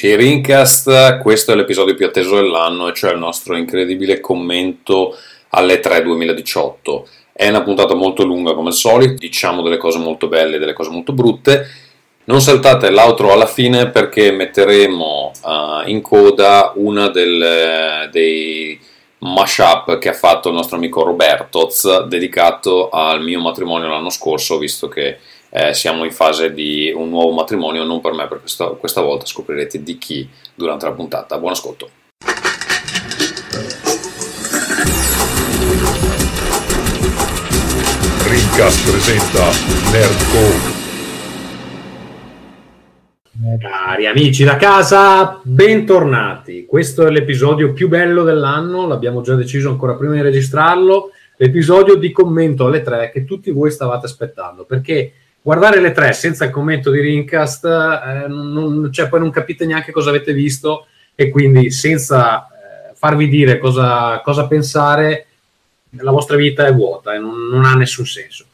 Amici Rincast, questo è l'episodio più atteso dell'anno, cioè il nostro incredibile commento alle 3 2018. È una puntata molto lunga come al solito, diciamo delle cose molto belle e delle cose molto brutte. Non saltate l'outro alla fine perché metteremo uh, in coda una del, dei mashup che ha fatto il nostro amico Robertoz dedicato al mio matrimonio l'anno scorso, visto che eh, siamo in fase di un nuovo matrimonio, non per me, per questa, questa volta scoprirete di chi durante la puntata. Buon ascolto. Rincast presenta Nerdcore. Cari amici da casa, bentornati. Questo è l'episodio più bello dell'anno, l'abbiamo già deciso ancora prima di registrarlo, l'episodio di commento alle tre che tutti voi stavate aspettando, perché guardare le tre senza il commento di Rincast, eh, non, cioè, poi non capite neanche cosa avete visto e quindi senza eh, farvi dire cosa, cosa, pensare, la vostra vita è vuota e non, non ha nessun senso.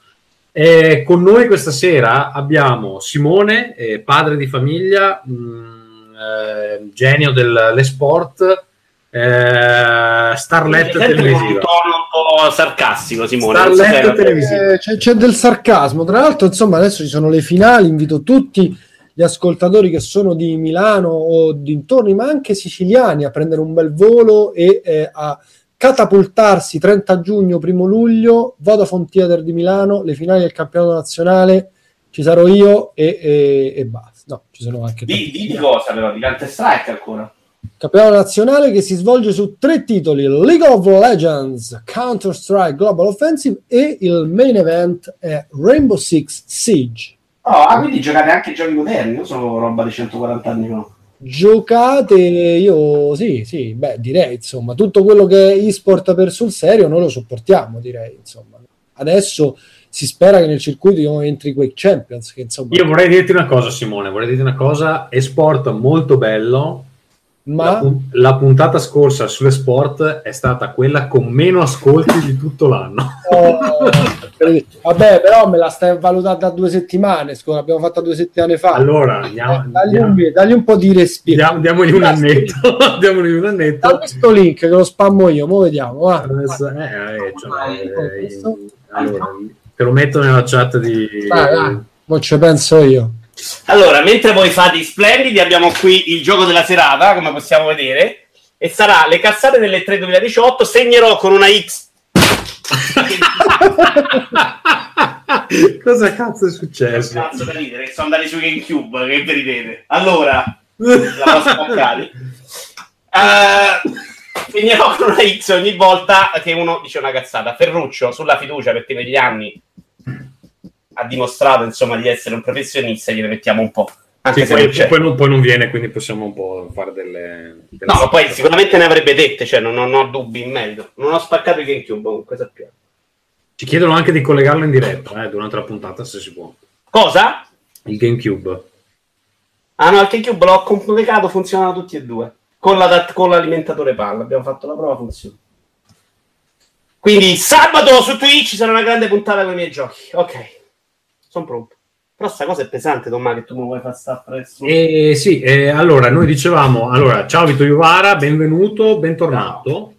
E con noi questa sera abbiamo Simone, eh, padre di famiglia, mh, mm, eh, genio dell'esport, eh, Starlet televisiva. Un tono un po' sarcastico, Simone. Starlet televisiva. Eh, c'è, c'è, del sarcasmo. Tra l'altro, insomma, adesso ci sono le finali. Invito tutti gli ascoltatori che sono di Milano o dintorni, ma anche siciliani, a prendere un bel volo e eh, a catapultarsi 30 giugno, primo luglio, Vodafone Theater di Milano, le finali del campionato nazionale. Ci sarò io e, e, e basta. No, ci sono anche. Di, di cosa però? Di Counter Strike ancora? Campionato nazionale che si svolge su tre titoli: League of Legends, Counter-Strike Global Offensive e il main event è Rainbow Six Siege. Oh, ah, quindi giocate anche giochi moderni, non sono roba di 140 anni fa. Giocate, io sì, sì, beh, direi insomma, tutto quello che è e-sport per sul serio noi lo sopportiamo, direi insomma. Adesso si spera che nel circuito entri quei Champions. Che, insomma... Io vorrei dirti una cosa, Simone, vorrei dirti una cosa, e-sport molto bello, ma la, la, puntata scorsa sulle sport è stata quella con meno ascolti di tutto l'anno. Oh, vabbè, però me la stai valutando da due settimane. Scusa, l'abbiamo fatta due settimane fa. Allora, andiamo, eh, dagli, un, dagli, un, po' di respiro. Diamo, diamogli un annetto. diamogli un annetto. Da questo link che lo spammo io, mo vediamo. Va. Adesso, eh, eh, cioè, eh, allora, te lo metto nella chat di. Vai, vai. Mo ci penso io. Allora, mentre voi fate i splendidi, abbiamo qui il gioco della serata, come possiamo vedere, e sarà le cazzate delle 3 2018, segnerò con una X. Cosa cazzo è successo? Cazzo da ridere, sono andati su GameCube, che vi ridete. Allora, la posso uh, segnerò con una X ogni volta che uno dice una cazzata. Ferruccio, sulla fiducia, perché negli anni ha dimostrato insomma di essere un professionista, gliene mettiamo un po'. Anche sì, poi, poi, non, poi, non, viene, quindi possiamo un po' fare delle. delle no, ma poi sicuramente ne avrebbe dette, cioè non, non, ho dubbi in merito. Non ho spaccato il GameCube comunque sappiamo. Ci chiedono anche di collegarlo in diretta eh, durante la puntata se si può. Cosa? Il GameCube. Ah no, il GameCube l'ho complicato, funzionano tutti e due. Con, la, con l'alimentatore palla, abbiamo fatto la prova, funziona. Quindi sabato su Twitch sarà una grande puntata con i miei giochi. Ok sono pronto. Però sta cosa è pesante, Tommaso, che tu mi vuoi far stare presso. Eh, sì, eh, allora, noi dicevamo, allora, ciao Vito Iuvara, benvenuto, bentornato.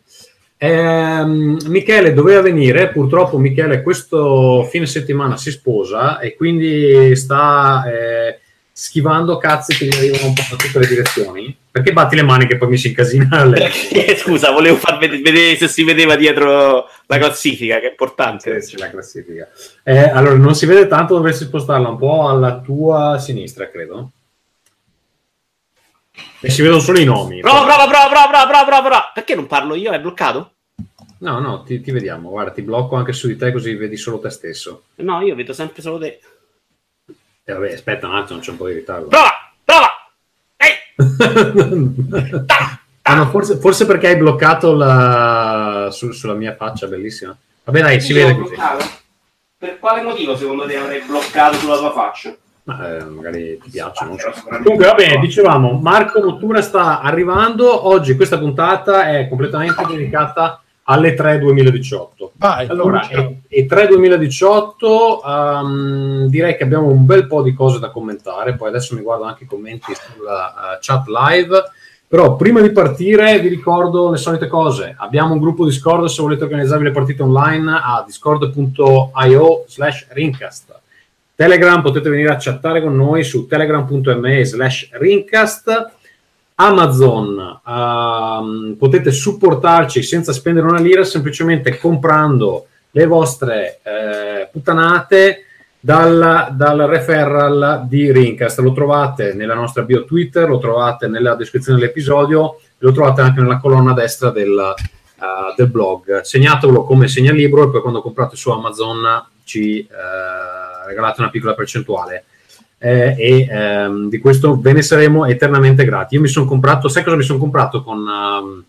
Eh, Michele doveva venire, purtroppo Michele questo fine settimana si sposa e quindi sta eh, schivando cazzi che gli arrivano un po' da tutte le direzioni. Perché batti le mani che poi mi si incasina? Perché, scusa, volevo far vedere se si vedeva dietro la classifica, che è importante. Sì, la classifica. Eh, allora, non si vede tanto, dovresti spostarla un po' alla tua sinistra, credo. E si vedono solo i nomi. Prova, prova, prova, prova, prova, prova, prova, prova. Perché non parlo io? È bloccato? No, no, ti, ti, vediamo. Guarda, ti blocco anche su di te così vedi solo te stesso. No, io vedo sempre solo te. E eh, vabbè, aspetta un attimo, c'è un po' di ritardo. Prova, prova! Ehi! ah, no, forse, forse, perché hai bloccato la... Su, sulla mia faccia, bellissima. Vabbè, dai, si vede così. Per quale motivo secondo te avrei bloccato sulla tua faccia? Ma, eh, magari ti piacciono. So. Comunque, va bene, dicevamo, Marco Mottura sta arrivando. Oggi questa puntata è completamente dedicata alle 3 2018. Vai, Allora, e, e 3 2018 ehm, direi che abbiamo un bel po' di cose da commentare, poi adesso mi guardo anche i commenti sulla eh, chat live, però prima di partire vi ricordo le solite cose, abbiamo un gruppo Discord se volete organizzarvi le partite online a discord.io slash rincast. Telegram potete venire a chattare con noi su telegram.me slash rincast. Amazon ehm, potete supportarci senza spendere una lira semplicemente comprando le vostre eh, puttanate dal, dal referral di Rincast. Lo trovate nella nostra bio Twitter, lo trovate nella descrizione dell'episodio, lo trovate anche nella colonna destra del, eh, del blog. Segnatelo come segnalibro e poi quando comprate su Amazon ci eh, regalate una piccola percentuale. Eh, e ehm, di questo ve ne saremo eternamente grati. Io mi sono comprato, sai cosa mi sono comprato con, ehm,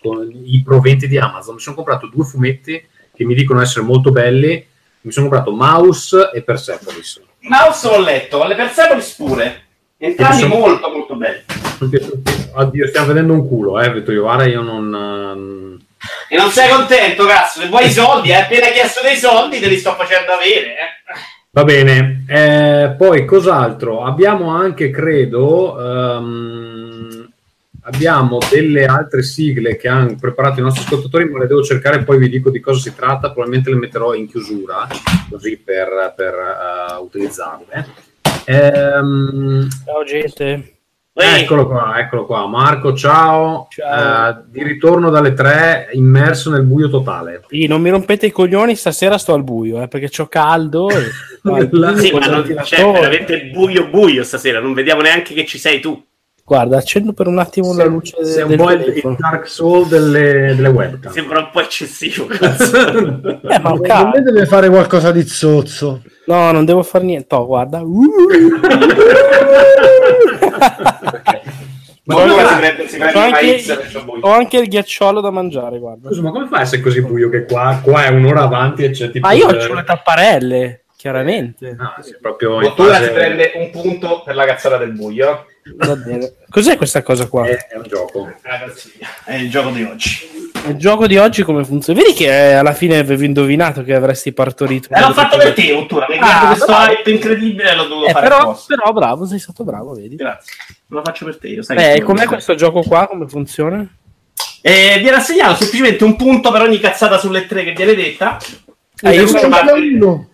con i proventi di Amazon? Mi sono comprato due fumetti che mi dicono essere molto belli. Mi sono comprato Mouse e Persepolis. Mouse ho letto, le Persepolis pure. Entrambi Sono- molto molto belli. Addio, stiamo vedendo un culo, eh, Vittorio Guarda, io non... ehm, E non sei contento, cazzo? Se vuoi i soldi, hai appena chiesto dei soldi, te li sto facendo avere. Eh. Va bene, Eh, poi cos'altro? Abbiamo anche, credo, ehm, abbiamo delle altre sigle che hanno preparato i nostri ascoltatori, ma le devo cercare poi vi dico di cosa si tratta, probabilmente le metterò in chiusura, così per, per, eh, utilizzarle. Ehm, Ciao gente. Eccolo qua, eccolo qua. Marco, ciao. Ciao. Eh, di ritorno dalle tre, immerso nel buio totale. Sì, non mi rompete i coglioni, stasera sto al buio, eh, perché c'ho caldo. e- La- Sì, ma non c'è veramente buio buio stasera, non vediamo neanche che ci sei tu. Guarda, accendo per un attimo la luce Sei un del po' il, Dark Soul delle, delle webcam. Sembra un po' eccessivo. cazzo. Eh, ma me deve fare qualcosa di zozzo. No, non devo fare niente. Oh, guarda. Ma Ho si anche- prende, si prende ho anche-. Ho il ghiacciolo da mangiare, guarda. Scusa, ma come fai a essere così buio che qua, qua è un'ora avanti e c'è tipo... Ma io ho le tapparelle, chiaramente. No, sì, proprio Bottura fase- si prende un punto per la cazzata del buio. Va bene. Cos'è questa cosa qua? È, è un gioco. Ragazzi, è il gioco di oggi. Il gioco di oggi come funziona? Vedi che eh, alla fine avevi indovinato che avresti partorito. E l'ho fatto per te, Bottura. Mi Ah, ah, questo bravo. hype incredibile l'ho dovuto Eh, fare però, però bravo, sei stato bravo, vedi. Grazie. Lo faccio per te, io sai. Beh, com'è questo gioco qua? Come funziona? Eh, viene assegnato semplicemente un punto per ogni cazzata sulle tre che viene detta. Eh, io sono.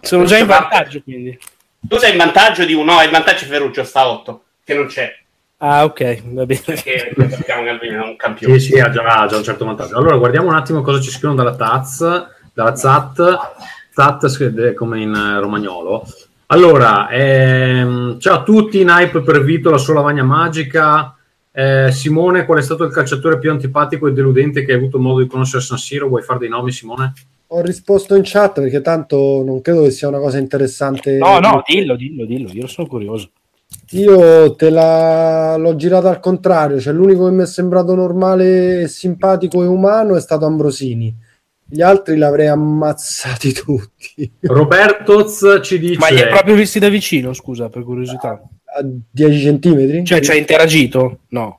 Sono già in vantaggio, quindi. tu sei in vantaggio di uno, no, il vantaggio è Ferruccio, sta a 8, che non c'è. Ah, ok, va bene. Perché sappiamo che Alvino è un campione. Sì, sì, ha già, ha già un certo vantaggio. Allora, guardiamo un attimo cosa ci scrivono dalla Taz, dalla Zat, Zat scrive come in romagnolo. Allora, ehm, ciao a tutti, Nipe per Vito, la sua lavagna magica. Eh, Simone, qual è stato il calciatore più antipatico e deludente che hai avuto modo di conoscere a San Siro? Vuoi fare dei nomi, Simone? Ho risposto in chat perché tanto non credo che sia una cosa interessante. No, no, dillo, dillo, dillo, io sono curioso. Io te la l'ho girata al contrario, cioè l'unico che mi è sembrato normale, simpatico e umano è stato Ambrosini. Gli altri l'avrei ammazzati tutti Robertoz ci dice... Ma li hai proprio visti da vicino, scusa, per curiosità. a 10 centimetri. Cioè, ci hai interagito? No.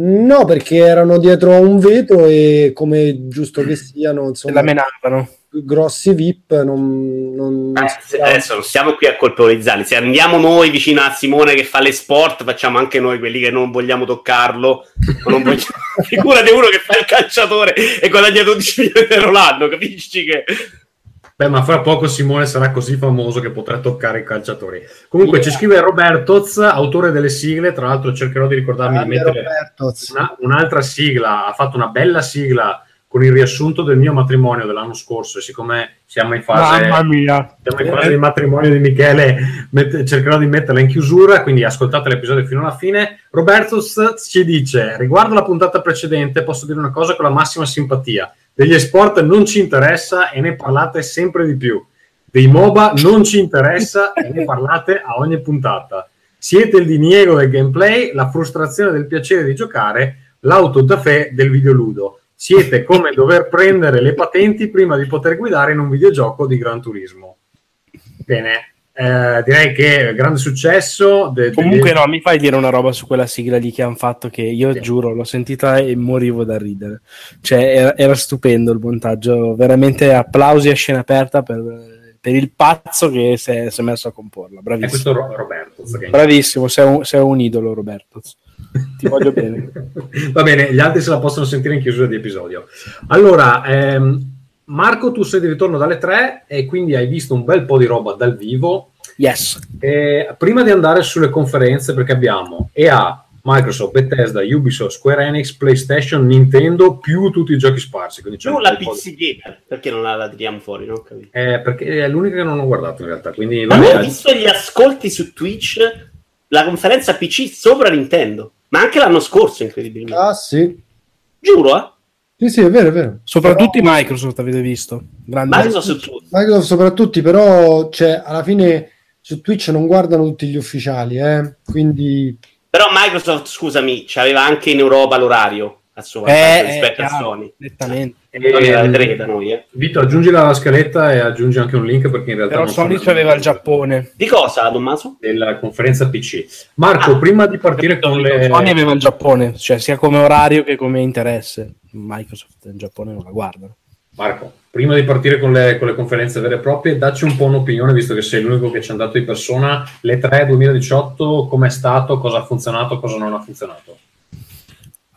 No, perché erano dietro a un vetro e come giusto che siano, insomma, la menavano. grossi VIP non, non- non Eh, sperava. adesso non stiamo qui a colpevolizzarli. Se andiamo noi vicino a Simone che fa le sport, facciamo anche noi quelli che non vogliamo toccarlo. non vogliamo... Figurati uno che fa il calciatore e guadagna 12 milioni di euro l'anno, capisci che. Beh, ma fra poco Simone sarà così famoso che potrà toccare i calciatori. Comunque ci scrive Robertoz, autore delle sigle, tra l'altro cercherò di ricordarmi di Grande mettere Robertoz. una- un'altra sigla, ha fatto una bella sigla con il riassunto del mio matrimonio dell'anno scorso e siccome siamo in fase, mia. siamo in fase di matrimonio di Michele, met- cercherò di metterla in chiusura, quindi ascoltate l'episodio fino alla fine. Roberto ci dice, riguardo la puntata precedente, posso dire una cosa con la massima simpatia. Degli sport non ci interessa e ne parlate sempre di più. Dei MOBA non ci interessa e ne parlate a ogni puntata. Siete il diniego del gameplay, la frustrazione del piacere di giocare, l'autodafè del videoludo. Siete come dover prendere le patenti prima di poter guidare in un videogioco di Gran Turismo. Bene, eh, direi che grande successo. de- de- Comunque no, mi fai dire una roba su quella sigla lì che hanno fatto che io Sì. giuro, l'ho sentita e morivo da ridere. Cioè era, era stupendo il montaggio, veramente applausi a scena aperta per, per il pazzo che si è, si è messo a comporla. È Bravissimo. questo Ro- Roberto. che- Bravissimo, sei un, sei un idolo Roberto. Ti voglio bene. Va bene, gli altri se la possono sentire in chiusura di episodio. Allora, ehm, Marco, tu sei di ritorno dalle tre e quindi hai visto un bel po' di roba dal vivo. Yes. E prima di andare sulle conferenze, perché abbiamo EA, Microsoft, Bethesda, Ubisoft, Square Enix, PlayStation, Nintendo, più tutti i giochi sparsi. Quindi c'è Più la PC Gamer, perché non la, la tiriamo fuori? Non ho capito. Eh, perché è l'unica che non ho guardato in realtà. Quindi Ma ho visto gli ascolti su Twitch, la conferenza PC sopra Nintendo, ma anche l'anno scorso, incredibilmente. Ah, sì. Giuro, eh? Sì, sì, è vero, è vero. Soprattutto Microsoft avete visto. Grande. Microsoft. Microsoft soprattutto, però, cioè, alla fine su Twitch non guardano tutti gli ufficiali, eh? quindi Però Microsoft, scusami, c'aveva anche in Europa l'orario a suo vantaggio Eh, rispetto eh, a chiaro, Sony. nettamente. Ehm, tre eh. Vito, aggiungi la scaletta e aggiungi anche un link perché in realtà Però non Sony so- c'aveva il Giappone. Di cosa, Tommaso? della conferenza PC. Marco, Ah. prima di partire con le Sony aveva il Giappone, cioè sia come orario che come interesse. Microsoft in Giappone non la guardano. Marco, prima di partire con le, con le conferenze vere e proprie, dacci un po' un'opinione, visto che sei l'unico che ci è andato di persona. Le 3 2018, com'è stato, cosa ha funzionato, cosa non ha funzionato?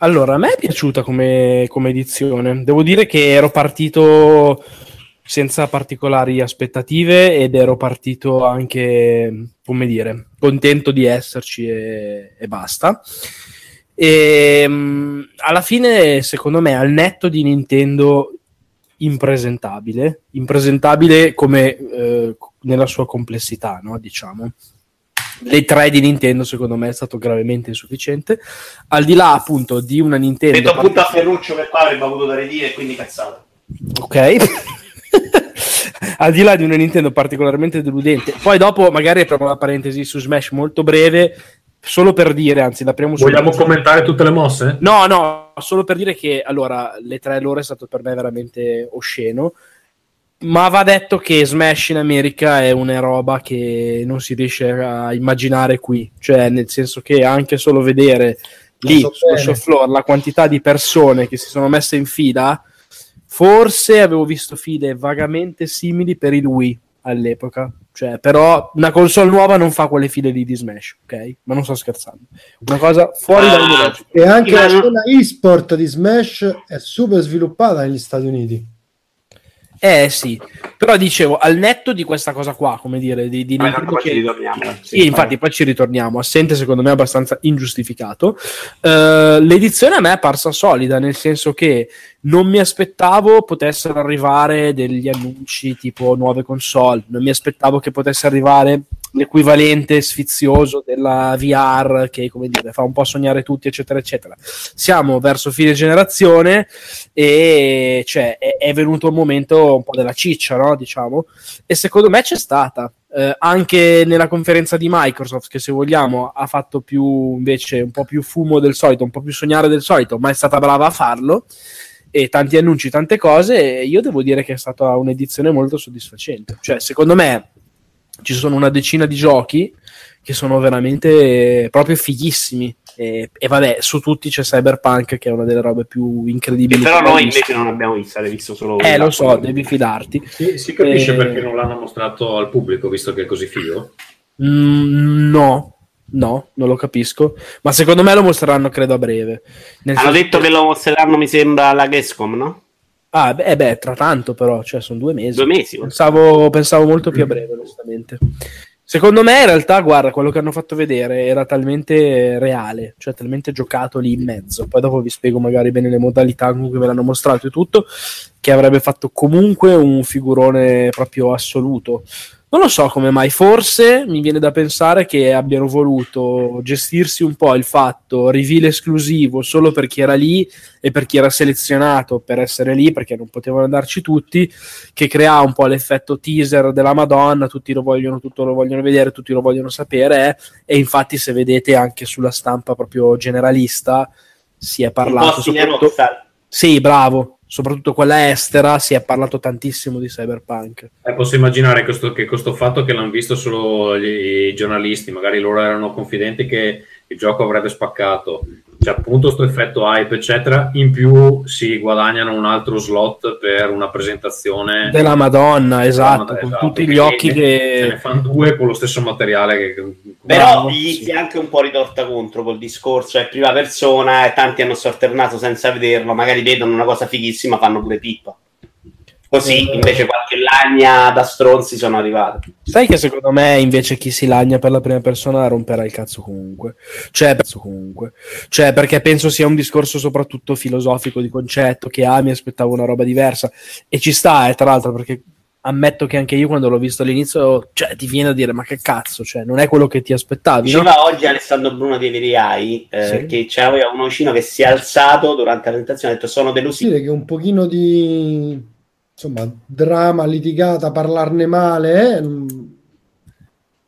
Allora, a me è piaciuta come, come edizione. Devo dire che ero partito senza particolari aspettative ed ero partito anche, come dire, contento di esserci e, e basta. E mh, alla fine, secondo me, al netto di Nintendo impresentabile, impresentabile come eh, nella sua complessità, no? diciamo. Le tre di Nintendo, secondo me, è stato gravemente insufficiente. Al di là, appunto, di una Nintendo. Detto appunto a Ferruccio che qua avrebbe avuto da ridire e quindi cazzata. Ok. Al di là di una Nintendo particolarmente deludente, poi dopo magari apriamo la parentesi su Smash molto breve, solo per dire, anzi, l'apriamo su Vogliamo commentare tutte le mosse? No, no, solo per dire che allora le tre loro è stato per me veramente osceno. Ma va detto che Smash in America è una roba che non si riesce a immaginare qui. Cioè, nel senso che anche solo vedere lì so sul bene. show floor la quantità di persone che si sono messe in fila, forse avevo visto file vagamente simili per il Wii all'epoca. Cioè, però una console nuova non fa quelle file lì di Smash, ok? Ma non sto scherzando. Una cosa fuori Ah. dal logico. e anche la scena e-sport di Smash è super sviluppata negli Stati Uniti. Eh sì, però dicevo, al netto di questa cosa qua, come dire, di, di Nintendo poi ci che- ritorniamo. eh. Sì, infatti poi ci ritorniamo, assente secondo me abbastanza ingiustificato. Eh, l'edizione a me è parsa solida, nel senso che non mi aspettavo potessero arrivare degli annunci tipo nuove console, non mi aspettavo che potesse arrivare l'equivalente sfizioso della VR che come dire fa un po' sognare tutti eccetera eccetera siamo verso fine generazione e cioè, è, è venuto il momento un po' della ciccia no? diciamo e secondo me c'è stata eh, anche nella conferenza di Microsoft che se vogliamo ha fatto più invece un po' più fumo del solito un po' più sognare del solito ma è stata brava a farlo e tanti annunci, tante cose, e io devo dire che è stata un'edizione molto soddisfacente. Cioè, secondo me ci sono una decina di giochi che sono veramente proprio fighissimi. E, e vabbè, su tutti c'è Cyberpunk, che è una delle robe più incredibili. Però che ho noi visto. invece non abbiamo visto, avete visto solo Eh, lo so, devi fidarti. Si, si capisce Eh. perché non l'hanno mostrato al pubblico, visto che è così figo. Mm, no, no, non lo capisco. Ma secondo me lo mostreranno, credo, a breve. Nel Hanno detto che- che lo mostreranno, mi sembra, alla Gamescom, no? Ah, beh, beh, tra tanto però, cioè sono due mesi. Due mesi. Pensavo, pensavo molto più a breve, onestamente. Secondo me, in realtà, guarda, quello che hanno fatto vedere era talmente reale, cioè talmente giocato lì in mezzo. Poi dopo vi spiego magari bene le modalità con cui me l'hanno mostrato e tutto, che avrebbe fatto comunque un figurone proprio assoluto. Non lo so come mai, forse mi viene da pensare che abbiano voluto gestirsi un po' il fatto reveal esclusivo solo per chi era lì e per chi era selezionato per essere lì, perché non potevano andarci tutti, che crea un po' l'effetto teaser della Madonna, tutti lo vogliono, tutto lo vogliono vedere, tutti lo vogliono sapere, eh, e infatti se vedete anche sulla stampa proprio generalista si è Un parlato po' stile soprattutto... Rockstar. Sì, bravo, soprattutto quella estera, si è parlato tantissimo di Cyberpunk. Eh, posso immaginare questo, che questo fatto che l'hanno visto solo i giornalisti, magari loro erano confidenti che il gioco avrebbe spaccato. C'è appunto questo effetto hype, eccetera. In più si guadagnano un altro slot per una presentazione Della Madonna, esatto, Madonna, con esatto, tutti gli occhi Se ne che... fanno due con lo stesso materiale. Che, Però gli sì. si è anche un po' ritorta contro col discorso, è prima persona e tanti hanno sorternato senza vederlo, magari vedono una cosa fighissima, fanno pure pippa. Così invece qualche lagna da stronzi sono arrivate. Sai che secondo me invece chi si lagna per la prima persona romperà il cazzo comunque. Cioè, cazzo comunque. Cioè, perché penso sia un discorso soprattutto filosofico di concetto che ah, mi aspettavo una roba diversa e ci sta, eh, tra l'altro, perché ammetto che anche io quando l'ho visto all'inizio, cioè, ti viene a dire ma che cazzo, cioè, non è quello che ti aspettavi, no? Diceva oggi Alessandro Bruno di Veriai eh, Sì. che c'era uno vicino che si è alzato durante la presentazione e ha detto sono delusito. dire che un pochino di insomma drama, litigata, parlarne male, eh,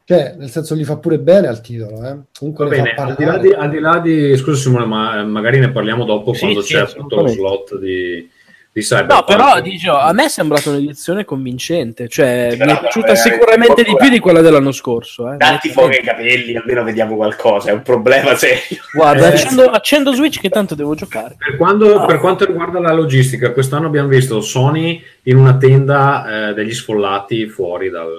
cioè nel senso gli fa pure bene al titolo, eh. comunque Va ne bene, al di, là di, al di là di- Scusa Simone, ma eh, magari ne parliamo dopo Sì, quando sì, c'è appunto lo slot di, di Cyberpunk. No, però dicevo, a me è sembrata un'edizione convincente, cioè Sì, mi è però, piaciuta eh, sicuramente di più di quella dell'anno scorso. Eh. Datti fuori i capelli, almeno vediamo qualcosa, è un problema serio. Guarda, Eh, accendo, accendo Switch che tanto devo giocare. Per, quando- per quanto riguarda la logistica, quest'anno abbiamo visto Sony in una tenda eh, degli sfollati fuori dal...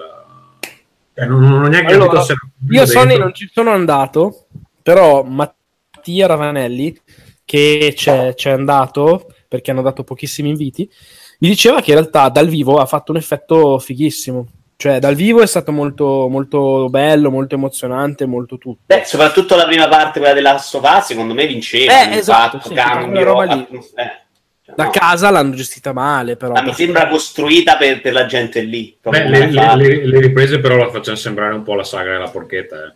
eh, non, non ho neanche Allora, capito se Io a Sony dentro. non ci sono andato, però Mattia Ravanelli, che c'è, c'è andato, perché hanno dato pochissimi inviti, mi diceva che in realtà dal vivo ha fatto un effetto fighissimo. Cioè, dal vivo è stato molto, molto bello, molto emozionante, molto tutto. Beh, soprattutto la prima parte, quella della sofà, secondo me vinceva. Eh, esatto, fatto, sì, cambio, quella roba lì. atmosfera. Cioè, Da no. casa l'hanno gestita male, però. Ma mi sembra costruita per, per la gente lì. Beh, le, le- le- le riprese però la facciano sembrare un po' la saga della porchetta. eh.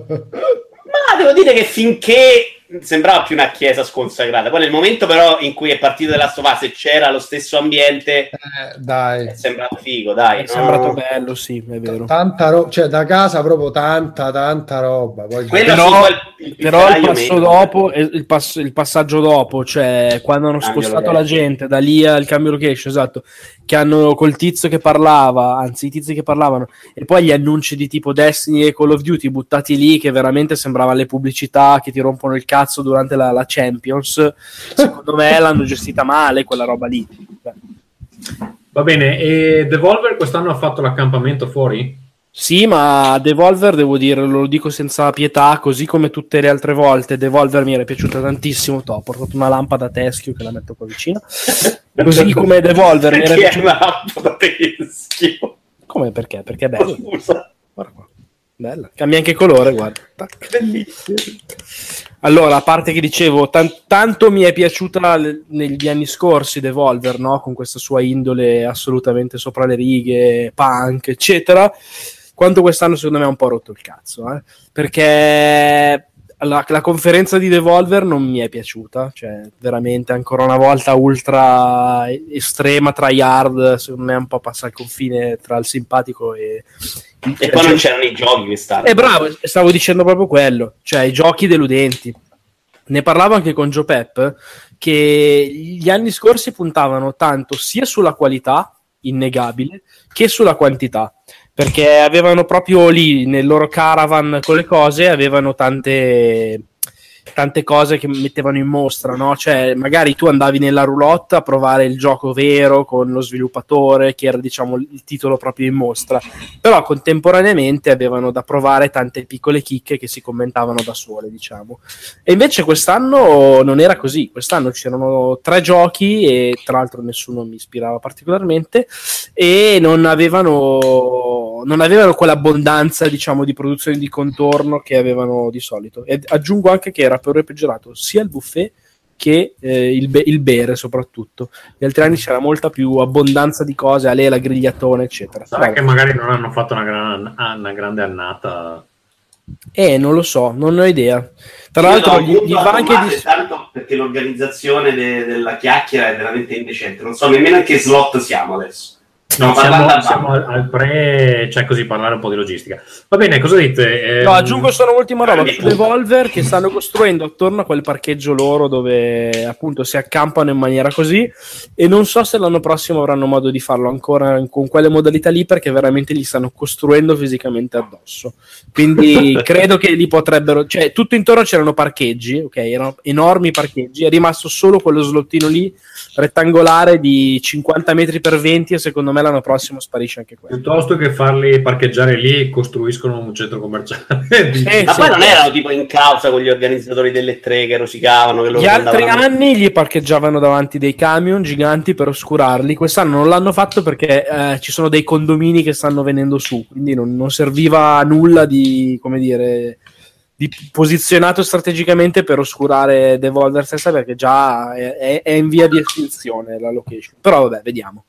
Ma devo dire che finché sembrava più una chiesa sconsacrata. Poi nel momento però in cui è partito della Stovase e c'era lo stesso ambiente, Eh, dai, è sembrato figo, dai. È sembrato no? bello, sì, è vero. tanta roba, cioè da casa proprio tanta, tanta roba. Poi Quello Però- sì, poi il, il Però il passo dopo, il, pass- il passaggio dopo, cioè quando hanno Cambio spostato location. la gente da lì al cambio location, esatto, che hanno col tizio che parlava, anzi i tizi che parlavano, e poi gli annunci di tipo Destiny e Call of Duty buttati lì, che veramente sembravano le pubblicità che ti rompono il cazzo durante la, la Champions, secondo me l'hanno gestita male quella roba lì. Va bene, e Devolver quest'anno ha fatto l'accampamento fuori? Sì, ma Devolver, devo dire, lo dico senza pietà, così come tutte le altre volte, Devolver mi era piaciuta tantissimo. T'ho portato una lampada a teschio che la metto qua vicino. Così come Devolver mi era piaciuta. una lampada teschio. Come perché? Perché è bello. Scusa, Guarda qua. Bella. Cambia anche colore, guarda. Bellissimo. Allora, a parte che dicevo, tan- tanto mi è piaciuta le- negli anni scorsi Devolver, no? Con questa sua indole assolutamente sopra le righe, punk, eccetera. Quanto quest'anno secondo me ha un po' rotto il cazzo, eh? Perché la, la conferenza di Devolver non mi è piaciuta, cioè veramente ancora una volta ultra estrema, tryhard, secondo me un po' passa il confine tra il simpatico e... E poi non c'erano i giochi quest'anno. Eh, bravo, stavo dicendo proprio quello, cioè i giochi deludenti. Ne parlavo anche con Joe Pep che gli anni scorsi puntavano tanto sia sulla qualità innegabile che sulla quantità perché avevano proprio lì nel loro caravan con le cose avevano tante tante cose che mettevano in mostra, no? Cioè, magari tu andavi nella roulotte a provare il gioco vero con lo sviluppatore, che era, diciamo, il titolo proprio in mostra, però contemporaneamente avevano da provare tante piccole chicche che si commentavano da sole, diciamo. E invece quest'anno non era così, quest'anno c'erano tre giochi e tra l'altro nessuno mi ispirava particolarmente e non avevano, non avevano quell'abbondanza, diciamo, di produzione di contorno che avevano di solito. E aggiungo anche che era per ora peggiorato sia il buffet che eh, il, be- il bere soprattutto. Gli altri anni c'era molta più abbondanza di cose, alela, grigliatone, eccetera. Sarà Vabbè. che magari non hanno fatto una, gran- una grande annata. Eh, non lo so, non ho idea. Tra Io l'altro, do gli, gli va anche di... tanto perché l'organizzazione de- della chiacchiera è veramente indecente. Non so nemmeno in che slot siamo adesso. No, siamo, siamo al, al pre, cioè così parlare un po' di logistica. Va bene, cosa dite? No, Ehm, aggiungo solo un'ultima roba Eh, su Devolver che stanno costruendo attorno a quel parcheggio loro dove appunto si accampano in maniera così e non so se l'anno prossimo avranno modo di farlo ancora con quelle modalità lì perché veramente li stanno costruendo fisicamente addosso. Quindi credo che li potrebbero, cioè tutto intorno c'erano parcheggi, ok, erano enormi parcheggi, è rimasto solo quello slottino lì rettangolare di 50 metri per 20 e secondo me l'anno prossimo sparisce anche quello. Piuttosto che farli parcheggiare lì, costruiscono un centro commerciale. Eh, Ma sì. poi non erano tipo in causa con gli organizzatori delle tre che rosicavano. Che loro Gli altri andavano- anni gli parcheggiavano davanti dei camion giganti per oscurarli. Quest'anno non l'hanno fatto perché eh, ci sono dei condomini che stanno venendo su, quindi non, non serviva a nulla di, come dire, di posizionato strategicamente per oscurare Devolver stessa perché già è, è- è in via di estinzione la location. Però vabbè, vediamo.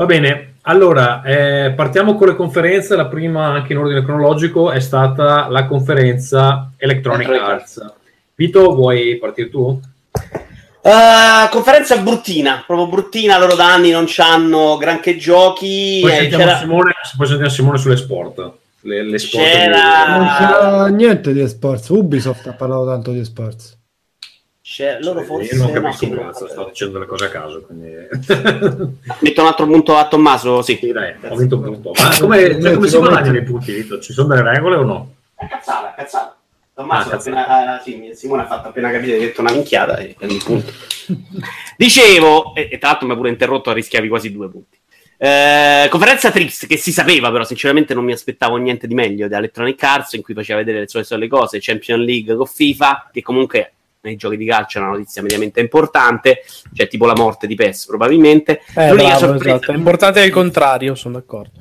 Va bene, allora eh, partiamo con le conferenze. La prima, anche in ordine cronologico, è stata la conferenza Electronic Electronic Arts. Vito, vuoi partire tu? Eh, conferenza bruttina, proprio bruttina. Loro da anni non hanno granché giochi. Poi eh, sentiamo, Simone, poi sentiamo Simone sulle sport. Le, le sport C'era- Non c'era niente di esports. Ubisoft ha parlato tanto di esports. C'era- loro Io forse non no, capisco sì, un no. cazzo, sto dicendo delle cose a caso. Quindi... Metto un altro punto a Tommaso. Sì, Sì, dai, ho vinto un punto. Ma come, cioè, come si guadagnano i punti, Vito? Ci sono delle regole o no? È cazzata, è cazzata. Tommaso Ah, appena, ah, sì, Simone ha fatto appena capire che ha detto una minchiata e punto. Dicevo, e, e tra l'altro mi ha pure interrotto, rischiavi quasi due punti. Eh, conferenza triste che si sapeva, però sinceramente non mi aspettavo niente di meglio da Electronic Arts in cui faceva vedere le sue solite cose, Champion League con FIFA, che comunque nei giochi di calcio è una notizia mediamente importante, cioè tipo la morte di PES probabilmente. Eh, L'unica bravo, sorpresa- esatto. È importante il contrario, sono d'accordo.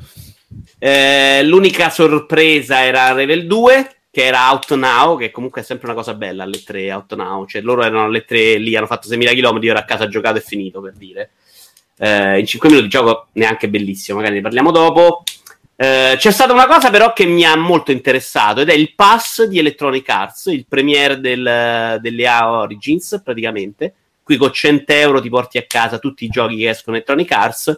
Eh, l'unica sorpresa era Revel 2, che era Out Now, che comunque è sempre una cosa bella alle 3 Out Now. Cioè, loro erano alle 3 lì, hanno fatto 6.000 km, io ero a casa giocato e finito per dire. Eh, in 5 minuti di gioco neanche bellissimo, magari ne parliamo dopo. Eh, c'è stata una cosa però che mi ha molto interessato ed è il pass di Electronic Arts, il premiere del, delle A Origins praticamente. Qui con 100 euro ti porti a casa tutti i giochi che escono Electronic Arts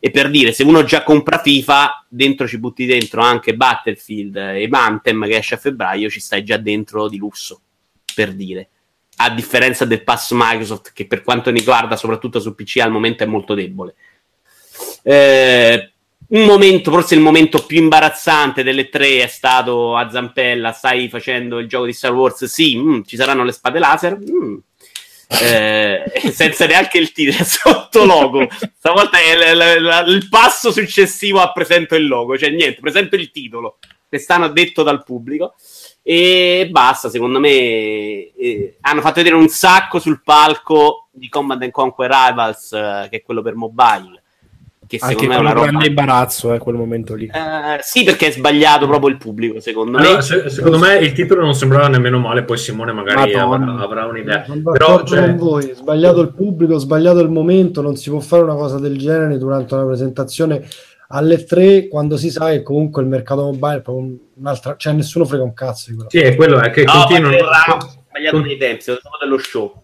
e per dire, se uno già compra FIFA, dentro ci butti dentro anche Battlefield e Anthem che esce a febbraio, ci stai già dentro di lusso, per dire. A differenza del pass Microsoft, che per quanto riguarda, soprattutto su PC al momento è molto debole. Eh, un momento, forse il momento più imbarazzante delle tre è stato a Zampella, stai facendo il gioco di Star Wars? Sì, mm, ci saranno le spade laser? Mm. Eh, senza neanche il titolo sotto logo. Stavolta è l- l- il passo successivo a presento il logo, cioè niente, presento il titolo. Quest'anno detto dal pubblico e basta. Secondo me eh, hanno fatto vedere un sacco sul palco di Command and Conquer Rivals, eh, che è quello per mobile. Che Anche secondo me è una un roba. grande imbarazzo, eh, quel momento lì. Eh, sì, perché è sbagliato proprio il pubblico, secondo Allora, me. se- secondo me il titolo non sembrava nemmeno male, poi Simone magari avrà, avrà un'idea. Sono Però cioè, con voi, sbagliato il pubblico, sbagliato il momento, non si può fare una cosa del genere durante una presentazione alle 3 quando si sa che comunque il mercato mobile è proprio un'altra, cioè nessuno frega un cazzo di quello. sì, è quello è che No, continuano, sbagliato con- nei tempi, dopo dello show.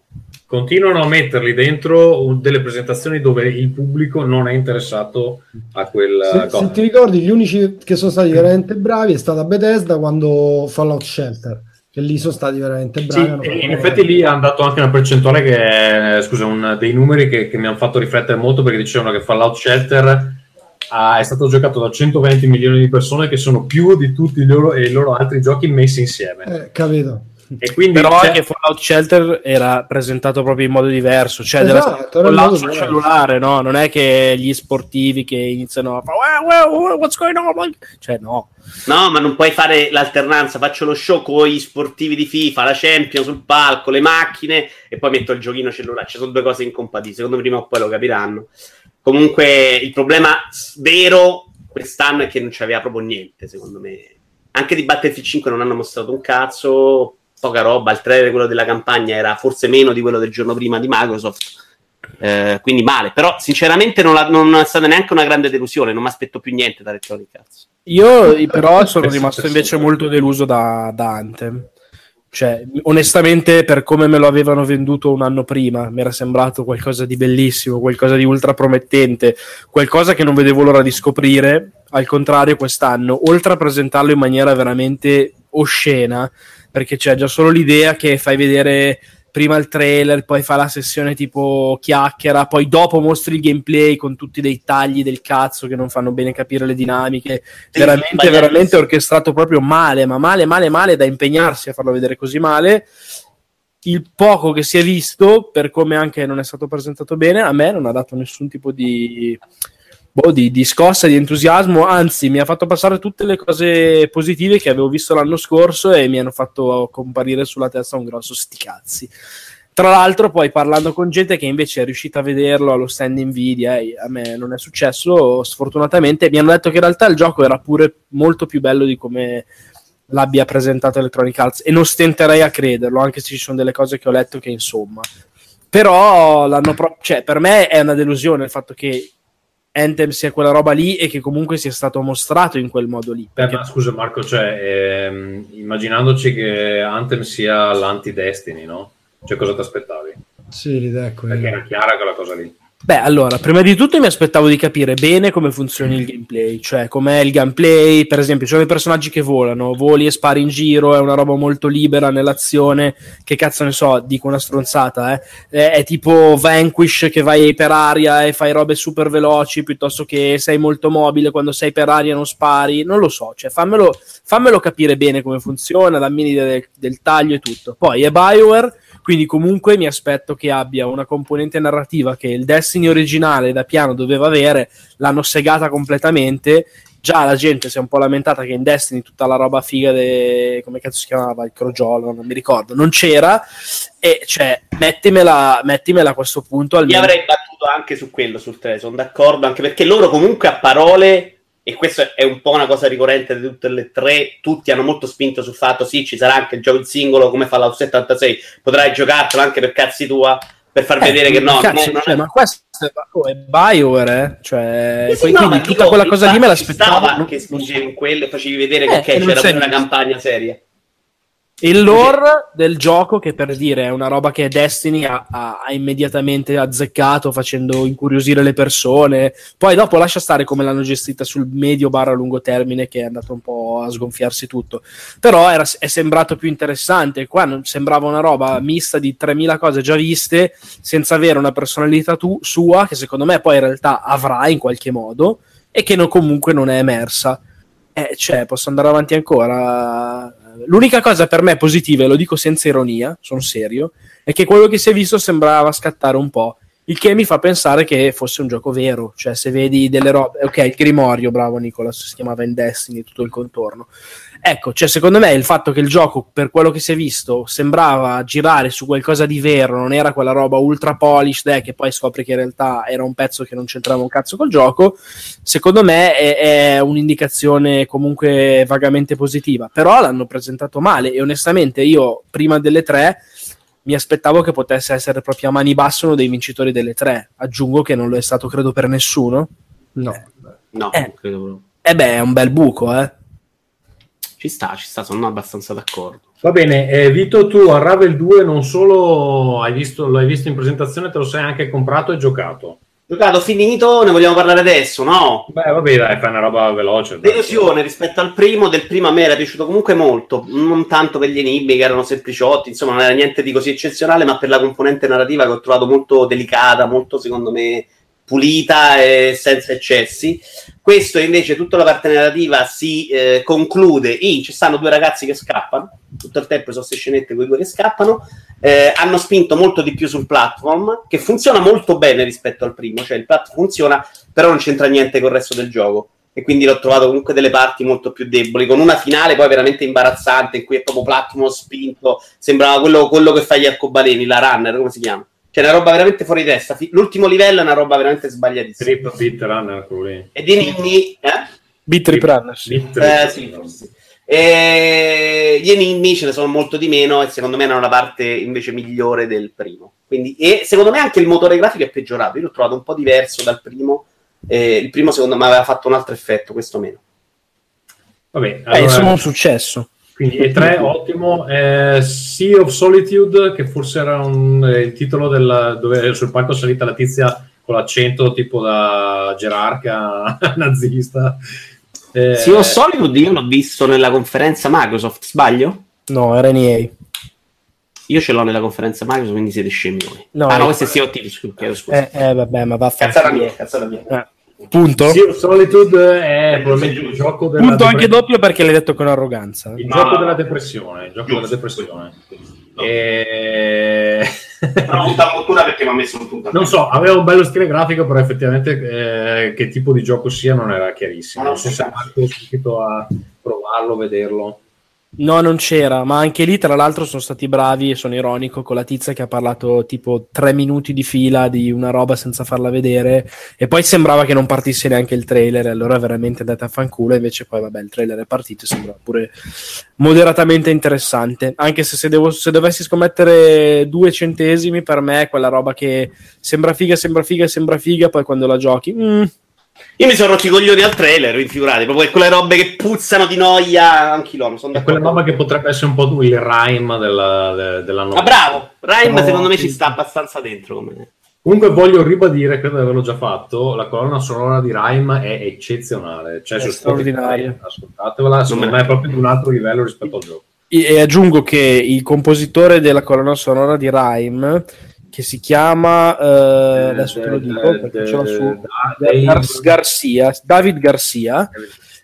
Continuano a metterli dentro delle presentazioni dove il pubblico non è interessato a quel Se, cosa. se ti ricordi, gli unici che sono stati veramente bravi è stata Bethesda quando Fallout Shelter, che lì sono stati veramente Sì, bravi. e fatto- in effetti lì hanno dato anche una percentuale che è, scusa, un- dei numeri che, che mi hanno fatto riflettere molto perché dicevano che Fallout Shelter ha- è stato giocato da 120 milioni di persone che sono più di tutti i loro, i loro altri giochi messi insieme. Eh, capito? E quindi Però c'è- anche Fallout Shelter era presentato proprio in modo diverso, cioè Esatto, l'auto sul cellulare, no? Non è che gli sportivi che iniziano a fare "Well, well, what's going on? Cioè, no. No, ma non puoi fare l'alternanza. Faccio lo show con gli sportivi di FIFA, la Champion sul palco, le macchine e poi metto il giochino cellulare. Ci sono due cose incompatibili. Secondo me prima o poi lo capiranno. Comunque, il problema vero quest'anno è che non c'aveva proprio niente, secondo me. Anche di Battlefield 5 non hanno mostrato un cazzo, poca roba. Il trailer, quello della campagna, era forse meno di quello del giorno prima di Microsoft. Eh, quindi male, però sinceramente non, la- non è stata neanche una grande delusione. Non mi aspetto più niente da Electronic Arts. Io però sono rimasto invece molto deluso da, da Anthem. Cioè, onestamente, per come me lo avevano venduto un anno prima, mi era sembrato qualcosa di bellissimo, qualcosa di ultra promettente, qualcosa che non vedevo l'ora di scoprire. Al contrario, quest'anno, oltre a presentarlo in maniera veramente oscena, perché c'è già solo l'idea che fai vedere prima il trailer, poi fa la sessione tipo chiacchiera, poi dopo mostri il gameplay con tutti dei tagli del cazzo che non fanno bene capire le dinamiche. Sì, veramente, veramente orchestrato proprio male, ma male, male, male da impegnarsi a farlo vedere così male. Il poco che si è visto, per come anche non è stato presentato bene, a me non ha dato nessun tipo di, boh, di, di scossa, di entusiasmo, anzi mi ha fatto passare tutte le cose positive che avevo visto l'anno scorso e mi hanno fatto comparire sulla testa un grosso sticazzi. Tra l'altro, poi parlando con gente che invece è riuscita a vederlo allo stand Nvidia, e a me non è successo, sfortunatamente, mi hanno detto che in realtà il gioco era pure molto più bello di come l'abbia presentato Electronic Arts e non stenterei a crederlo, anche se ci sono delle cose che ho letto che insomma. Però l'hanno pro- cioè, per me è una delusione il fatto che Anthem sia quella roba lì e che comunque sia stato mostrato in quel modo lì. Beh, Perché ma scusa Marco, cioè, ehm, immaginandoci che Anthem sia l'anti-Destiny, no? Cioè cosa ti aspettavi? Sì, l'idea è Perché quella. era chiara quella cosa lì. Beh, allora, prima di tutto mi aspettavo di capire bene come funziona il gameplay, cioè com'è il gameplay, per esempio, ci sono i personaggi che volano, voli e spari in giro, è una roba molto libera nell'azione, che cazzo ne so, dico una stronzata, eh. È, è tipo Vanquish che vai per aria e fai robe super veloci, piuttosto che sei molto mobile, quando sei per aria non spari, non lo so, cioè fammelo, fammelo capire bene come funziona, dammi l'idea del, del taglio e tutto. Poi è Bioware, quindi comunque mi aspetto che abbia una componente narrativa che il Destiny originale da piano doveva avere, l'hanno segata completamente. Già la gente si è un po' lamentata che in Destiny tutta la roba figa de... come cazzo si chiamava il crogiolo, non mi ricordo, non c'era e cioè mettimela, mettimela a questo punto almeno. avrei battuto anche su quello, sul 3, sono d'accordo, anche perché loro comunque a parole, e questo è un po' una cosa ricorrente di tutte le tre, tutti hanno molto spinto sul fatto, sì, ci sarà anche il gioco in singolo come Fallout 76, potrai giocartelo anche per cazzi tua, per far vedere che no, cazzo, non è- non cioè, è- ma questo è, oh, è Bioware, eh? cioè, Sì, sì, quindi no, ma tutta dico, quella cosa lì me l'aspettavo. stava che spingevi in quello e facevi vedere Eh, che e non c'era una campagna seria. Il lore del gioco, che per dire è una roba che Destiny ha, ha- ha immediatamente azzeccato facendo incuriosire le persone. Poi dopo lascia stare come l'hanno gestita sul medio barra lungo termine, che è andato un po' a sgonfiarsi tutto. Però era- è sembrato più interessante. Qua non- sembrava una roba mista di 3000 cose già viste, senza avere una personalità tu- sua, che secondo me poi in realtà avrà in qualche modo, e che no- comunque non è emersa. Eh, cioè, posso andare avanti ancora. L'unica cosa per me positiva, e lo dico senza ironia, sono serio, è che quello che si è visto sembrava scattare un po'. Il che mi fa pensare che fosse un gioco vero. Cioè, se vedi delle robe. Ok, il Grimorio, bravo Nicolas, si chiamava in Destiny, tutto il contorno. Ecco, cioè, secondo me il fatto che il gioco, per quello che si è visto, sembrava girare su qualcosa di vero, non era quella roba ultra polished, eh, che poi scopri che in realtà era un pezzo che non c'entrava un cazzo col gioco, secondo me è, è un'indicazione comunque vagamente positiva. Però l'hanno presentato male e onestamente io, prima delle tre, mi aspettavo che potesse essere proprio a mani basse uno dei vincitori delle tre. Aggiungo che non lo è stato, credo, per nessuno. No. No, Eh. credo proprio. E beh, è un bel buco, eh. Ci sta, ci sta, sono abbastanza d'accordo. Va bene, eh, Vito, tu a Ravel 2 non solo hai visto, lo hai visto in presentazione, te lo sei anche comprato e giocato. Giocato finito, ne vogliamo parlare adesso, no? Beh, vabbè, dai, fai una roba veloce. Delusione rispetto al primo, del primo a me era piaciuto comunque molto, non tanto per gli enigmi che erano sempliciotti, insomma non era niente di così eccezionale, ma per la componente narrativa che ho trovato molto delicata, molto secondo me pulita e senza eccessi. Questo invece tutta la parte narrativa si eh, conclude in ci stanno due ragazzi che scappano, tutto il tempo sono queste scenette quei due che scappano, eh, hanno spinto molto di più sul platform, che funziona molto bene rispetto al primo, cioè il platform funziona, però non c'entra niente col resto del gioco. E quindi l'ho trovato comunque delle parti molto più deboli, con una finale poi veramente imbarazzante, in cui è proprio platform spinto, sembrava quello, quello che fa gli arcobaleni, la runner, come si chiama? Cioè, una roba veramente fuori testa. L'ultimo livello è una roba veramente sbagliatissima. Trip Beat Runner, quello lì. E di enigmi, eh? Beat Trip Runner, sì. Beat Eh, sì, forse. E gli enigmi ce ne sono molto di meno e secondo me erano la parte invece migliore del primo. Quindi, e secondo me anche il motore grafico è peggiorato. Io l'ho trovato un po' diverso dal primo. Eh, il primo secondo me aveva fatto un altro effetto, questo meno. Vabbè, Eh, allora, insomma, un successo. Quindi E3 ottimo, eh, Sea of Solitude che forse era un, eh, il titolo del, dove sul palco è salita la tizia con l'accento tipo da gerarca nazista. Eh, Sea of Solitude io l'ho visto nella conferenza Microsoft, sbaglio? No, era NEA. Io ce l'ho nella conferenza Microsoft, quindi siete scemi voi. No, ah no, eh, questo è Sea of Thieves, chiedo scusa. Eh, eh, vabbè, ma va a fare. Cazzata mia, cazzata mia. Eh, punto. Of Solitude è probabilmente il gioco della Punto anche depre- doppio perché l'hai detto con arroganza. Il No. gioco della depressione, il gioco Giusto. della depressione. No. E... Però punta fortuna perché mi ha messo un punto. non so, aveva un bello stile grafico, però effettivamente eh, che tipo di gioco sia non era chiarissimo. Ah, Non so se Marco è riuscito a provarlo, vederlo. No, non c'era, ma anche lì, tra l'altro, sono stati bravi e sono ironico con la tizia che ha parlato tipo tre minuti di fila di una roba senza farla vedere. E poi sembrava che non partisse neanche il trailer, e allora veramente andate a fanculo. Invece, poi, vabbè, il trailer è partito e sembrava pure moderatamente interessante. Anche se, se, devo- se dovessi scommettere due centesimi, per me è quella roba che sembra figa, sembra figa, sembra figa. Poi quando la giochi, mm, Io mi sono rotti i coglioni al trailer, infigurate, proprio quelle robe che puzzano di noia, anche loro, sono È quella d'accordo. roba che potrebbe essere un po' il rhyme della, de- dell'anno Ma bravo, Rhyme No, secondo me ci sta abbastanza dentro come... Comunque voglio ribadire, credo di averlo già fatto, la colonna sonora di Rhyme è eccezionale. Cioè, È su Spotify, straordinaria. ascoltatevela, secondo me- me è proprio di un altro livello rispetto al gioco. E aggiungo che il compositore della colonna sonora di Rhyme, che si chiama, eh, adesso te lo dico perché ce l'ho su, Gar- Garcia, David Garcia,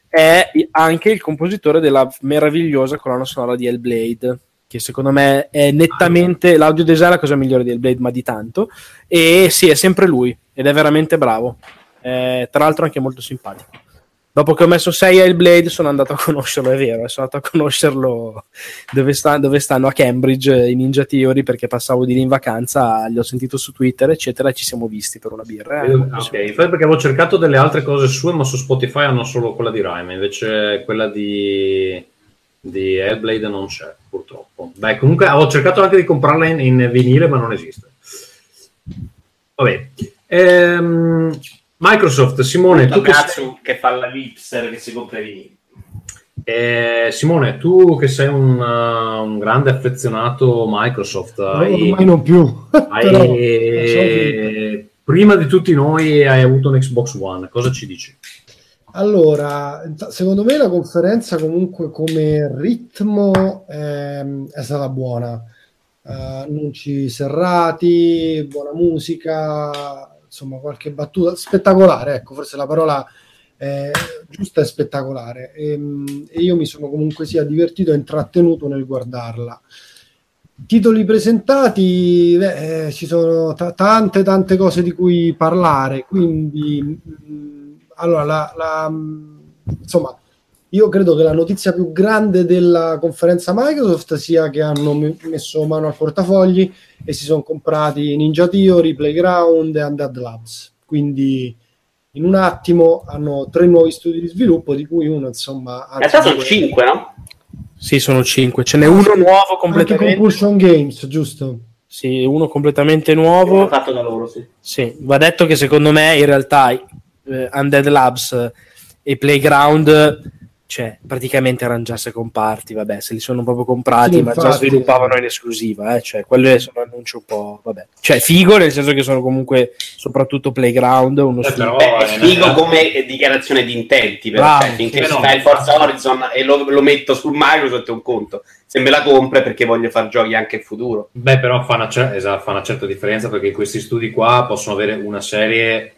è anche il compositore della meravigliosa colonna sonora di Hellblade, che secondo me è nettamente l'audio design è la cosa migliore di Hellblade, ma di tanto. E sì, è sempre lui ed è veramente bravo. Eh, tra l'altro anche molto simpatico. Dopo che ho messo 6 a Hellblade sono andato a conoscerlo, è vero, sono andato a conoscerlo dove, sta- dove stanno a Cambridge eh, i Ninja Theory perché passavo di lì in vacanza, li ho sentito su Twitter eccetera e ci siamo visti per una birra. Eh, Ok, infatti perché avevo cercato delle altre cose sue, ma su Spotify hanno solo quella di Rhyme, invece quella di, di Hellblade non c'è, purtroppo. Beh, comunque avevo cercato anche di comprarla in, in vinile, ma non esiste. Vabbè. Ehm, Microsoft, Simone, tu che sei... cazzo che fa la hipster che si compra i vinili. Eh, Simone, tu che sei un, uh, un grande affezionato Microsoft, hai, ormai non più. hai- Però, prima di tutti noi hai avuto un Xbox One, cosa ci dici? Allora, secondo me la conferenza comunque come ritmo ehm, è stata buona. Eh, annunci serrati, buona musica, insomma qualche battuta spettacolare, ecco, forse la parola eh, giusta è spettacolare. Ehm, E, io mi sono comunque sia divertito e intrattenuto nel guardarla. Titoli presentati, beh, eh, ci sono ta- tante tante cose di cui parlare, quindi mh, allora la, la- mh, insomma io credo che la notizia più grande della conferenza Microsoft sia che hanno me- messo mano al portafogli e si sono comprati Ninja Theory, Playground e Undead Labs. Quindi in un attimo hanno tre nuovi studi di sviluppo, di cui uno insomma. In realtà sono 5, no? Sì, sono cinque. Ce n'è uno nuovo Anche completamente. Compulsion Games, giusto? Sì, uno completamente nuovo. fatto da loro, sì. Sì, va detto che secondo me in realtà eh, Undead Labs e Playground, cioè praticamente erano già second party, vabbè, se li sono proprio comprati, Sì, ma già infatti. sviluppavano in esclusiva, eh, cioè quelle sono annunci un po', vabbè. Cioè figo nel senso che sono comunque soprattutto Playground, uno Eh, studio- però- Beh, è figo no. come dichiarazione di intenti, però, Bravo, cioè, finché no. sta il Forza Horizon e lo, lo metto sul Microsoft è un conto. Se me la compro è perché voglio fare giochi anche in futuro. Beh, però fa una, cer- esatto, fa una certa differenza perché questi studi qua possono avere una serie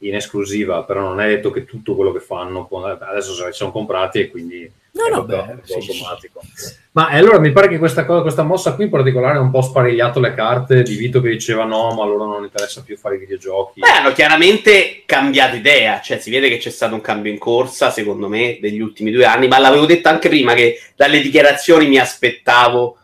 in esclusiva, però non è detto che tutto quello che fanno adesso se li sono comprati e quindi No, è no, beh, sì, sì, automatico. Ma eh, allora mi pare che questa, cosa, questa mossa qui in particolare ha un po' sparigliato le carte di Vito che diceva no, ma allora non interessa più fare i videogiochi. Beh, hanno chiaramente cambiato idea, cioè si vede che c'è stato un cambio in corsa, secondo me, degli ultimi due anni, ma l'avevo detto anche prima che dalle dichiarazioni mi aspettavo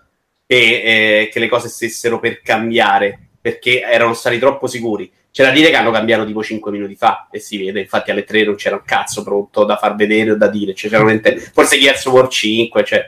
che, eh, che le cose stessero per cambiare, perché erano stati troppo sicuri. C'è da dire che hanno cambiato tipo 5 minuti fa e si vede, infatti alle 3 non c'era un cazzo pronto da far vedere o da dire, cioè, c'era veramente- forse Gears of War 5, cioè,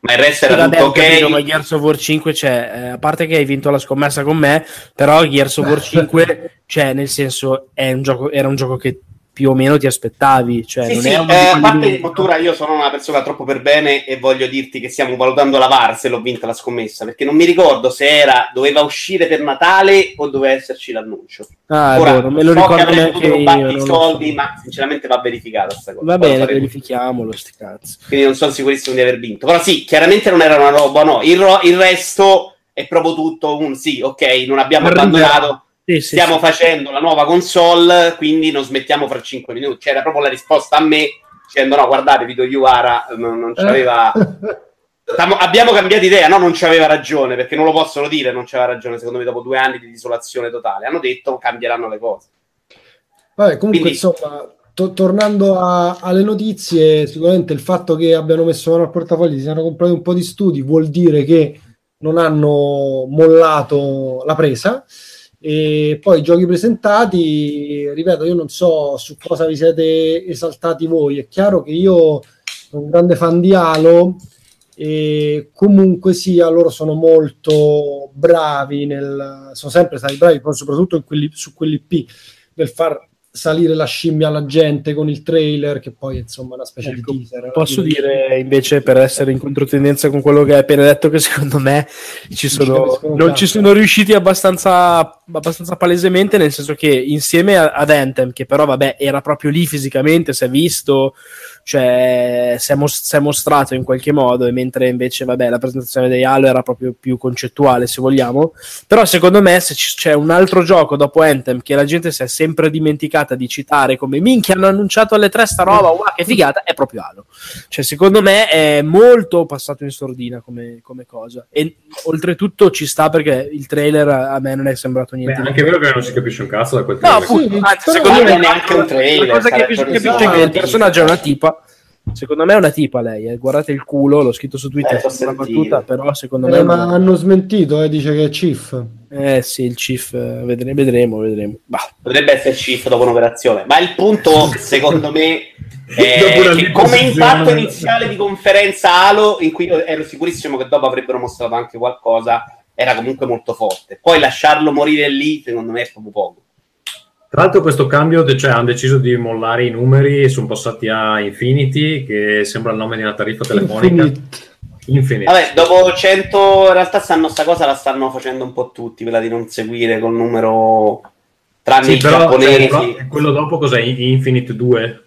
ma il resto Sì, era vabbè, tutto capito, ok. ma Gears of War 5 c'è, eh, a parte che hai vinto la scommessa con me, però Gears of War 5, cioè, nel senso, è un gioco, era un gioco che più o meno ti aspettavi. Cioè, Sì, non sì, è eh, uno di a parte lì- Mottura, io sono una persona troppo per bene e voglio dirti che stiamo valutando la VAR se l'ho vinta la scommessa, perché non mi ricordo se era doveva uscire per Natale o doveva esserci l'annuncio. Ah, Ora, vero, non me lo so che ricordo avrei neanche potuto rubarti i soldi, so. ma sinceramente va verificata sta cosa. Va Poi bene, verifichiamolo, sti cazzi. Quindi non sono sicurissimo di aver vinto. Però sì, chiaramente non era una roba, no. Il, ro- il resto è proprio tutto un sì, ok, non abbiamo Arriverà. abbandonato, Sì, sì, stiamo sì. facendo la nuova console, quindi non smettiamo fra 5 minuti. C'era proprio la risposta a me dicendo no, guardate, Vito Iuvara non, non c'aveva... Stiamo- abbiamo cambiato idea, no, non c'aveva ragione, perché non lo possono dire, non c'aveva ragione, secondo me, dopo due anni di isolazione totale. Hanno detto cambieranno le cose. Vabbè, comunque, Quindi- insomma, to- tornando a- alle notizie, sicuramente il fatto che abbiano messo mano al portafoglio, si siano comprati un po' di studi, vuol dire che non hanno mollato la presa. E poi i giochi presentati, ripeto, io non so su cosa vi siete esaltati voi. È chiaro che io sono un grande fan di Halo e comunque sia loro sono molto bravi nel, sono sempre stati bravi poi soprattutto in quelli, su quell'IP nel far salire la scimmia alla gente con il trailer che poi insomma è una specie Ecco, di teaser Posso dire invece per essere in controtendenza con quello che hai appena detto che secondo me ci sono, non tanto. ci sono riusciti abbastanza, abbastanza palesemente nel senso che insieme a- ad Anthem che però vabbè era proprio lì fisicamente si è visto cioè si è, mos- si è mostrato in qualche modo e mentre invece vabbè la presentazione dei Halo era proprio più concettuale se vogliamo. Però secondo me se c- c'è un altro gioco dopo Anthem che la gente si è sempre dimenticata di citare come minchia hanno annunciato alle tre sta roba wow che figata è proprio Halo. Cioè secondo me è molto passato in sordina come, come cosa. E oltretutto ci sta perché il trailer a me non è sembrato Beh, niente di- anche è vero che non si capisce un cazzo da quel No, trailer. appunto, Sì, anzi, secondo me è neanche un trailer, La cosa che proprio capisce è che il personaggio è una tipa. Secondo me è una tipa lei. eh. Guardate il culo, l'ho scritto su Twitter. Eh, una battuta, però secondo me. Eh, è ma una- hanno smentito eh, dice che è Chief Eh sì, il Chief. eh, vedremo, vedremo. vedremo. Bah. Potrebbe essere CIF dopo un'operazione, ma il punto, secondo me, è che come impatto iniziale di conferenza Halo, in cui ero sicurissimo che dopo avrebbero mostrato anche qualcosa, era comunque molto forte. Poi lasciarlo morire lì, secondo me, è proprio poco. Tra l'altro questo cambio, cioè hanno deciso di mollare i numeri e sono passati a Infinity, che sembra il nome di una tariffa telefonica. Infinite. Infinity. Vabbè, dopo 100, in realtà stanno sta cosa la stanno facendo un po' tutti, quella di non seguire col numero tranne Sì, i però giapponesi. cioè, però quello dopo cos'è? Infinite 2?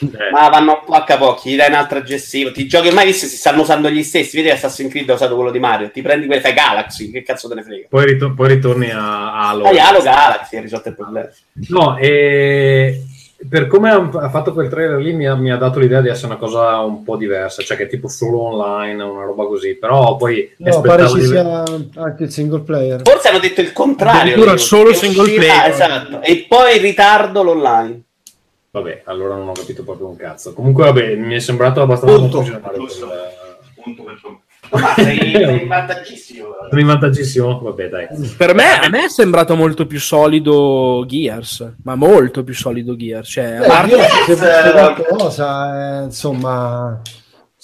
Eh, Ma vanno a poco a pochi, gli dai un'altra gestiva. Ti giochi ormai visto si stanno usando gli stessi. Vedi Assassin's Creed ha usato quello di Mario. Ti prendi quello, fai Galaxy, che cazzo te ne frega? poi, ritor- poi ritorni a Halo. Fai Halo Galaxy, hai risolto il problema. No, e per come ha ha fatto quel trailer lì mi ha, mi ha dato l'idea di essere una cosa un po' diversa, cioè che è tipo solo online, una roba così, però poi no, pare ci sia anche il single player Forse hanno detto il contrario. Addirittura solo che single uscirà- player. Esatto. E poi in ritardo l'online. Vabbè, allora non ho capito proprio un cazzo. Comunque, vabbè, mi è sembrato abbastanza Punto. confusionario Giusto. quel- Ma sei, sei in vantaggissimo. Sono in vantaggissimo? Vabbè, dai. Per me, a me è sembrato molto più solido Gears, ma molto più solido Gears. Cioè, a Beh, parte- io se Yes! fosse qualcosa eh, insomma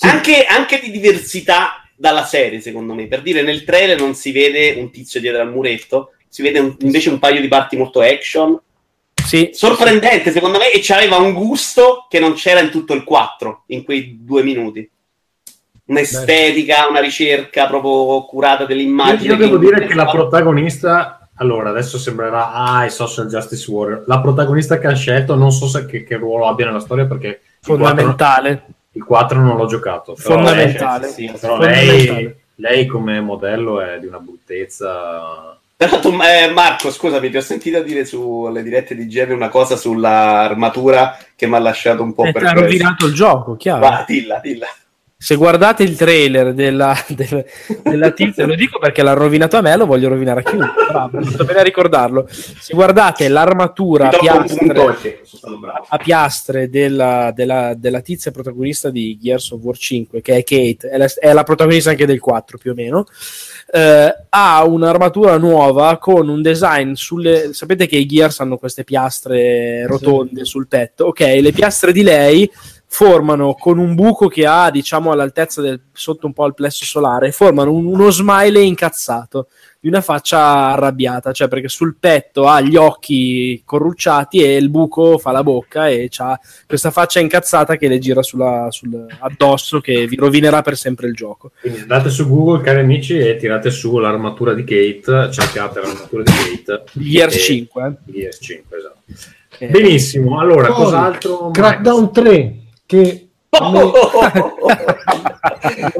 Anche, anche di diversità dalla serie, secondo me. Per dire, nel trailer non si vede un tizio dietro al muretto, si vede un- invece un paio di parti molto action. Sì, Sorprendente, secondo me, e c'aveva un gusto che non c'era in tutto il 4, in quei due minuti. Un'estetica, una ricerca proprio curata dell'immagine. io devo dire che la protagonista, allora adesso sembrerà ah, i social justice warrior. La protagonista che ha scelto, non so se che, che ruolo abbia nella storia perché il 4, fondamentale. il 4 non l'ho giocato. Però, Fondamentale. Sì, sì, però fondamentale. lei, lei come modello è di una bruttezza. Però tu, eh, Marco, scusami, ti ho sentito dire sulle dirette di Gene una cosa sull'armatura che mi ha lasciato un po' Eh, per ti ha rovinato il gioco, chiaro. Va, dilla, dilla. Se guardate il trailer della, del- della tizia, lo dico perché l'ha rovinato a me, lo voglio rovinare a chiunque. Bravo, sto bene a ricordarlo. Se guardate l'armatura a piastre, a piastre della, della- della tizia protagonista di Gears of War 5, che è Kate, è la, è la protagonista anche del 4 più o meno. Eh, ha un'armatura nuova con un design sulle. Sapete che i Gears hanno queste piastre rotonde sul petto? Ok, le piastre di lei formano con un buco che ha, diciamo, all'altezza del sotto un po' al plesso solare, formano un- uno smile incazzato di una faccia arrabbiata, cioè perché sul petto ha gli occhi corrucciati e il buco fa la bocca e ha questa faccia incazzata che le gira sulla, sul addosso che vi rovinerà per sempre il gioco. Quindi andate su Google, cari amici, e tirate su l'armatura di Kate, cercate l'armatura di Kate. Gears E- 5. eh. Gears 5, esatto. Eh, Benissimo, allora, Poi, cos'altro? Crackdown 3 che a me-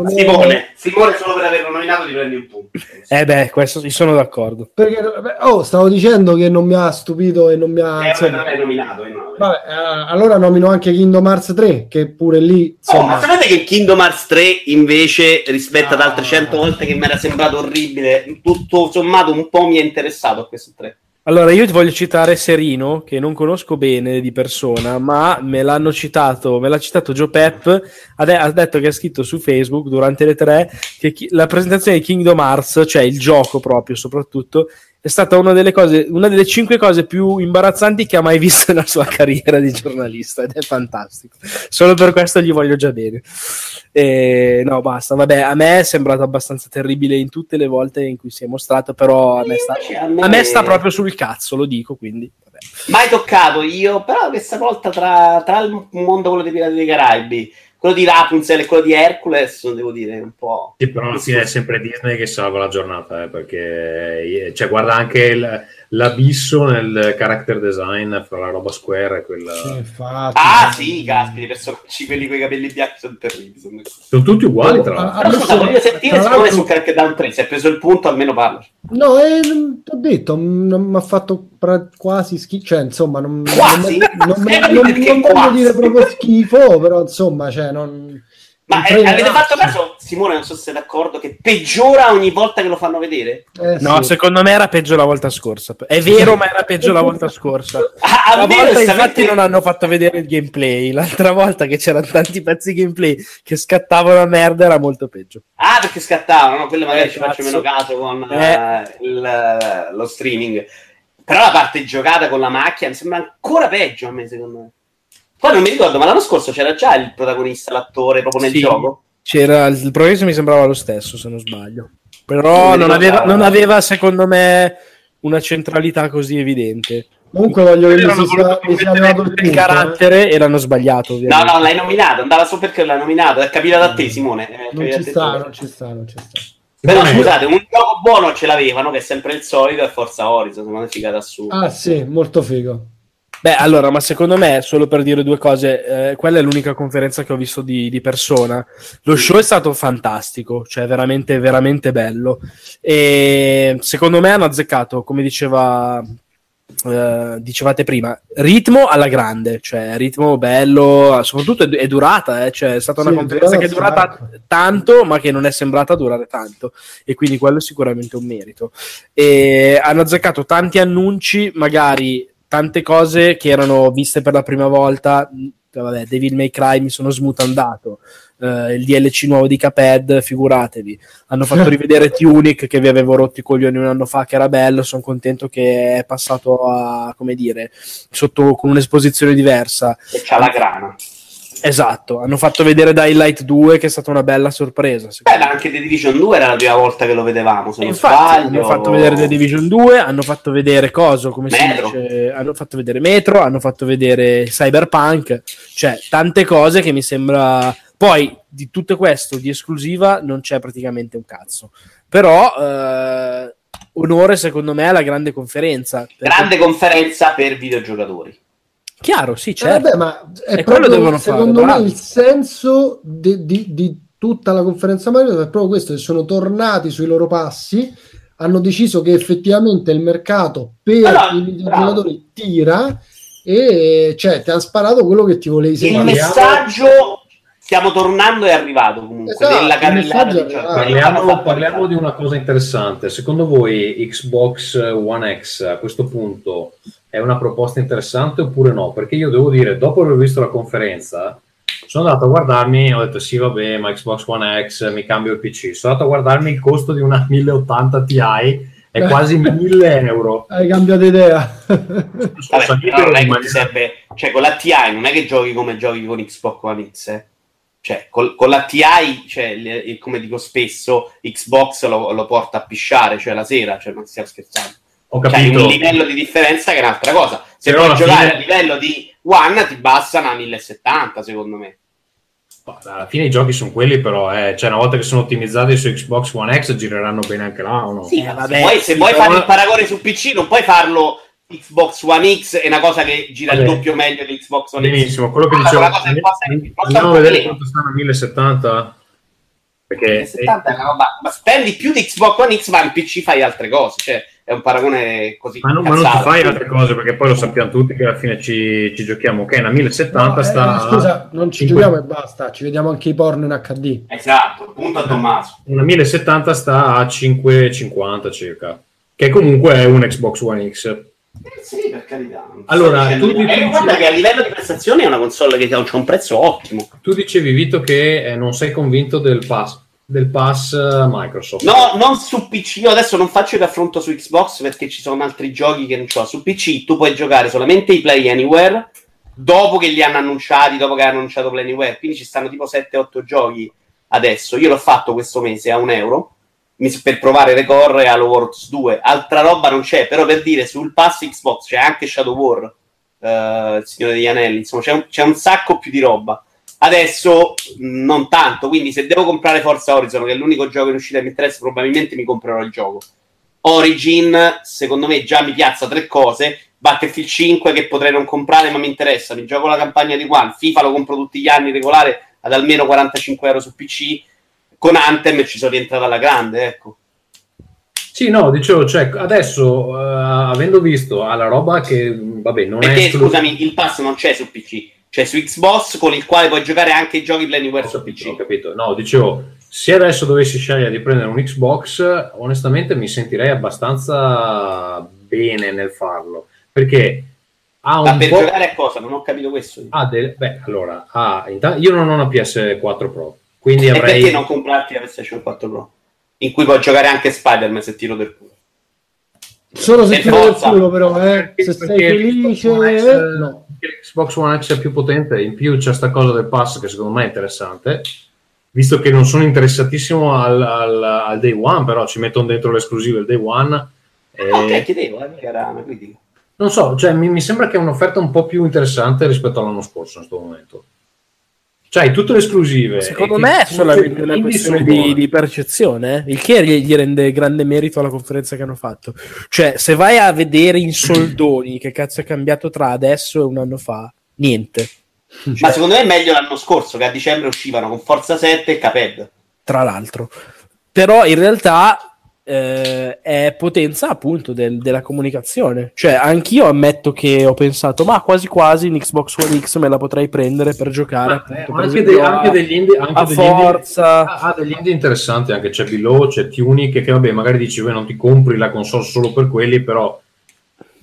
Simone, Simone, solo per averlo nominato ti prendi un punto. Eh beh, questo io sono d'accordo. perché beh, oh, stavo dicendo che non mi ha stupito e non mi ha Eh, insomma, non l'hai nominato, eh, no. vabbè, eh, allora nomino anche Kingdom Hearts 3 che pure lì Oh, insomma, ma sapete che Kingdom Hearts 3 invece rispetto ad Ah. altre 100 volte che mi era sembrato orribile, tutto sommato un po' mi è interessato a questo 3. Allora, io ti voglio citare Serino, che non conosco bene di persona, ma me l'hanno citato, me l'ha citato Joe Pep, ha, de- ha detto che ha scritto su Facebook durante le tre che chi- la presentazione di Kingdom Hearts, cioè il gioco proprio soprattutto, è stata una delle cose, una delle cinque cose più imbarazzanti che ha mai visto nella sua carriera di giornalista ed è fantastico. Solo per questo gli voglio già bene. E, no, basta. Vabbè, a me è sembrato abbastanza terribile in tutte le volte in cui si è mostrato, però a me sta, a me sta proprio sul cazzo, lo dico, quindi. Vabbè. Mai toccato io, però questa volta tra, tra il mondo quello dei Pirati dei Caraibi, quello di Rapunzel e quello di Hercules, devo dire, un po'... Sì, però alla fine è sempre Disney che salva la giornata, eh, perché eh, cioè, guarda anche il- l'abisso nel character design fra la roba square e quella... sì, infatti, Ah sì, caspita, i personaggi quelli con i capelli bianchi sono terribili. Sono... Sono tutti uguali, tra Ah, l'altro. Adesso- scusa, voglio sentire Simone l'altro- su Crackdown 3, se hai preso il punto almeno parla. no eh, ti ho detto non mi ha fatto pra- quasi schifo cioè insomma non, Quasi? non, non, Eh, non- non voglio dire proprio schifo però insomma cioè non Ma eh, avete fatto caso, Simone, non so se sei d'accordo, che peggiora ogni volta che lo fanno vedere? eh, No, sì. secondo me era peggio la volta scorsa. È vero, ma era peggio la volta scorsa. Ah, La volta sapete- infatti non hanno fatto vedere il gameplay. L'altra volta che c'erano tanti pezzi di gameplay che scattavano a merda era molto peggio. Ah, perché scattavano, no? Quello magari Eh, ci faccio meno caso con Eh. eh, il- lo streaming. Però la parte giocata con la macchina mi sembra ancora peggio a me, secondo me. Poi non mi ricordo, ma l'anno scorso c'era già il protagonista, l'attore, proprio nel Sì. gioco. C'era il progresso mi sembrava lo stesso, se non sbaglio. Però Non non aveva, non aveva, secondo me, una centralità così evidente. comunque voglio che si sia, mi sia il punto, eh. carattere e l'hanno sbagliato. No, ovviamente. no, l'hai nominato, andava su perché l'hai nominato, è capita da te, Simone. eh, non capita ci te sta non ci sta non ci sta Però Simone, scusate, un gioco buono ce l'avevano, che è sempre il solito, è Forza Horizon, è figata assurda. ah sì molto figo Beh, allora, ma secondo me, solo per dire due cose, eh, quella è l'unica conferenza che ho visto di, di persona. Lo show è stato fantastico, cioè veramente, veramente bello. E secondo me hanno azzeccato, come diceva, eh, dicevate prima, ritmo alla grande, cioè ritmo bello, soprattutto è, è durata, eh, cioè è stata una Sì, è conferenza che è durata durata tanto, ma che non è sembrata durare tanto, e quindi quello è sicuramente un merito. E hanno azzeccato tanti annunci, magari tante cose che erano viste per la prima volta. Vabbè, Devil May Cry mi sono smutandato. Eh, il DLC nuovo di Caped, figuratevi. Hanno fatto rivedere Tunic che vi avevo rotto i coglioni un anno fa, che era bello. Sono contento che è passato a, come dire, sotto con un'esposizione diversa. E c'ha la grana. Esatto, hanno fatto vedere Daylight 2 che è stata una bella sorpresa. Beh, me. ma anche The Division 2 era la prima volta che lo vedevamo, se non infatti sbaglio. hanno fatto vedere The Division 2, hanno fatto vedere coso, come Metro. si dice, hanno fatto vedere Metro, hanno fatto vedere Cyberpunk, cioè tante cose che mi sembra poi di tutto questo di esclusiva non c'è praticamente un cazzo. Però eh, onore secondo me alla grande conferenza. perché- Grande conferenza per videogiocatori. Chiaro, sì, Eh, certo. vabbè, ma è E quello proprio, devono fare, secondo me bravi. il senso di, di- di tutta la conferenza Mario è proprio questo, che sono tornati sui loro passi, hanno deciso che effettivamente il mercato per Allora, i videogiocatori tira e cioè ti hanno sparato quello che ti volevi Il sentire. messaggio stiamo tornando è arrivato comunque Esatto, nella carrellata di Parliamo, parliamo di una cosa interessante. Secondo voi Xbox One X a questo punto è una proposta interessante oppure no? Perché io devo dire, dopo aver visto la conferenza, sono andato a guardarmi, ho detto sì vabbè, ma Xbox One X mi cambio il PC. Sono andato a guardarmi il costo di una 1080 Ti è quasi 1000 euro. Hai cambiato idea. Vabbè, non è che ti serve, cioè con la TI non è che giochi come giochi con Xbox One X, eh. Cioè, col- con la TI, cioè, le- come dico spesso, Xbox lo, lo porta a pisciare, cioè la sera, cioè non stiamo scherzando. Ho Cioè, capito. un livello di differenza che è un'altra cosa. Se Però vuoi giocare fine- a livello di One ti bastano a 1070, secondo me. Alla fine i giochi sono quelli, però, eh. cioè, una volta che sono ottimizzati su Xbox One X, gireranno bene anche là o no? Sì, Eh, ma vabbè, se vuoi, se sì, vuoi però- fare il paragone su PC, non puoi farlo Xbox One X, è una cosa che gira il Vabbè. doppio meglio di Xbox One X. Benissimo, quello che Ah, dicevo. Andiamo a vedere quanto stanno a 1070. Perché 70 è una roba, ma spendi più di Xbox One X, ma in PC fai altre cose. Cioè, è un paragone così. Ma, non- ma non ti fai altre cose perché poi lo sappiamo tutti che alla fine ci, ci giochiamo. Ok, una 1070 No, eh, sta. scusa, non ci cinque- giochiamo e basta, ci vediamo anche i porno in HD. Esatto, punto a Tommaso. Una 1070 sta a 550 circa. Che comunque è un Xbox One X. Eh, Sì, per carità. Allora, tu di- dici- eh, guarda che a livello di prestazioni è una console che ha un prezzo ottimo. Tu dicevi, Vito, che eh, non sei convinto del pass, del pass eh, Microsoft. No, non su PC. Io adesso non faccio il raffronto su Xbox perché ci sono altri giochi che non ho. Su PC tu puoi giocare solamente i Play Anywhere dopo che li hanno annunciati, dopo che hanno annunciato Play Anywhere. Quindi ci stanno tipo 7-8 giochi adesso. Io l'ho fatto questo mese a un euro per provare Record e Halo Wars 2. Altra roba non c'è, però per dire sul pass Xbox c'è anche Shadow War, eh, il Signore degli Anelli. Insomma, c'è un, c'è un sacco più di roba. Adesso mh, non tanto, quindi se devo comprare Forza Horizon, che è l'unico gioco in uscita che mi interessa, probabilmente mi comprerò il gioco. Origin, secondo me, già mi piazza tre cose. Battlefield 5 che potrei non comprare, ma mi interessa. Mi gioco la campagna di One. FIFA lo compro tutti gli anni regolare ad almeno 45 euro su PC. Con Anthem ci sono rientrato alla grande, ecco. Sì, no, dicevo, cioè, adesso, eh, avendo visto alla roba che, vabbè, non è... Perché, scusami, il pass non c'è su PC, c'è su Xbox con il quale puoi giocare anche i giochi Planeware Ho su capito, ho PC. capito. No, dicevo, se adesso dovessi scegliere di prendere un Xbox, onestamente mi sentirei abbastanza bene nel farlo, perché ha Ma un per po'... giocare a cosa? Non ho capito questo. ha del- Beh, allora, ha- inta- io non ho una PS4 Pro, quindi E avrei... perché non comprarti la PlayStation 4 Pro? In cui puoi giocare anche Spider-Man se tiro del culo. Solo se Per ti do il forza. culo, però, eh. Se sei felice, Xbox One X, eh, no. Xbox One X è più potente, in più c'è sta cosa del pass che secondo me è interessante, visto che non sono interessatissimo al, al- al day one, però ci mettono dentro l'esclusiva il day one. e- No, ok, chiedevo, eh, era una critica. Non so, cioè, mi, mi sembra che è un'offerta un po' più interessante rispetto all'anno scorso in questo momento. Cioè, hai tutte le esclusive. Secondo me è solamente una questione di, di percezione, eh. il che gli, gli rende grande merito alla conferenza che hanno fatto. Cioè, se vai a vedere in soldoni che cazzo è cambiato tra adesso e un anno fa, niente. Ma secondo me è meglio l'anno scorso che a dicembre uscivano con Forza 7 e Caped. tra l'altro. Però in realtà eh, è potenza appunto del- della comunicazione. Cioè, anch'io ammetto che ho pensato, ma quasi quasi in Xbox One X me la potrei prendere per giocare. Ma, eh, appunto, per anche, de- a- anche degli indie, anche a degli indie- Forza. ha, ha degli indie interessanti, anche c'è Below, c'è Tunic, che vabbè, magari dici, "Beh, non ti compri la console solo per quelli, però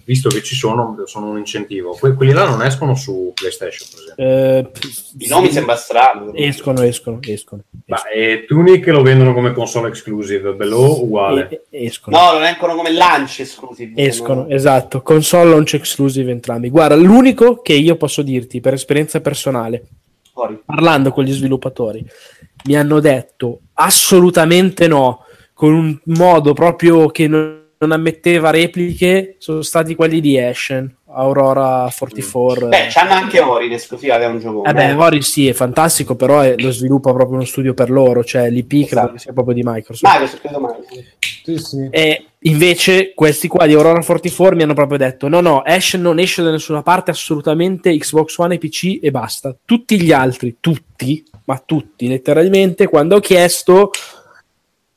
visto che ci sono, sono un incentivo. Que- quelli là non escono su PlayStation, per esempio. eh, Il nome mi sembra strano. escono, escono, escono. Ma, e Tunic lo vendono come console exclusive, Below uguale. E- escono. No, lo vengono come lanci esclusivi. Escono, No. esatto, console launch exclusive entrambi. Guarda, l'unico che io posso dirti per esperienza personale, Fuori. parlando con gli sviluppatori, mi hanno detto assolutamente no, con un modo proprio che non, non ammetteva repliche, sono stati quelli di Ashen, Aurora 44. Beh, c'hanno anche Ori in esclusiva che è un gioco. Eh beh, Ori sì, è fantastico, però è- lo sviluppa proprio uno studio per loro, cioè l'IP credo Esatto. che sia proprio di Microsoft. Microsoft credo mai. sì. Sì. E invece questi qua di Aurora 44 mi hanno proprio detto: no, no, Ash non esce da nessuna parte, assolutamente Xbox One e PC e basta. Tutti gli altri, tutti, ma tutti letteralmente, quando ho chiesto,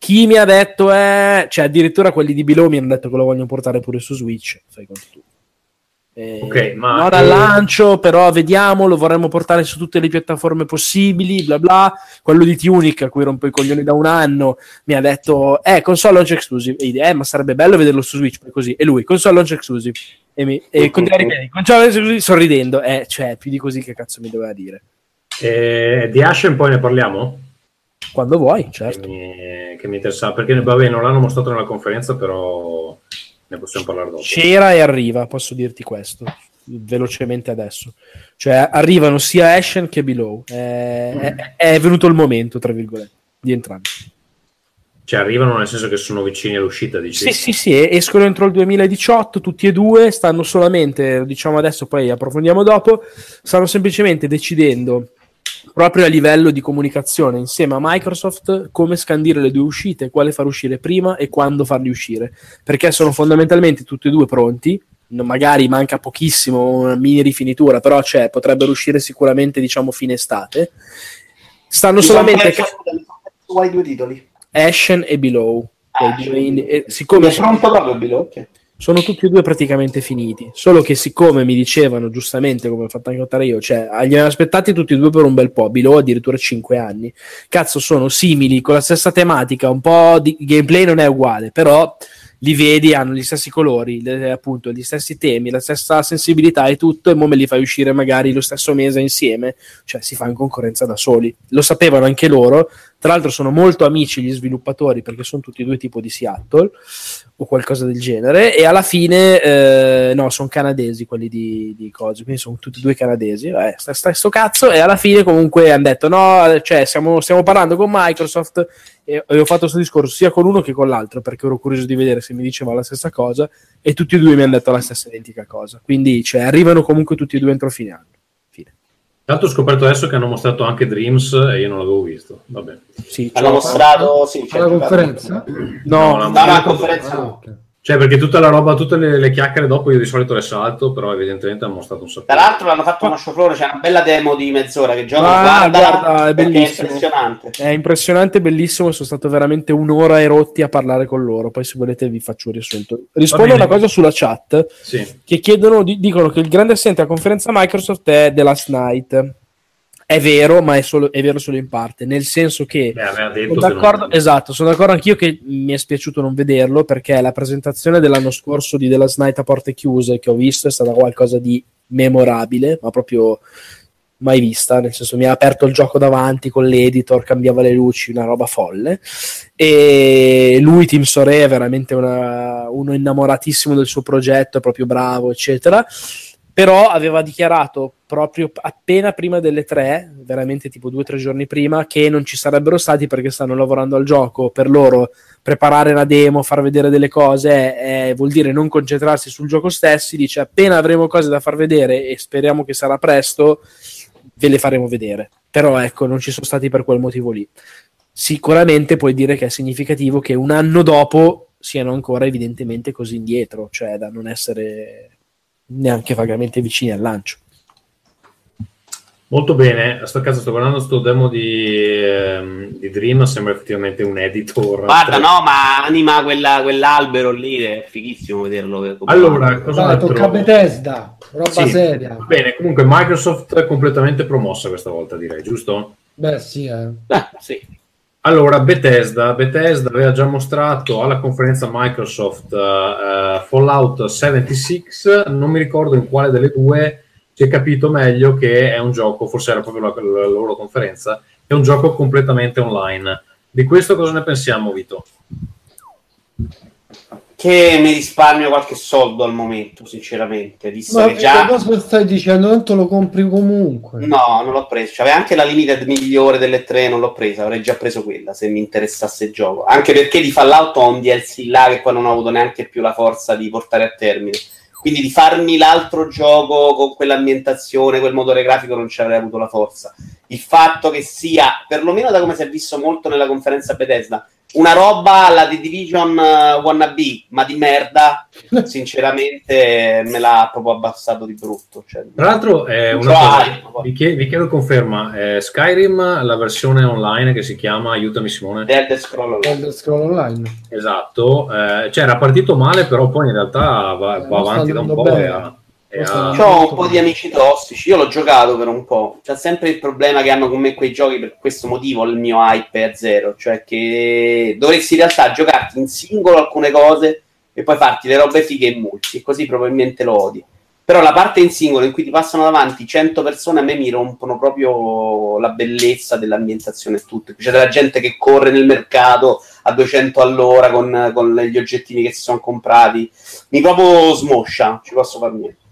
chi mi ha detto, eh, cioè addirittura quelli di Below mi hanno detto che lo vogliono portare pure su Switch. Fai conto tu. Eh, Ok, ma- no dal lancio, però vediamo, lo vorremmo portare su tutte le piattaforme possibili, bla bla. Quello di Tunic, a cui rompo i coglioni da un anno, mi ha detto, eh, console launch exclusive. E io, eh, ma sarebbe bello vederlo su Switch, così. E lui, console launch exclusive. E, mi, e continua a ripetere, console launch exclusive, sorridendo. Eh, cioè, più di così che cazzo mi doveva dire. E di Ashen poi ne parliamo? Quando vuoi, che certo. mi, che mi interessa, perché vabbè, non l'hanno mostrato nella conferenza, però ne possiamo parlare dopo. C'era e arriva, posso dirti questo velocemente adesso. Cioè, arrivano sia Ashen che Below. È, è- è venuto il momento, tra virgolette, di entrambi. Cioè, arrivano nel senso che sono vicini all'uscita, dici? Sì, sì, sì, escono entro il 2018, tutti e due, stanno solamente, diciamo adesso, poi approfondiamo dopo, stanno semplicemente decidendo proprio a livello di comunicazione insieme a Microsoft come scandire le due uscite, quale far uscire prima e quando farli uscire, perché sono fondamentalmente tutti e due pronti, magari manca pochissimo, una mini rifinitura, però c'è, potrebbero uscire sicuramente diciamo fine estate. Stanno sono solamente quali due titoli? Ashen e Below. Ah, e siccome Come è pronto proprio Bilo? Ok. Sono tutti e due praticamente finiti. Solo che, siccome mi dicevano giustamente, come ho fatto anche notare io, cioè li avevano aspettati tutti e due per un bel po', Below addirittura 5 anni. Cazzo, sono simili, con la stessa tematica, un po' di gameplay non è uguale, però li vedi, hanno gli stessi colori, le- appunto, gli stessi temi, la stessa sensibilità e tutto, e mo me li fai uscire magari lo stesso mese insieme, cioè si fa in concorrenza da soli. Lo sapevano anche loro, tra l'altro sono molto amici gli sviluppatori perché sono tutti due tipo di Seattle o qualcosa del genere e alla fine eh, no sono canadesi quelli di, di cose quindi sono tutti e due canadesi eh, sta, sta sto cazzo e alla fine comunque hanno detto no cioè stiamo, stiamo parlando con Microsoft e, e ho fatto questo discorso sia con uno che con l'altro perché ero curioso di vedere se mi diceva la stessa cosa e tutti e due mi hanno detto la stessa identica cosa quindi cioè, arrivano comunque tutti e due entro fine anno. Tanto ho scoperto adesso che hanno mostrato anche Dreams e io non l'avevo visto. Vabbè. sì, Hanno mostrato, sì, c'è alla conferenza? no, No, no, No, no, la conferenza Ah, no. ok. Cioè, perché tutta la roba, tutte le, le chiacchiere dopo io di solito le salto, però evidentemente hanno mostrato un sacco. Tra l'altro l'hanno fatto uno show floor, c'è una bella demo di mezz'ora che gioca, Ah, guarda, è bellissimo. impressionante. È impressionante, bellissimo. Sono stato veramente un'ora e rotti a parlare con loro. Poi, se volete, vi faccio un riassunto. Rispondo a una cosa sulla chat Sì. che chiedono, di- dicono che il grande assente a conferenza Microsoft è The Last Night. È vero, ma è, solo, è vero solo in parte, nel senso che Beh, sono che d'accordo, non- esatto, sono d'accordo anch'io che mi è spiaciuto non vederlo perché la presentazione dell'anno scorso di The Last Night a porte chiuse che ho visto è stata qualcosa di memorabile, ma proprio mai vista, nel senso mi ha aperto il gioco davanti con l'editor, cambiava le luci, una roba folle. E lui, Tim Sore, è veramente una- uno innamoratissimo del suo progetto, è proprio bravo, eccetera. Però aveva dichiarato proprio appena prima delle tre, veramente tipo due o tre giorni prima, che non ci sarebbero stati perché stanno lavorando al gioco. Per loro preparare una demo, far vedere delle cose, eh, vuol dire non concentrarsi sul gioco stesso. Dice appena avremo cose da far vedere e speriamo che sarà presto, ve le faremo vedere. Però ecco, non ci sono stati per quel motivo lì. Sicuramente puoi dire che è significativo che un anno dopo siano ancora evidentemente così indietro, cioè da non essere neanche vagamente vicini al lancio. Molto bene, a sto cazzo sto guardando sto demo di, ehm, di Dream, sembra effettivamente un editor. Guarda, no, ma anima quella- quell'albero lì, è fighissimo vederlo. Allora, cosa Dai, tocca a? Bethesda, roba Sì. seria. Va bene, comunque Microsoft è completamente promossa questa volta, direi, giusto? Beh, sì, eh. Ah, sì. Allora, Bethesda, Bethesda aveva già mostrato alla conferenza Microsoft eh, Fallout 76, non mi ricordo in quale delle due si è capito meglio che è un gioco, forse era proprio la, la loro conferenza, è un gioco completamente online. Di questo cosa ne pensiamo, Vito? Che mi risparmio qualche soldo al momento, sinceramente. Visto Ma che già... cosa stai dicendo? Tanto lo compri comunque. No, non l'ho preso. C'aveva anche la limited migliore delle tre, non l'ho presa. Avrei già preso quella se mi interessasse il gioco. Anche perché di Fallout ho un DLC là che poi non ho avuto neanche più la forza di portare a termine. Quindi di farmi l'altro gioco con quell'ambientazione, quel motore grafico, non ci avrei avuto la forza. Il fatto che sia, perlomeno da come si è visto molto nella conferenza Bethesda, una roba alla The Division uh, wannabe, ma di merda, sinceramente me l'ha proprio abbassato di brutto. Cioè, Tra l'altro, è una Cioè, cosa, vi, chie- vi chiedo conferma, è Skyrim, la versione online che si chiama, aiutami Simone, The Elder Scroll Online. Elder Scroll Online. esatto, eh, cioè era partito male, però poi in realtà va, Eh, va avanti da un po' bene. e ha- e andando Ho un po' di amici tossici, io l'ho giocato per un po'. C'è sempre il problema che hanno con me quei giochi per questo motivo il mio hype è a zero, cioè che dovresti in realtà giocarti in singolo alcune cose e poi farti le robe fighe in multi, e così probabilmente lo odi. Però la parte in singolo in cui ti passano davanti 100 persone a me mi rompono proprio la bellezza dell'ambientazione e tutto. C'è della gente che corre nel mercato a 200 all'ora con, con gli oggettini che si sono comprati. Mi proprio smoscia, ci posso far niente.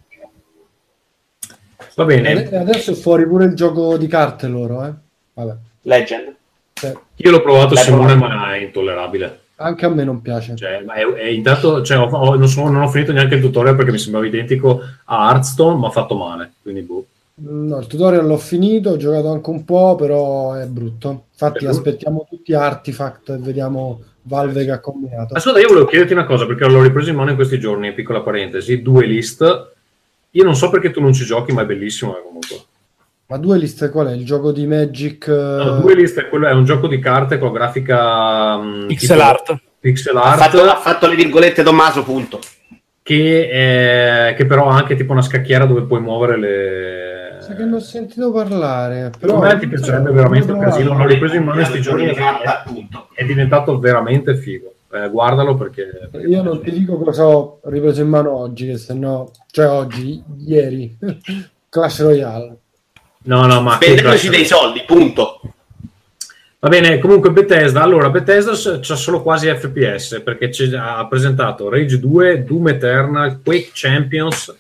Va bene, Adesso è fuori pure il gioco di carte loro, eh. Vabbè. Legend. Cioè, io l'ho provato L'hai Simone, provato? ma è intollerabile. anche a me non piace. Cioè, ma è, è intanto, cioè, ho- ho- non, sono- non ho finito neanche il tutorial perché mi sembrava identico a Hearthstone, ma fatto male. Quindi, boh. No, il tutorial l'ho finito, ho giocato anche un po', però è brutto. Infatti È brutto. aspettiamo tutti Artifact e vediamo Valve che ha combinato. Ascolta, io volevo chiederti una cosa perché l'ho ripreso in mano in questi giorni, piccola parentesi, due list. Io non so perché tu non ci giochi, ma è bellissimo eh, comunque. Ma due liste qual è? Il gioco di Magic? No, eh, due list è, quello, è un gioco di carte con grafica mm, Pixel tipo art. Pixel Ha art fatto, ha fatto le virgolette Tommaso, punto. che, è- che però ha anche tipo una scacchiera dove puoi muovere le. Sai che non ho sentito parlare. Però Secondo me ti piacerebbe veramente un casino. L'ho ripreso in mano questi giorni. È, punto. è diventato veramente figo. Eh, guardalo perché. perché Io non ti dico cosa ho ripreso in mano oggi, che se no, cioè oggi, ieri, Clash Royale. No, no, ma. Spendendoci dei soldi, punto. Va bene, comunque Bethesda, allora Bethesda c'ha solo quasi FPS perché ha presentato Rage 2, Doom Eternal, Quake Champions,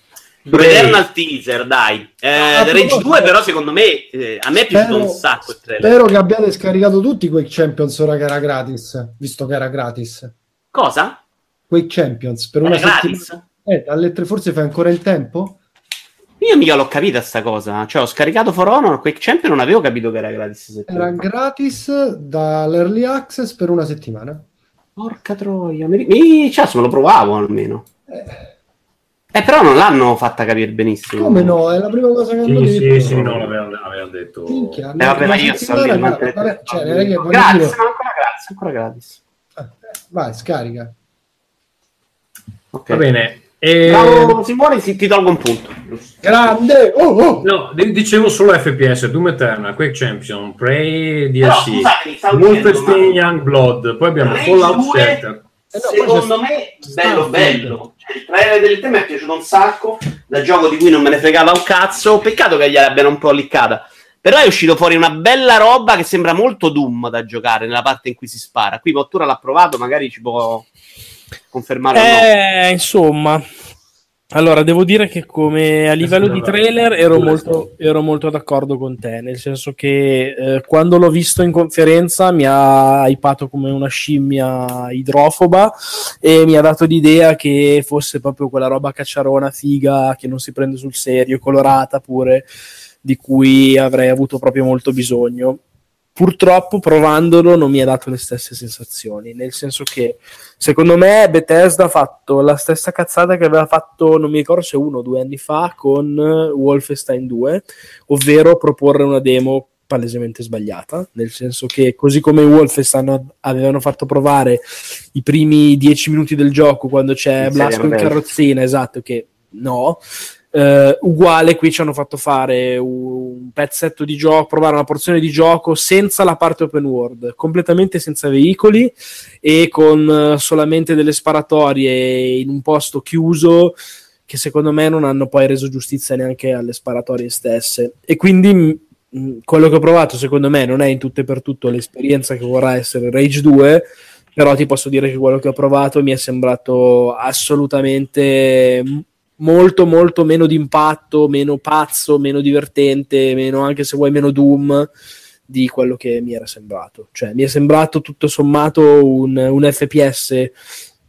Eternal teaser, dai. Eh, Ah, Rage però- 2 però secondo me, eh, a me è piaciuto un sacco. Spero che abbiate scaricato tutti Quake Champions ora che era gratis, visto che era gratis. Cosa? Quake Champions per una Era gratis? settimana. Eh, alle tre forse fai ancora il tempo? Io mica l'ho capita sta cosa. Cioè, ho scaricato For Honor, Quake Champion, non avevo capito che era gratis. Era gratis dall'early access per una settimana. Porca troia. Mi, mi cioè, me lo provavo almeno. Eh, però non l'hanno fatta capire benissimo. Come no? È la prima cosa che hanno Sì, detto. sì, sì, no, l'avevano, avevano detto. Minchia, Eh, vabbè, ma io non- vabbè, cioè, non è che voglio Grazie, dire- no, ancora grazie, ancora gratis. Eh, Vai, scarica. Ok. Va bene. E... Bravo Simone, sì, ti tolgo un punto. Grande! Oh, oh! No, dicevo solo FPS, Doom Eternal, Quake Champion, Prey DLC, Wolfenstein Young Blood, poi abbiamo Fallout 2 Shelter. Eh no, Secondo me, bello, bello. Cioè, il trailer del tema mi è piaciuto un sacco. Da gioco di cui non me ne fregava un cazzo. Peccato che gliel'abbiano un po' liccata. Però è uscito fuori una bella roba che sembra molto Doom da giocare nella parte in cui si spara. Qui Mottura l'ha provato, magari ci può confermare o no. Eh, insomma. Allora, devo dire che come a livello di trailer ero molto, ero molto d'accordo con te, nel senso che eh, quando l'ho visto in conferenza mi ha hypato come una scimmia idrofoba e mi ha dato l'idea che fosse proprio quella roba cacciarona figa che non si prende sul serio, colorata pure, di cui avrei avuto proprio molto bisogno. Purtroppo provandolo non mi ha dato le stesse sensazioni, nel senso che secondo me Bethesda ha fatto la stessa cazzata che aveva fatto, non mi ricordo se uno o due anni fa, con eh, Wolfenstein 2, ovvero proporre una demo palesemente sbagliata, nel senso che così come in Wolfenstein avevano fatto provare i primi dieci minuti del gioco quando c'è Blasco in carrozzina, esatto, che no, eh, uguale qui ci hanno fatto fare un pezzetto di gioco, provare una porzione di gioco senza la parte open world, completamente senza veicoli e con eh, solamente delle sparatorie in un posto chiuso che secondo me non hanno poi reso giustizia neanche alle sparatorie stesse. E quindi mh, mh, quello che ho provato secondo me non è in tutto e per tutto l'esperienza che vorrà essere Rage 2 però ti posso dire che quello che ho provato mi è sembrato assolutamente m- molto molto meno d'impatto, meno pazzo, meno divertente, meno anche se vuoi meno Doom di quello che mi era sembrato. Cioè mi è sembrato tutto sommato un, un FPS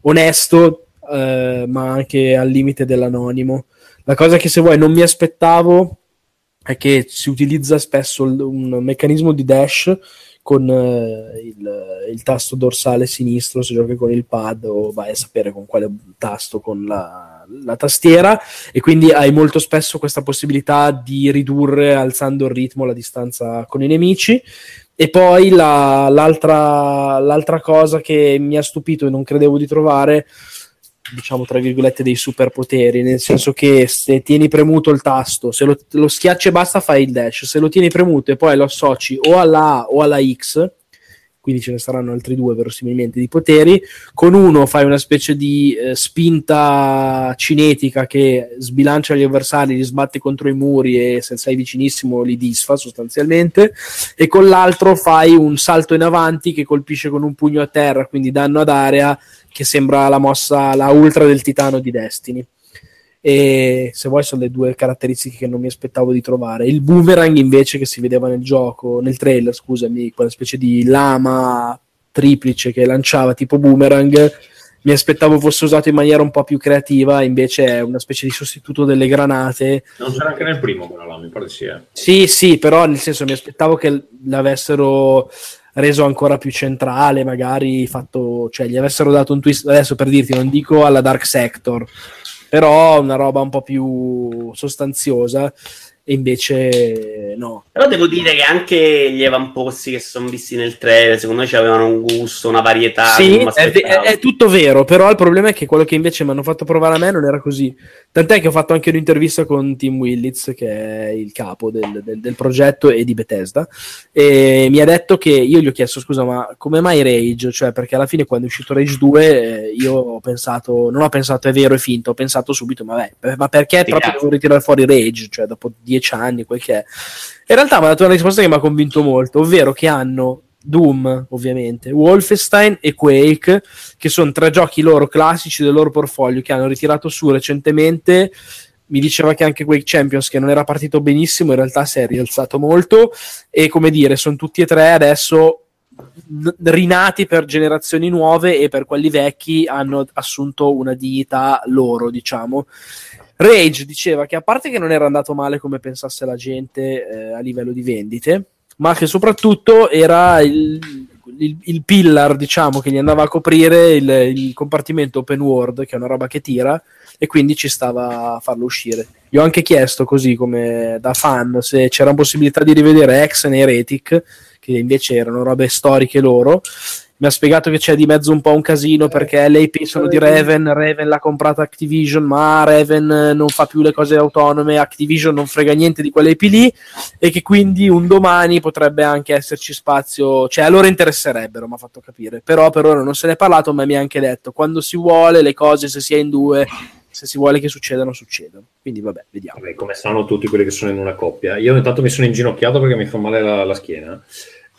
onesto, eh, ma anche al limite dell'anonimo. La cosa che se vuoi non mi aspettavo è che si utilizza spesso il- un meccanismo di dash con eh, il, il tasto dorsale sinistro se giochi con il pad o vai a sapere con quale tasto con la, la tastiera e quindi hai molto spesso questa possibilità di ridurre alzando il ritmo la distanza con i nemici. E poi la- l'altra, l'altra cosa che mi ha stupito e non credevo di trovare diciamo tra virgolette dei superpoteri nel senso che se tieni premuto il tasto se lo, lo schiacci e basta fai il dash. Se lo tieni premuto e poi lo associ o alla A o alla X quindi ce ne saranno altri due verosimilmente di poteri. Con uno fai una specie di eh, spinta cinetica che sbilancia gli avversari, li sbatte contro i muri e se sei vicinissimo li disfa sostanzialmente. E con l'altro fai un salto in avanti che colpisce con un pugno a terra, quindi danno ad area che sembra la mossa, la ultra del titano di Destiny e se vuoi sono le due caratteristiche che non mi aspettavo di trovare. Il boomerang invece che si vedeva nel gioco, nel trailer, scusami, quella specie di lama triplice che lanciava tipo boomerang, mi aspettavo fosse usato in maniera un po' più creativa, invece è una specie di sostituto delle granate. Non c'era anche nel primo quella lama, mi pare. Eh. Sì, sì, però nel senso mi aspettavo che l'avessero reso ancora più centrale, magari fatto, cioè gli avessero dato un twist, adesso per dirti, non dico alla Dark Sector, però una roba un po' più sostanziosa e invece no. Però devo dire che anche gli avamposti che sono visti nel trailer, secondo me avevano un gusto, una varietà. Sì, è, è, è, tutto vero, però il problema è che quello che invece mi hanno fatto provare a me non era così. Tant'è che ho fatto anche un'intervista con Tim Willits, che è il capo del, del, del progetto e di Bethesda, e mi ha detto che io gli ho chiesto, scusa, ma come mai Rage? Cioè, perché alla fine quando è uscito Rage 2 eh, io ho pensato, non ho pensato è vero e finto, ho pensato subito, ma, beh, ma perché Ti proprio devo ritirare fuori Rage? Cioè, dopo 10 dieci anni, quel che è. In realtà mi ha dato una risposta che mi ha convinto molto, ovvero che hanno Doom, ovviamente, Wolfenstein e Quake, che sono tre giochi loro classici del loro portfolio che hanno ritirato su recentemente. Mi diceva che anche Quake Champions, che non era partito benissimo, in realtà si è rialzato molto. E come dire, sono tutti e tre adesso rinati per generazioni nuove e per quelli vecchi hanno assunto una dignità loro, diciamo. Rage diceva che a parte che non era andato male come pensasse la gente eh, a livello di vendite, ma che soprattutto era il, il, il, pillar, diciamo, che gli andava a coprire il, il, compartimento open world, che è una roba che tira, e quindi ci stava a farlo uscire. Gli ho anche chiesto, così come da fan, se c'era possibilità di rivedere Exen e Heretic, che invece erano robe storiche loro, mi ha spiegato che c'è di mezzo un po' un casino eh, perché le IP sono di Raven, Raven l'ha comprata Activision, ma Raven non fa più le cose autonome, Activision non frega niente di quelle IP lì e che quindi un domani potrebbe anche esserci spazio, cioè a loro interesserebbero, mi ha fatto capire, però per ora non se ne è parlato, ma mi ha anche detto quando si vuole le cose se si è in due se si vuole che succedano, succedono. Quindi vabbè, vediamo. Vabbè, come sanno tutti quelli che sono in una coppia. Io intanto mi sono inginocchiato perché mi fa male la, la schiena.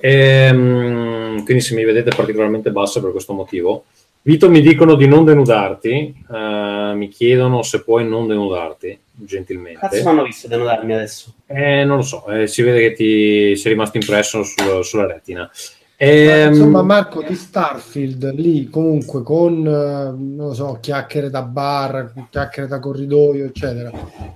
E, um, quindi se mi vedete particolarmente basso per questo motivo. Vito mi dicono di non denudarti, uh, mi chiedono se puoi non denudarti, gentilmente. Cazzo mi hanno visto denudarmi adesso? Eh, non lo so, eh, si vede che ti sei rimasto impresso sul, sulla retina. E, insomma, Marco di Starfield lì comunque con non lo so, chiacchiere da bar, chiacchiere da corridoio, eccetera.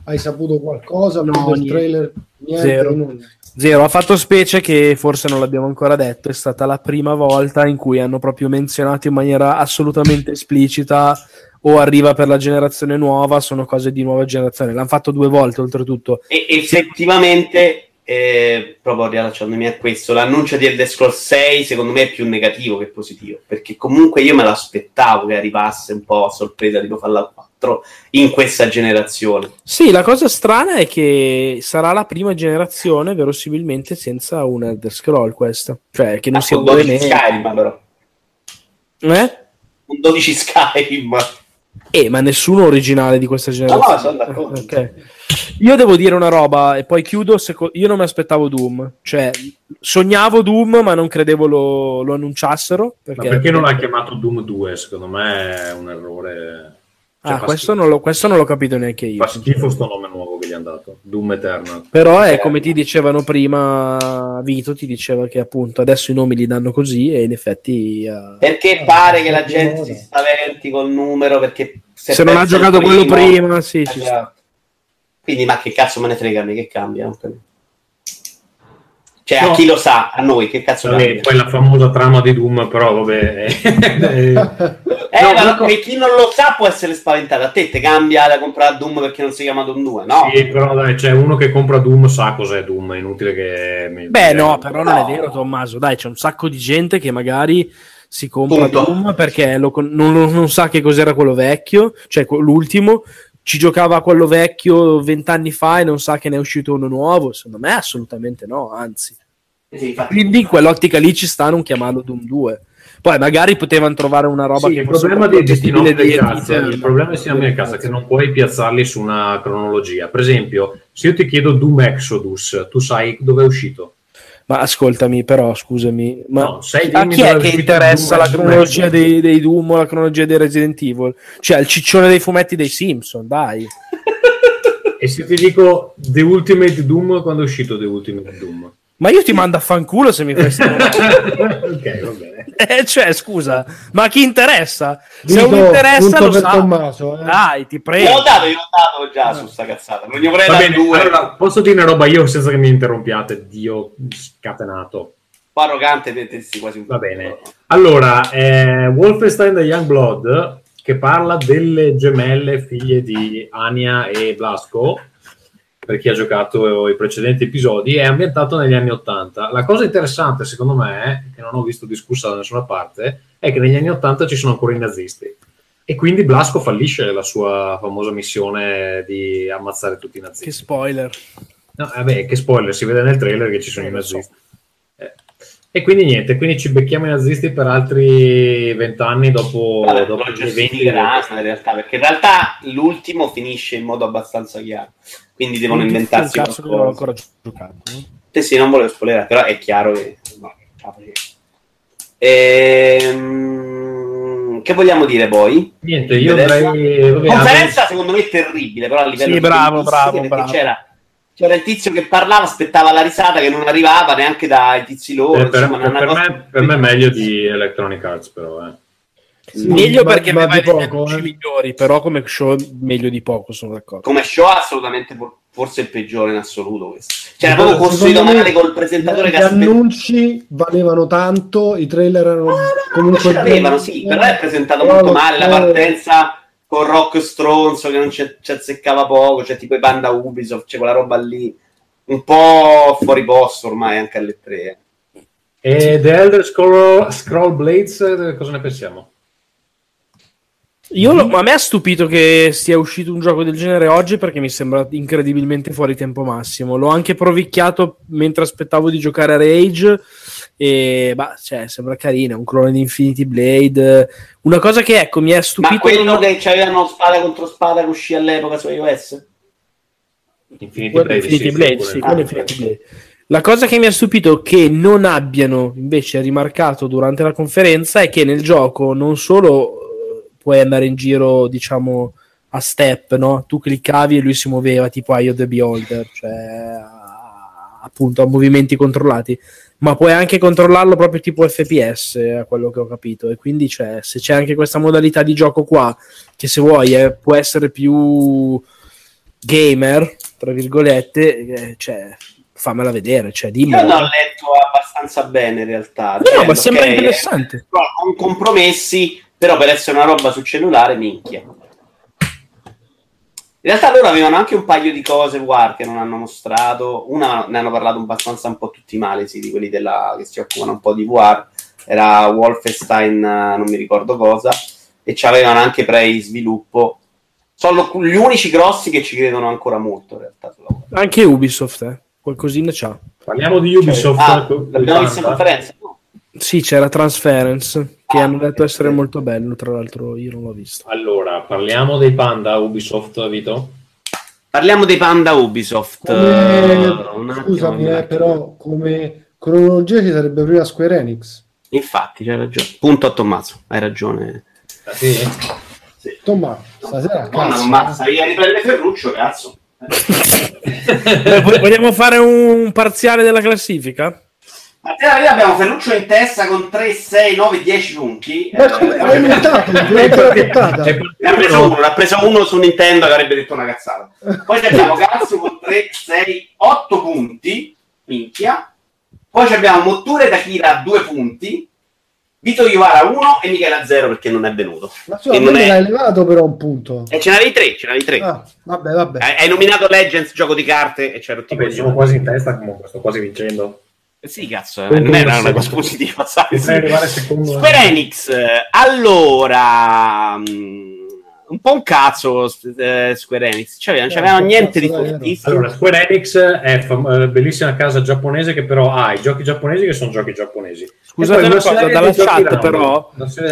Hai saputo qualcosa no, del trailer? Niente, Zero. Nulla. Zero, ha fatto specie che forse non l'abbiamo ancora detto, è stata la prima volta in cui hanno proprio menzionato in maniera assolutamente esplicita o arriva per la generazione nuova, sono cose di nuova generazione. L'hanno fatto due volte oltretutto. E effettivamente, eh, proprio riallacciandomi a questo, l'annuncio di Elder Scrolls 6 secondo me è più negativo che positivo, perché comunque io me l'aspettavo che arrivasse un po' a sorpresa di Fallout 4 4 in questa generazione. Sì, la cosa strana è che sarà la prima generazione verosimilmente senza un Elder Scroll questa. Cioè, che non ah, sia un 12 Skyrim però. Eh? Un 12 Skyrim. Eh, ma nessuno originale di questa generazione. No, sono d'accordo. Okay. Io devo dire una roba e poi chiudo. Seco- io non mi aspettavo Doom, cioè sognavo Doom, ma non credevo lo, lo annunciassero. Perché, ma perché non l'ha chiamato Doom 2? Secondo me è un errore. Cioè, ah, questo non, lo, questo non, l'ho, capito neanche io. Fa schifo sto nome nuovo che gli hanno dato, Doom Eternal. Però è come ti dicevano prima, Vito ti diceva che appunto adesso i nomi li danno così e in effetti... Uh... Perché pare che la gente si spaventi col numero perché... Se, se non ha giocato primo, quello prima, sì, ci sta. Quindi ma che cazzo me ne frega a me che cambia? Cioè, no. a chi lo sa, a noi, che cazzo vabbè, Poi la famosa trama di Doom, però, vabbè. eh, no, ma no, e chi non lo sa può essere spaventato. A te te cambia da comprare Doom perché non si chiama Doom 2, no? Sì, però dai, c'è uno che compra Doom sa cos'è Doom, è inutile che... Beh, no, però non è vero, Tommaso. Dai, c'è un sacco di gente che magari si compra Punto. Doom perché lo, non, non, sa che cos'era quello vecchio, cioè l'ultimo, ci giocava quello vecchio vent'anni fa e non sa che ne è uscito uno nuovo? Secondo me assolutamente no, anzi. Sì, infatti. Quindi in quell'ottica lì ci sta a non chiamarlo Doom 2. Poi magari potevano trovare una roba Sì, che il problema nomi gestibile cazzo, Ethan. il problema nomi del cazzo è che non puoi piazzarli su una cronologia. Per esempio, se io ti chiedo Doom Exodus, tu sai dove è uscito? Ma ascoltami, però, scusami, ma No, a chi è che interessa la cronologia dei, dei Doom o la cronologia dei Resident Evil? Cioè, il ciccione dei fumetti dei Simpson, dai. E se ti dico The Ultimate Doom, quando è uscito The Ultimate Doom? Ma io ti mando a fanculo se mi fai ok, va bene. Eh, cioè, scusa, ma chi interessa? Se non interessa, punto lo sa. Tommaso, eh. Dai, ti Io prego. ho dato, io ho dato già su sta cazzata. Non gli vorrei Va dare bene, due. allora, posso dire una roba io senza che mi interrompiate, Dio scatenato. Po' arrogante, mettersi quasi un Va bene. Allora, eh, Wolfenstein The Young Blood, che parla delle gemelle figlie di Anya e Blasco, per chi ha giocato i precedenti episodi, è ambientato negli anni Ottanta. La cosa interessante, secondo me, che non ho visto discussa da nessuna parte, è che negli anni Ottanta ci sono ancora i nazisti. E quindi Blasco fallisce la sua famosa missione di ammazzare tutti i nazisti. Che spoiler. No, vabbè, che spoiler, si vede nel trailer che ci sono Eh, i lo so. nazisti. Eh, E quindi niente, quindi ci becchiamo i nazisti per altri vent'anni dopo, Vabbè, dopo gli eventi. giustificheranno in realtà, perché in realtà l'ultimo finisce in modo abbastanza chiaro. Quindi devono inventarsi Un cazzo che non qualcosa. ancora giocato. no? Sì, sì, non volevo spoilerare, però è chiaro che... no. Ehm, Che vogliamo dire poi? Niente, io avrei... vabbè, Conferenza secondo me terribile, però a livello Sì, di bravo, bravo, perché bravo. C'era, c'era il tizio che parlava, aspettava la risata che non arrivava neanche dai tizi loro. eh, per, insomma, per- per cosa- me, per me è meglio di Electronic Arts, però. Eh. Sì, meglio ma- perché ma aveva degli poco, annunci eh. migliori, però come show meglio di poco, sono d'accordo. Come show assolutamente for- forse il peggiore in assoluto questo. Cioè, era proprio costruito male col presentatore gli che aspetta. annunci valevano tanto, i trailer erano comunque ce l'avevano, sì, però è presentato Però molto male la eh, partenza con Rock Stronzo che non ci ci azzeccava poco, cioè tipo i Panda Ubisoft, c'è quella roba lì un po' fuori posto ormai anche alle tre. E The Elder Scroll, Scroll Blades, eh, cosa ne pensiamo? Io lo- a me ha stupito che sia uscito un gioco del genere oggi perché mi sembra incredibilmente fuori tempo massimo. L'ho anche provicchiato mentre aspettavo di giocare a Rage e bah, cioè, sembra carino, un clone di Infinity Blade. Una cosa che ecco mi è stupito Ma quello non- che c'avevano spada contro spada che uscì all'epoca su iOS? Infinity Quello Blade, Infinity sì, Blade, sì, quello- quello Infinity Blade. La cosa che mi ha stupito che non abbiano invece rimarcato durante la conferenza è che nel gioco non solo puoi andare in giro, diciamo, a step, no? Tu cliccavi e lui si muoveva tipo of the Beholder, cioè appunto a movimenti controllati, ma puoi anche controllarlo proprio tipo FPS, a quello che ho capito. E quindi cioè, se c'è anche questa modalità di gioco qua, che se vuoi eh, può essere più gamer, tra virgolette, eh, cioè, fammela vedere, cioè, Io dimmelo. non ho letto abbastanza bene in realtà. No, ma sembra ok, interessante. Con compromessi, però per essere una roba su cellulare, minchia. In realtà loro avevano anche un paio di cose War che non hanno mostrato. Una ne hanno parlato abbastanza un po' tutti male, sì, di quelli della, che si occupano un po' di VR. Era Wolfenstein, eh, non mi ricordo cosa, e c'avevano anche pre-sviluppo. Sono gli unici grossi che ci credono ancora molto in realtà. Anche Ubisoft, eh. qualcosina c'ha. Parliamo di Ubisoft. Ah, co- l'abbiamo visto in 80. conferenza? No. Sì, c'era Transference, che Ah, hanno detto essere molto bello, tra l'altro io non l'ho visto. Allora, parliamo dei panda Ubisoft, Vito? Parliamo dei panda Ubisoft. Come- Eh, scusami, eh, però come cronologia ci sarebbe prima Square Enix. Infatti, c'hai ragione. Punto a Tommaso, hai ragione. Ah, sì? Insomma, stasera Madonna, cazzo, ammazza, io riprende Ferruccio, cazzo. Eh, vo- Vogliamo fare un parziale della classifica? Ma te la verità abbiamo Ferruccio in testa con 3, 6, 9, 10 punti. Ma come- Eh, hai aumentato durante la puntata? È ne ha preso uno, ne ha preso uno su Nintendo che avrebbe detto una cazzata. Poi abbiamo Cazzo con 3, 6, 8 punti, minchia. Poi abbiamo Motture Takira a 2 punti, Vito Iovara 1 e Michele a 0 perché non è venuto. Ma E scusa, non è- l'hai elevato però un punto. E ce n'avevi 3, ce n'avevi 3. Ah, vabbè, vabbè. Hai hai nominato Legends, gioco di carte e c'ero tipo Vabbè, siamo quasi in testa comunque, sto quasi vincendo. Sì, cazzo, eh, non era una cosa positiva, sai? Square Enix, eh, allora, mm, un po' un cazzo eh, Square Enix. Cioè, non Eh, c'avevano niente di fortissimo. Allora, Square Enix è fam- eh, bellissima casa giapponese che però ha i giochi giapponesi che sono giochi giapponesi. Scusate poi una cosa, dalla chat però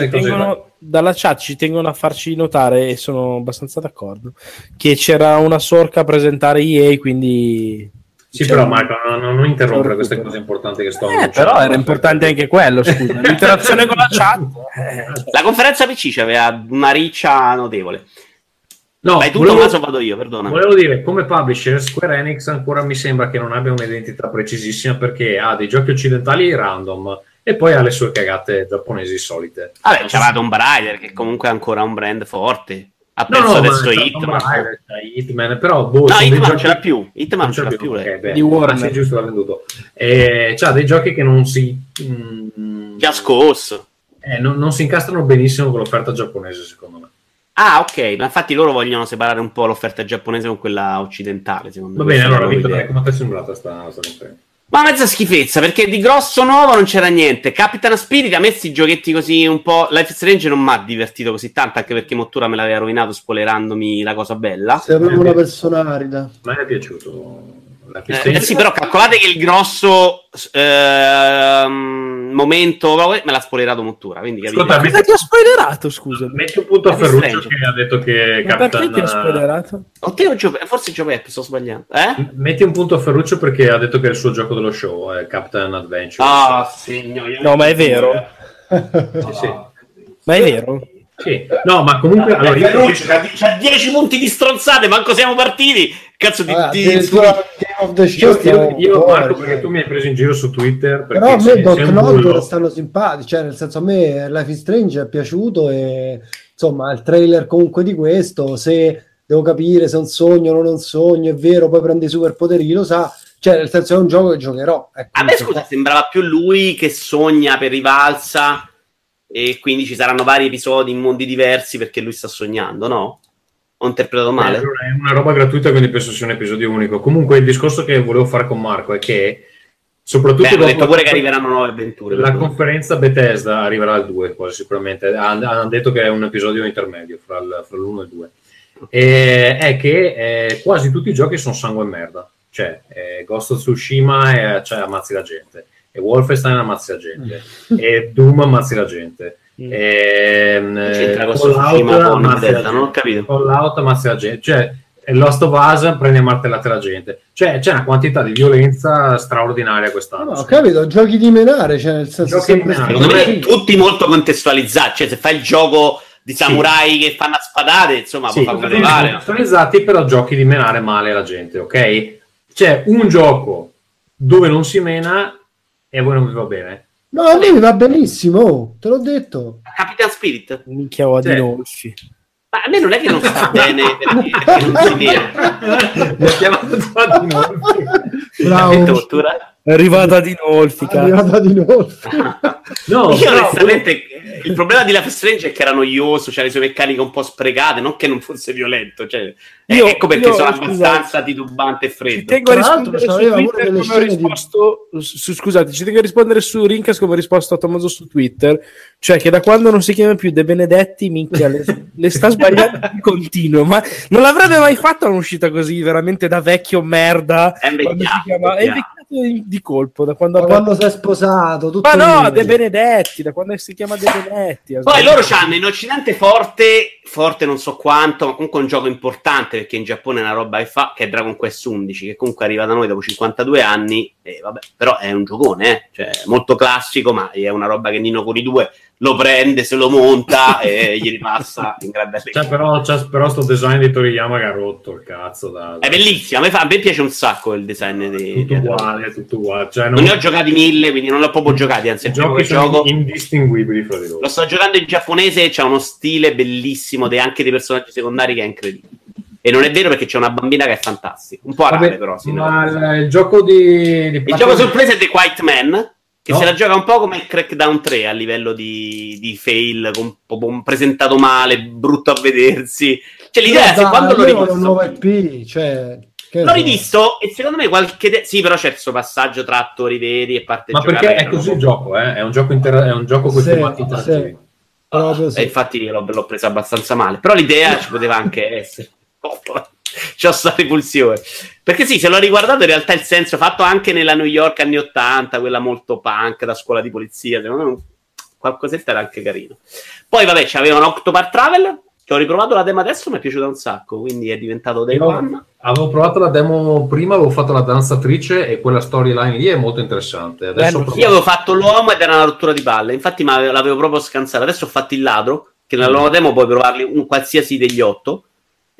tengono- dalla chat ci tengono a farci notare e sono abbastanza d'accordo che c'era una sorca a presentare EA quindi Sì, però Marco, non, non- interrompere queste cose importanti che sto eh, però era importante anche quello scusa l'interazione con la chat eh, La conferenza PC aveva una riccia notevole. No, Vai tu, volevo- Tommaso, o vado io, perdona. Volevo dire, come publisher, Square Enix ancora mi sembra che non abbia un'identità precisissima perché ha dei giochi occidentali random e poi ha le sue cagate giapponesi solite. Vabbè, c'era Tomb Raider, che comunque è ancora un brand forte. Ha No, perso no, adesso Hitman. Hitman, però boh, No, Hitman non giochi- ce l'ha più. Hitman non ce l'ha più. ok, lei. beh. Di Warner. Ah, sì, giusto, l'ha venduto. E c'ha dei giochi che non si... mm, Just eh, non, non si incastrano benissimo con l'offerta giapponese, secondo me. Ah, ok, ma infatti loro vogliono separare un po' l'offerta giapponese con quella occidentale, secondo Va me. bene, allora, Questa è Vittor, la loro idea. come ti è sembrata sta, sta conferenza? Ma mezza schifezza, perché di grosso nuovo non c'era niente. Capitan Spirit, a me sti giochetti così un po'... Life Strange non mi ha divertito così tanto, anche perché Mottura me l'aveva rovinato spoilerandomi la cosa bella. Sei proprio una persona arida. A me è piaciuto. La Eh, eh sì, però calcolate che il grosso ehm, momento me l'ha spoilerato Mottura, quindi capite? Ascolta, cosa ti ha spoilerato scusa Metti un punto a Ferruccio Strange. che ha detto che ma perché ti ha Capitan... spoilerato? O te o Gio- forse Gio Peppe, sto sbagliando. Eh? Metti un punto a Ferruccio perché ha detto che è il suo gioco dello show, è Captain Adventure. Ah, signore. no ma è vero Sì, sì. ma è vero Sì. No, ma comunque... Allora, io- Ferruccio c'ha, c'ha 10 punti di stronzate, manco siamo partiti. Cazzo di. Vabbè, di- addirittura Game of the Show Io, io, io, Marco, cioè. perché tu mi hai preso in giro su Twitter. Però a me Doc sei un Nod bullo. stanno simpatici, cioè nel senso a me Life is Strange è piaciuto e insomma il trailer comunque di questo, se devo capire se è un sogno o non è un sogno, è vero, poi prende i superpoteri, chi lo sa, cioè nel senso è un gioco che giocherò. ecco. A me, scusa, sembrava più lui che sogna per rivalsa. E quindi ci saranno vari episodi in mondi diversi perché lui sta sognando, no? Ho interpretato Eh, male? allora, È una roba gratuita, quindi penso sia un episodio unico. Comunque, il discorso che volevo fare con Marco è che, soprattutto Beh, dopo detto pure che arriveranno nuove avventure. la conferenza Bethesda arriverà al 2, quasi sicuramente. Han- Hanno detto che è un episodio intermedio fra, il- fra l'1 e il 2. E è che eh, quasi tutti i giochi sono sangue e merda. Cioè, eh, Ghost of Tsushima e, cioè, ammazzi la gente, e Wolfenstein ammazzi la gente, e Doom ammazzi la gente. Mm. Ehm, eh, Fallout ammazzi la Bethesda? Non ho gente. capito. Fallout ammazzi la gente, cioè e Lost of Us prendi a martellate la gente. Cioè c'è una quantità di violenza straordinaria No, quest'anno. no, ho capito, giochi di menare, cioè nel senso Giochi di sempre menare. Secondo me sì. tutti molto contestualizzati. Cioè, se fai il gioco di samurai che fanno a spadate, insomma, Sì, può far personalizzati, però giochi di menare male la gente, ok? C'è un gioco dove non si mena e a voi non vi va bene. No, a me mi va benissimo, te l'ho detto. Capitan Spirit. minchia ho Sì. Adinolfi Ma a me non è che non sta bene perché, perché non si vede. Mi ha chiamato nuovo. Bravo. È arrivata Adinolfi È cazzo. arrivata di nuovo. No, Io onestamente il problema di Life Strange è che era noioso, c'era le sue meccaniche un po' sprecate, non che non fosse violento, cioè, Io- ecco perché io, sono abbastanza titubante e Ci freddo. tengo a rispondere su Twitter come ho scene di- risposto su, scusate, ci tengo a rispondere su Rincas come ho risposto a Tommaso su Twitter cioè che da quando non si chiama più De Benedetti minchia le, le sta sbagliando di continuo ma non l'avrebbe mai fatto un'uscita così veramente da vecchio merda invecchiato, è invecchiato. Di, di colpo da quando Da quando si è sposato, tutto ma no lì. De Benedetti da quando si chiama De Benedetti Poi loro hanno in Occidente forte, forte non so quanto, ma comunque un gioco importante perché in Giappone è una roba che fa, che è Dragon Quest 11, che comunque arriva da noi dopo 52 anni, e vabbè, però è un giocone, eh? cioè molto classico, ma è una roba che Nino Curi 2 lo prende, se lo monta e gli ripassa in grande C'è però, c'è però sto design di Toriyama che ha rotto il cazzo. Da, È bellissimo, a me, fa- a me piace un sacco il design di... Tutto di- uguale, tutto uguale. Cioè, Non ne ho giocati mille, quindi non l'ho proprio giocati, anzi il giochi che sono gioco. indistinguibili fra di loro. Lo sto giocando in giapponese, c'è uno stile bellissimo de- anche dei personaggi secondari che è incredibile. E non è vero perché c'è una bambina che è fantastica. Un po' Vabbè, però. Sì, ma no. il, il gioco di, di Il gioco sorpresa è The Quiet Man, che No. se la gioca un po' come Crackdown 3 a livello di, di fail, con, proprio presentato male, brutto a vedersi. Cioè l'idea è se Dai, quando l'ho io voglio un nuovo rivisto... IP, cioè... che L'ho rivisto e secondo me qualche... de- Sì, però c'è questo passaggio tra attori veri e parte Ma perché è così il gioco, eh? È un gioco, inter- è un gioco con Sì, formati sì. interattivi. Sì. E infatti l'ho, l'ho presa abbastanza male. Però l'idea ci poteva anche essere. C'ho sta repulsione. Perché sì, se l'ho riguardato, in realtà il senso fatto anche nella New York anni 80, quella molto punk da scuola di polizia, secondo me qualcosetta era anche carino. Poi, vabbè, c'avevano Octopart Travel, che ho riprovato la demo adesso, mi è piaciuta un sacco, quindi è diventato Day One. avevo provato la demo prima, avevo fatto la danzatrice e quella storyline lì è molto interessante. Adesso Bello. Io avevo fatto l'uomo ed era una rottura di palle, infatti ma l'avevo proprio scansato. Adesso ho fatto il ladro, che nella nuova demo puoi provarli un qualsiasi degli otto.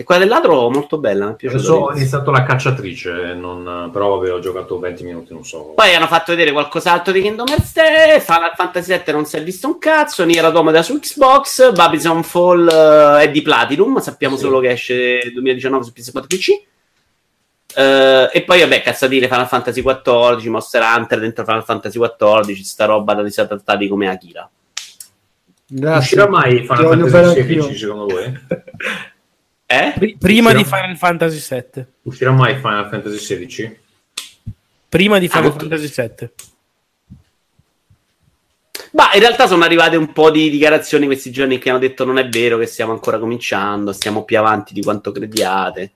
E quella del ladro molto bella, mi è piaciuta. Adesso ho iniziato la cacciatrice, non- però avevo giocato 20 minuti, non so. Poi hanno fatto vedere qualcos'altro di Kingdom Hearts 3, Final Fantasy VII non si è visto un cazzo, Nier Automata su Xbox, Babylon Fall eh, è di Platinum, sappiamo Sì. solo che esce 2019 su PS4 PC. Eh, e poi vabbè, cazzatine Final Fantasy XIV, Monster Hunter dentro Final Fantasy XIV, sta roba da risaltati come Akira. Grazie. Uscirà mai Final Fantasy. XVI secondo voi? Eh? Pri- prima Sì, di? Final Fantasy VII. Uscirà mai Final Fantasy XVI? Prima di Final Ah, Fantasy VII. Ma in realtà sono arrivate un po' di dichiarazioni questi giorni che hanno detto non è vero che stiamo ancora cominciando, stiamo più avanti di quanto crediate.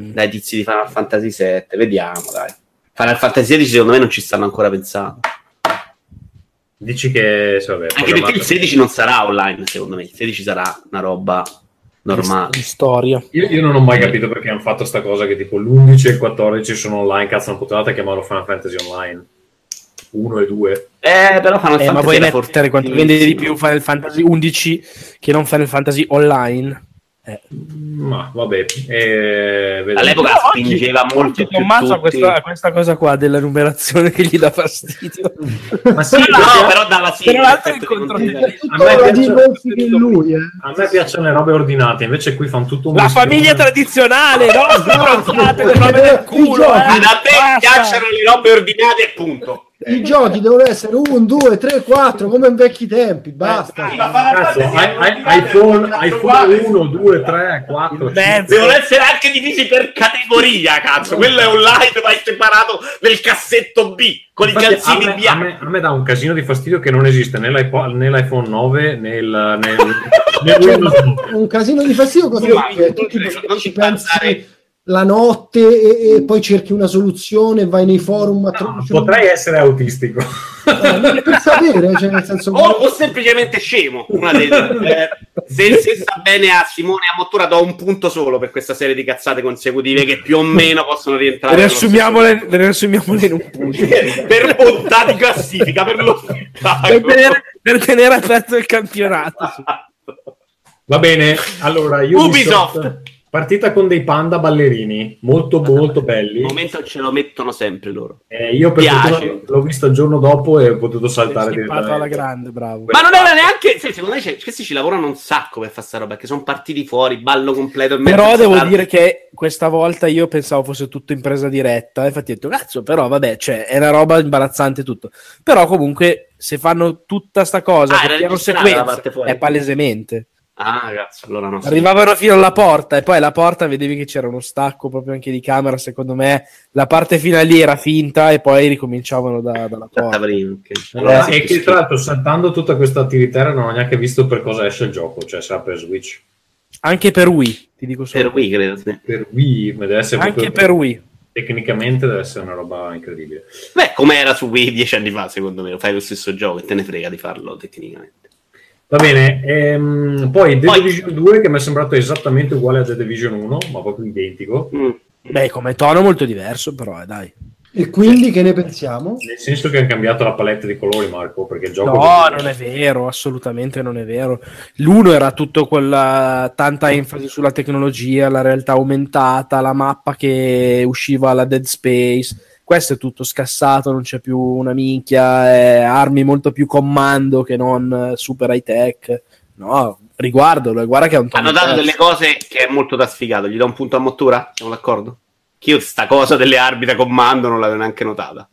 Mm. Dai tizi di Final Fantasy VII, vediamo dai. Final Fantasy XVI secondo me non ci stanno ancora pensando. Dici che... vabbè, Anche perché il programmato- 16 non sarà online, secondo me. Il 16 sarà una roba normale. Di storia. Io, io non ho mai capito perché hanno fatto sta cosa che tipo l'11 e il 14 sono online, cazzo non potevate chiamarlo Final Fantasy Online 1 e 2 Eh, però Final Eh, ma Fantasy vuoi era mettere quanto vende di più Final Fantasy 11 che non Final Fantasy Online? Eh. ma vabbè eh, All'epoca Però spingeva oggi- molto più Tommaso tutti. questa, questa cosa qua della numerazione che gli dà fastidio. ma sì, No, perché- però dava sì. Però l'altro di. Tutto A me che lui, eh. a me piacciono le robe ordinate invece qui fanno tutto un La famiglia tradizionale, no? Stronzate, le robe del culo, giochi. eh. A me piacciono le robe ordinate punto. I giochi devono essere 1, 2, 3, 4 come in vecchi tempi, basta. Final Cazzo, i- i- iPhone, iPhone 1, 2, 3, 4, In mezzo. Devono essere anche divisi per categoria, cazzo. Quello è online, ma è separato nel cassetto B con i Infatti, a, calzini me, a, bianchi. me, a me dà un casino di fastidio che non esiste nell'iPo- nell'iPhone 9 nel, nel, nel Windows 9. Un casino di fastidio cosa vuol dire? Tu ci pensi parlare- la notte e, e poi cerchi una soluzione, vai nei forum a trovare Potrei essere autistico. per sapere, cioè nel senso O, o semplicemente scemo. Una delle. Eh, se, se sta bene a Simone a Mottura, do un punto solo per questa serie di cazzate consecutive che più o meno possono rientrare. Riassumiamole, riassumiamole in un punto. per bontà di classifica, per lo per, tenere, per tenere aperto il campionato. Va bene, allora Ubisoft, Ubisoft. Partita con dei panda ballerini, molto molto Al belli. momento ce lo mettono sempre loro. Eh, io per Piace. fortuna l'ho visto il giorno dopo e ho potuto saltare Schippato alla direttamente. grande, bravo. Ma non era neanche. sì, secondo me questi ci lavorano un sacco per fare sta roba. Perché sono partiti fuori, ballo completo. Però devo sta- dire che questa volta io pensavo fosse tutto in presa diretta. Infatti ho detto, cazzo, però vabbè, cioè, è una roba imbarazzante tutto. Però comunque, se fanno tutta sta cosa, Ah, che era piano registrata la sequenza, parte fuori. è palesemente. Ah, cazzo, allora no. Arrivavano fino alla porta e poi alla porta vedevi che c'era uno stacco proprio anche di camera. Secondo me la parte finale lì era finta e poi ricominciavano da- dalla porta. Allora, sì, e che tra l'altro saltando tutta questa attività non ho neanche visto per cosa esce il gioco, cioè sarà per Switch, Anche per Wii, ti dico solo. Per Wii, credo. sì. per Wii, ma deve essere Anche per Wii. tecnicamente deve essere una roba incredibile. Beh, come era su Wii dieci anni fa, secondo me. Fai lo stesso gioco e te ne frega di farlo tecnicamente. Va bene, ehm, poi The Poi- Division 2 che mi è sembrato esattamente uguale a The Division 1, ma proprio identico, Mm. Beh, come tono molto diverso, però, eh, dai. E quindi che ne pensiamo? nel senso che hanno cambiato la palette di colori, Marco, perché il gioco... No, non è vero, assolutamente non è vero. L'uno era tutto quella tanta enfasi sulla tecnologia, la realtà aumentata, la mappa che usciva alla Dead Space. Questo è tutto scassato, non c'è più una minchia, è armi molto più comando che non eh, super high tech. No, riguardalo, guarda che è un tono Hanno dato delle cose che è molto da sfigato. Gli do un punto a Mottura? Siamo d'accordo? Che io sta cosa delle armi da comando non l'avevo neanche notata.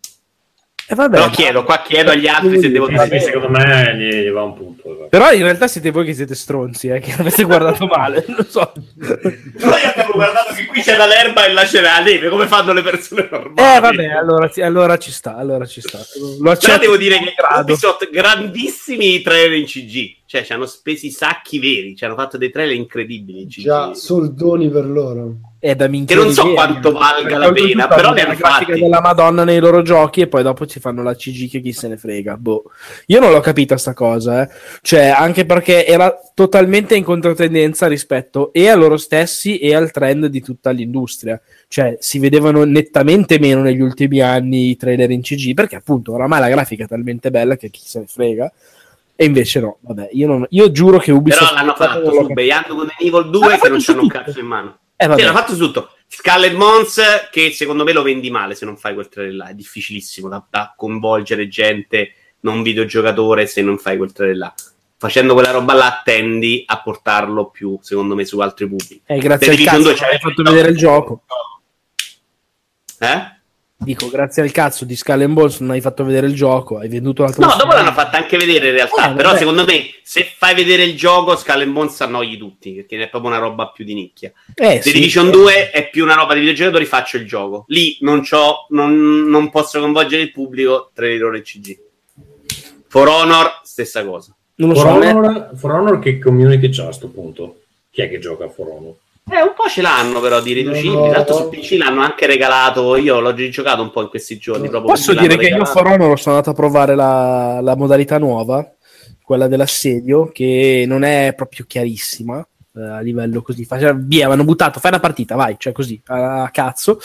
E vabbè, Però chiedo, qua chiedo agli altri se devo dire. secondo me gli, gli va un punto. esatto. Però in realtà siete voi che siete stronzi, eh, che avete guardato male, non so. Noi abbiamo guardato che qui c'era l'erba e là c'era la neve, come fanno le persone normali. Eh vabbè, allora, allora ci sta, allora ci sta. Lo Però accetto devo dire che. Ubisoft grandissimi trailer in CG. Cioè, ci hanno spesi sacchi veri, ci hanno fatto dei trailer incredibili. in CG. Già, soldoni per loro. È da Che minchia non so quanto valga la pena, però la hanno grafica fatti. della Madonna nei loro giochi e poi dopo ci fanno la CG che chi se ne frega. Boh. Io non l'ho capita sta cosa, eh. Cioè, anche perché era totalmente in controtendenza rispetto e a loro stessi e al trend di tutta l'industria. Cioè, si vedevano nettamente meno negli ultimi anni i trailer in CG perché appunto oramai la grafica è talmente bella che chi se ne frega. E invece no, vabbè, io, non- io giuro che Ubisoft Però l'hanno fatto su. Beyond Good Evil 2 L'hanno che non c'hanno un cazzo in mano. Eh, Sì, vabbè. l'hanno fatto tutto. Scarlet Mons, che secondo me lo vendi male se non fai quel trailer là. È difficilissimo da, da coinvolgere gente, non videogiocatore, se non fai quel trailer là. Facendo quella roba là tendi a portarlo più, secondo me, su altri pubblici. Eh, grazie cazzo 2 ci hai fatto vedere il gioco. Eh? Dico, grazie al cazzo di Skull and Bones non hai fatto vedere il gioco, hai venduto la tua No, dopo l'hanno fatta anche vedere in realtà. Eh, però vabbè. secondo me, se fai vedere il gioco, Skull and Bones annoi tutti, perché è proprio una roba più di nicchia. Eh, The sì. Division 2 è più una roba di videogiocatori, faccio il gioco. Lì non, c'ho, non, non posso coinvolgere il pubblico, 3 ore CG. For Honor, stessa cosa. Non lo For so, a me- Honor, For Honor che community c'ha a sto punto? Chi è che gioca a For Honor? Eh, un po' ce l'hanno però di riducibili. L'altro su PC l'hanno anche regalato. Io l'ho rigiocato un po' in questi giorni. proprio Posso dire che io regalato. For Honor sono andato a provare la, la modalità nuova, quella dell'assedio, che non è proprio chiarissima eh, a livello così. Fa- cioè, via, hanno buttato, fai una partita, vai, cioè così, a, a cazzo.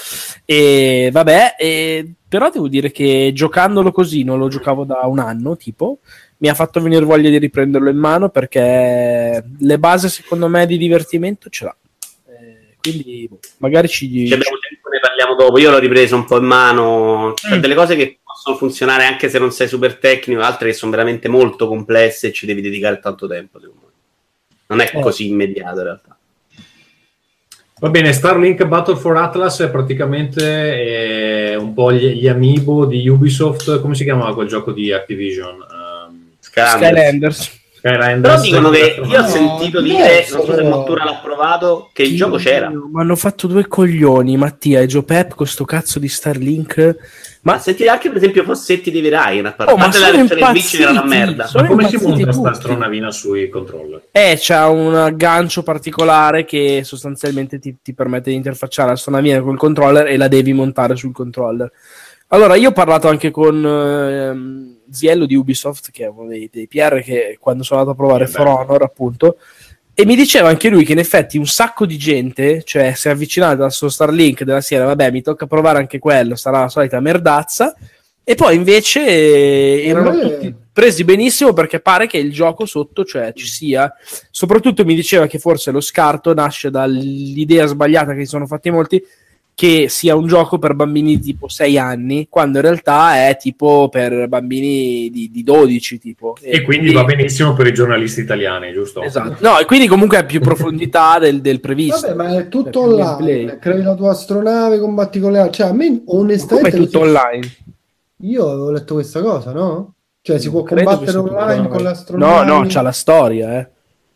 E vabbè, e- però devo dire che giocandolo così, non lo giocavo da un anno, tipo, mi ha fatto venire voglia di riprenderlo in mano perché le basi, secondo me, di divertimento ce l'ha. Quindi magari ci... Se abbiamo tempo ne parliamo dopo. Io l'ho ripreso un po' in mano. C'è Mm. delle cose che possono funzionare anche se non sei super tecnico, altre che sono veramente molto complesse e ci devi dedicare tanto tempo. Secondo me. Non è Eh. così immediato in realtà. Va bene, Starlink Battle for Atlas è praticamente eh, un po' gli, gli amiibo di Ubisoft. Come si chiamava quel gioco di Activision? Um, Skylanders. Skylanders. Skylanders. Però dicono che io ho sentito no, dire, no, non so se. Mottura l'ha provato, che il gioco c'era. Ma hanno fatto due coglioni, Mattia e Joe Pep, con sto cazzo di Starlink. Ma sentite anche per esempio Fossetti dei Verai, a Oh, ma parte la sono versione Switch era una merda. Ma come si monta sta tutti. astronavina sui controller? Eh, c'ha un aggancio particolare che sostanzialmente ti, ti permette di interfacciare la sonavina col controller e la devi montare sul controller. Allora, io ho parlato anche con ehm, Ziello di Ubisoft, che è uno dei, dei PR che quando sono andato a provare Eh, For. Honor, appunto, e mi diceva anche lui che in effetti un sacco di gente, cioè si è avvicinata al suo Starlink della sera, vabbè, mi tocca provare anche quello, sarà la solita merdazza. E poi invece eh, erano Eh. tutti presi benissimo perché pare che il gioco sotto, cioè ci sia. Soprattutto mi diceva che forse lo scarto nasce dall'idea sbagliata che si sono fatti molti che sia un gioco per bambini di tipo 6 anni, quando in realtà è tipo per bambini di, di 12 tipo. E quindi va benissimo per i giornalisti italiani, giusto? Esatto. No, e quindi comunque ha più profondità del, del previsto. Vabbè, ma è tutto Cioè, online. gameplay. Crei la tua astronave, combatti con le altre. Cioè, a me Come onestamente. è tutto online? Io avevo letto questa cosa, no? Cioè, si può Credo che combattere tutto online con No, l'astronave. no, c'ha la storia, eh.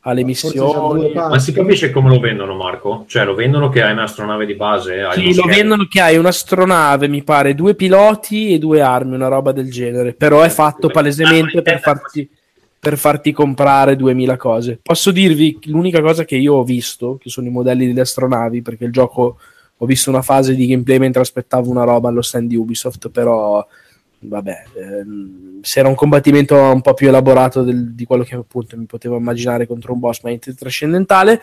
Ha le Forse c'ha due missioni. Ma si capisce come lo vendono, Marco? Cioè, lo vendono che hai un'astronave di base? Sì, lo vendono che hai un'astronave, mi pare, due piloti e due armi, una roba del genere. Però è fatto palesemente per farti, per farti comprare 2000 cose. Posso dirvi l'unica cosa che io ho visto, che sono i modelli delle astronavi, perché il gioco ho visto una fase di gameplay mentre aspettavo una roba allo stand di Ubisoft, però vabbè, ehm, se era un combattimento un po' più elaborato del- di quello che appunto mi potevo immaginare contro un boss ma trascendentale.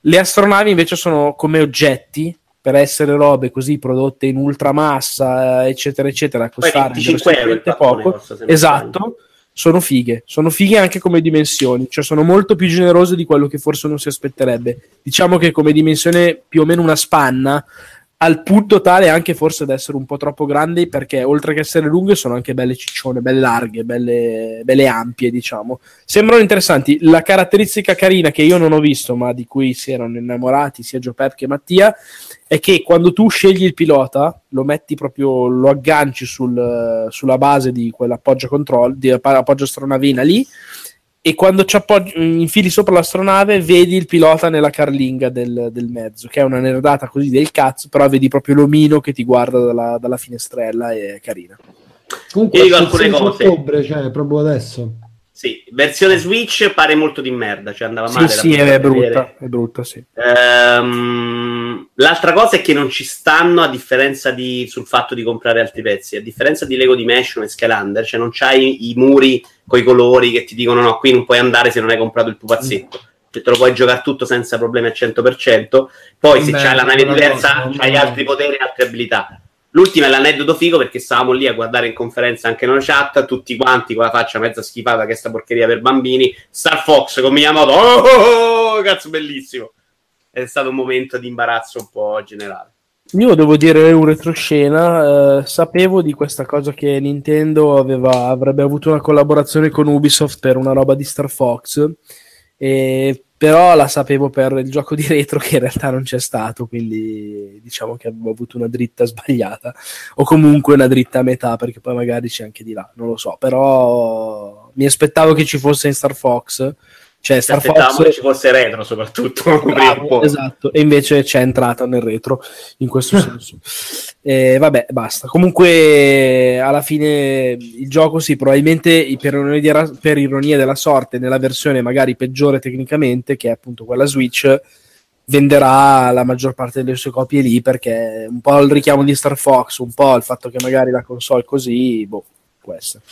Le astronavi invece sono come oggetti per essere robe così prodotte in ultramassa, eh, eccetera, eccetera, costare 25 euro poco. Esatto, sono fighe, sono fighe anche come dimensioni, cioè sono molto più generose di quello che forse non si aspetterebbe. Diciamo che come dimensione più o meno una spanna, al punto tale anche forse da essere un po' troppo grandi perché oltre che essere lunghe sono anche belle ciccione, belle larghe, belle, belle ampie diciamo. Sembrano interessanti. La caratteristica carina che io non ho visto ma di cui si erano innamorati sia Joe Pep che Mattia è che quando tu scegli il pilota lo metti proprio, lo agganci sul- sulla base di quell'appoggio control, di appoggio astronavina lì e quando ci appoggi, infili sopra l'astronave vedi il pilota nella carlinga del, del mezzo, che è una nerdata così del cazzo, però vedi proprio l'omino che ti guarda dalla, dalla finestrella e è carina. Comunque, Io dico il alcune 16 cose. ottobre, cioè proprio adesso. Sì, versione Switch pare molto di merda, cioè andava Sì, male. sì, da è brutta, è brutta, sì. Ehm, l'altra cosa è che non ci stanno a differenza di sul fatto di comprare altri pezzi, a differenza di Lego Dimension e Skylander, cioè non c'hai i muri con i colori che ti dicono no, qui non puoi andare se non hai comprato il pupazzetto. Cioè, te lo puoi giocare tutto senza problemi al 100%. Poi se Beh, c'hai la nave diversa, cosa, c'hai altri poteri e altre abilità. L'ultima è l'aneddoto figo perché stavamo lì a guardare in conferenza anche nella chat, tutti quanti con la faccia mezza schifata che è sta porcheria per bambini. Star Fox con Miyamoto, oh, oh, oh, cazzo bellissimo. È stato un momento di imbarazzo un po' generale. Io devo dire un retroscena, eh, sapevo di questa cosa che Nintendo aveva- avrebbe avuto una collaborazione con Ubisoft per una roba di Star Fox, e- però la sapevo per il gioco di retro che in realtà non c'è stato, quindi diciamo che avevo avuto una dritta sbagliata, o comunque una dritta a metà, perché poi magari c'è anche di là, non lo so, però mi aspettavo che ci fosse in Star Fox, cioè Ci Star Fox... che ci fosse retro soprattutto. Bravo, esatto, e invece c'è entrata nel retro in questo senso. E vabbè, basta. Comunque, alla fine il gioco, sì, probabilmente per ironia, per ironia della sorte, nella versione magari peggiore tecnicamente, che è appunto quella Switch, venderà la maggior parte delle sue copie lì perché un po' il richiamo di Star Fox, un po' il fatto che magari la console così, boh, può essere.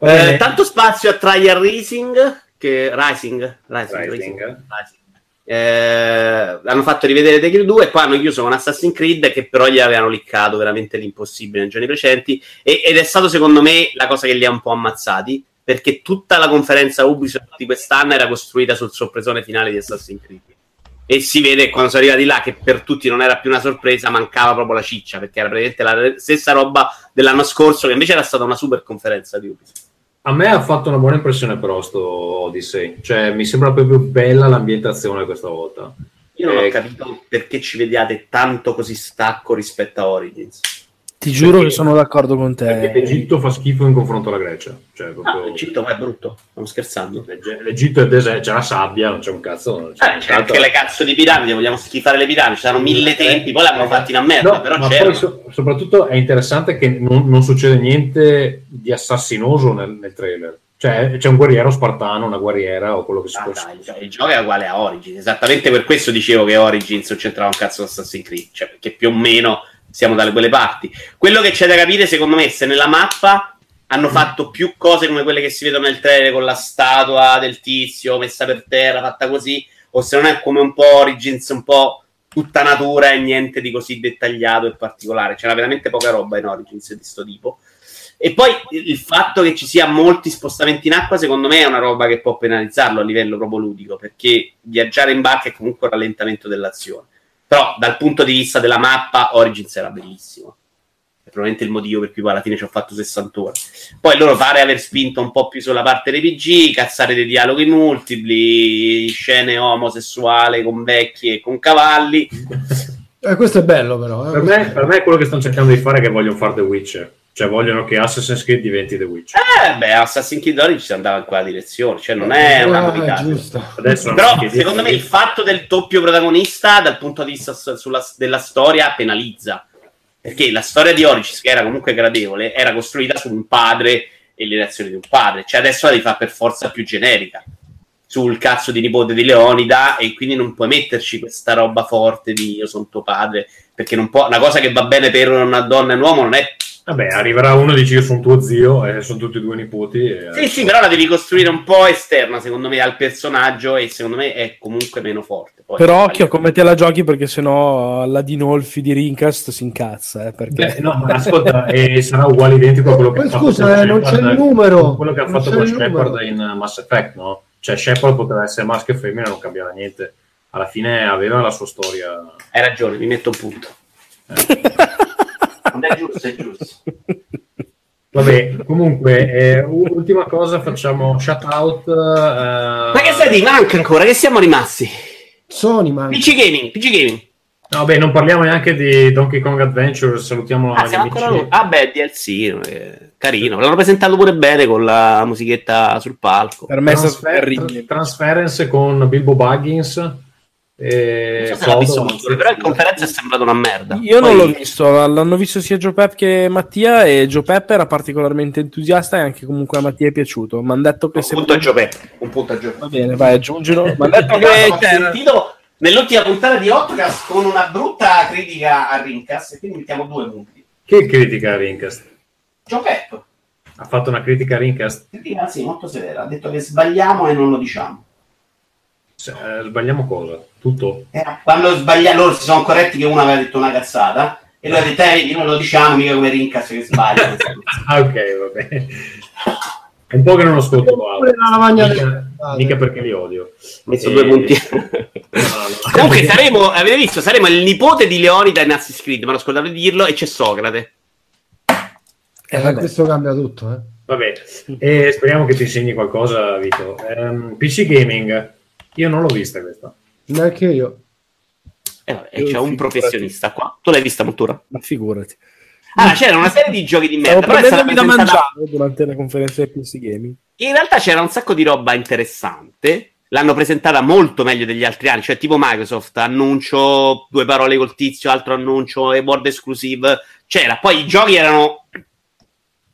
Eh, tanto spazio a Trial Racing, che Rising, Rising, Rising, Rising, eh. Rising. Eh, hanno fatto rivedere The Crew 2 e poi hanno chiuso con Assassin's Creed che però gli avevano liccato veramente l'impossibile nei giorni precedenti e- ed è stato secondo me la cosa che li ha un po' ammazzati perché tutta la conferenza Ubisoft di quest'anno era costruita sul sorpresone finale di Assassin's Creed e si vede quando sono arrivati là che per tutti non era più una sorpresa mancava proprio la ciccia perché era praticamente la stessa roba dell'anno scorso che invece era stata una super conferenza di Ubisoft A me ha fatto una buona impressione però sto Odyssey, cioè mi sembra proprio bella l'ambientazione questa volta. Io non ho Eh, capito perché ci vediate tanto così stacco rispetto a Origins. Ti giuro Perché- che sono d'accordo con Perché te. l'Egitto fa schifo in confronto alla Grecia. Cioè, Ah, proprio... l'Egitto ma è brutto, stiamo scherzando. L'Eg- L'Egitto è deserto, c'è la sabbia, non c'è un cazzo. Non c'è Eh, c'è anche le cazzo di piramidi, vogliamo schifare le piramidi, ci saranno mille tempi, poi l'hanno fatti una merda, No, però poi so- soprattutto è interessante che non, non succede niente di assassinoso nel, nel trailer. Cioè, c'è un guerriero spartano, una guerriera o quello che si Ah, può dai, il gio- il gioco è uguale a Origins, esattamente per questo dicevo che Origins non c'entrava un cazzo Assassin's Creed, cioè perché più o meno siamo dalle quelle parti. Quello che c'è da capire secondo me è se nella mappa Mm. hanno fatto più cose come quelle che si vedono nel trailer con la statua del tizio messa per terra, fatta così, o se non è come un po' Origins, un po' tutta natura e niente di così dettagliato e particolare. C'era veramente poca roba in Origins di sto tipo. E poi il fatto che ci sia molti spostamenti in acqua, secondo me, è una roba che può penalizzarlo a livello proprio ludico, perché viaggiare in barca è comunque un rallentamento dell'azione. Però dal punto di vista della mappa, Origins era bellissimo. È probabilmente il motivo per cui poi alla fine ci ho fatto 60 ore. Poi loro pare aver spinto un po' più sulla parte RPG, cazzare dei dialoghi multipli, scene omosessuali con vecchi e con cavalli. Eh, questo è bello però. eh. Per me, per me è quello che stanno cercando di fare è che vogliono fare The Witcher. Cioè vogliono che Assassin's Creed diventi The Witcher. Eh, beh, Assassin's Creed Origins andava in quella direzione, cioè non è una Ah, novità. giusto. Adesso Però secondo me il fatto del doppio protagonista dal punto di vista sulla- della storia penalizza. Perché la storia di Origins, che era comunque gradevole, era costruita su un padre e le reazioni di un padre. Cioè adesso la devi fare per forza più generica. Sul cazzo di nipote di Leonida e quindi non puoi metterci questa roba forte di io sono tuo padre. Perché non può, una cosa che va bene per una donna e un uomo non è Vabbè, arriverà uno e dice io sono tuo zio e sono tutti e due nipoti. e- Sì, sì, però la devi costruire un po' esterna, secondo me, al personaggio e secondo me è comunque meno forte. Poi, Però occhio come te la giochi perché sennò la Dinolfi di Rincast si incazza. Eh, perché... Beh, no, ma ascolta, e sarà uguale identico a quello che Poi ha fatto scusa, eh, non c'è il numero. quello che ha fatto con Shepard in uh, Mass Effect, no? Cioè Shepard poteva essere maschio e femmina, non cambiava niente. Alla fine aveva la sua storia. Hai ragione, mi metto un punto. Non è giusto, è giusto. Vabbè, comunque, eh, ultima cosa, facciamo shout out. eh, Ma che sai di manca ancora? Che siamo rimasti? Sony, man. PC Gaming, PC Gaming. No, beh, non parliamo neanche di Donkey Kong Adventure. Salutiamo Ah, gli siamo amici. ancora. Ah, beh, DLC, eh, carino. L'hanno presentato pure bene con la musichetta sul palco. Per me è Transfer- terribile. Transference con Bilbo Baggins. E Non so se l'ha visto Mazzoli, però in il- conferenza è sembrato una merda. Io non Poi- l'ho visto, l'hanno visto sia Joe Pep che Mattia e Joe Pep era particolarmente entusiasta e anche comunque a Mattia è piaciuto. Mi hanno detto che Un se... punto a Giove. Un punto a Giove. Va bene, vai, aggiungilo. Mi hanno detto Ho che c'era... sentito nell'ultima puntata di Outcast con una brutta critica a Rincas e quindi mettiamo due punti. Che critica a Rincast? Joe Pep, Ha fatto una critica a Rincast? critica sì, molto severa, ha detto che sbagliamo e non lo diciamo. Se- eh, sbagliamo cosa? Tutto? Eh, quando sbaglia loro si sono corretti che uno aveva detto una cazzata e lui ha detto eh, noi lo diciamo mica come Rincas che sbaglia. Ah, ok, va bene. È un po' che non ascolto lavagna Mica, mica perché li odio. messo Eh, due punti. No, no. Comunque saremo, avete visto, saremo il nipote di Leonida in Assassin's Creed, me lo scordavo di dirlo, e c'è Socrate. Eh, Eh, questo cambia tutto, eh. Vabbè, e speriamo che ci insegni qualcosa, Vito. Ehm, PC Gaming, io non l'ho vista questa. Neanche io. Eh, vabbè, Io c'è un figurati. professionista qua. Tu l'hai vista, Montura? Ma figurati. Ah, c'era una serie di giochi di merda. Però prendendomi da mangiare durante la conferenza del PC Gaming. In realtà c'era un sacco di roba interessante. L'hanno presentata molto meglio degli altri anni, cioè tipo Microsoft, annuncio due parole col tizio, altro annuncio e board exclusive. C'era, poi i giochi erano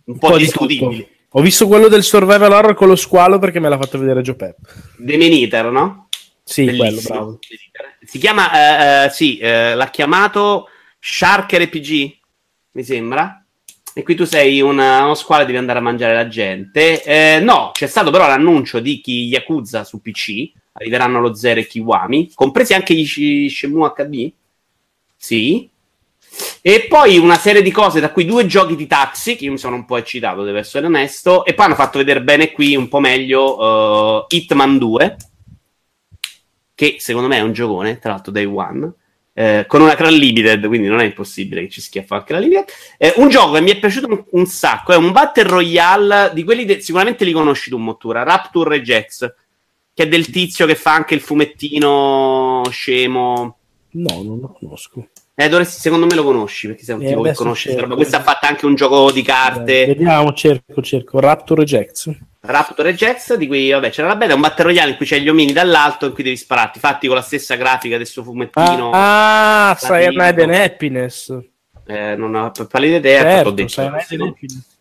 un po', di discutibili. Ho visto quello del survival horror con lo squalo perché me l'ha fatto vedere Joe Pep. The Meniter, no? Sì, quello, bravo. Si chiama, eh, eh, sì, eh, l'ha chiamato Shark RPG, mi sembra. E qui tu sei una- uno squalo e devi andare a mangiare la gente. Eh, no, c'è stato però l'annuncio di chi Yakuza su PC. Arriveranno lo Zero e Kiwami, compresi anche gli Sh- Shenmue HD. Sì. E poi una serie di cose, da cui due giochi di taxi, che io mi sono un po' eccitato, devo essere onesto. E poi hanno fatto vedere bene qui un po' meglio eh, Hitman 2 che secondo me è un giocone, tra l'altro Day One, eh, con una Cran Limited, quindi non è impossibile che ci schiaffa anche la Limited. Eh, un gioco che mi è piaciuto un, un sacco, è un Battle Royale di quelli, de- sicuramente li conosci tu, Mottura, Rapture Regex, che è del tizio che fa anche il fumettino scemo. No, non lo conosco. Eh, dovresti, secondo me lo conosci, perché sei un Eh, tipo che conosce questa cerco. roba. Questo ha fatto anche un gioco di carte. Eh, Vediamo, cerco, cerco. Raptor Rejects. Raptor e Jax, di cui vabbè c'era la bella, è un battle royale in cui c'è gli omini dall'alto in cui devi spararti, fatti con la stessa grafica del suo fumettino. Ah, ah Cyanide and Happiness. Eh, non ho pallida idea, Certo, detto. Happiness.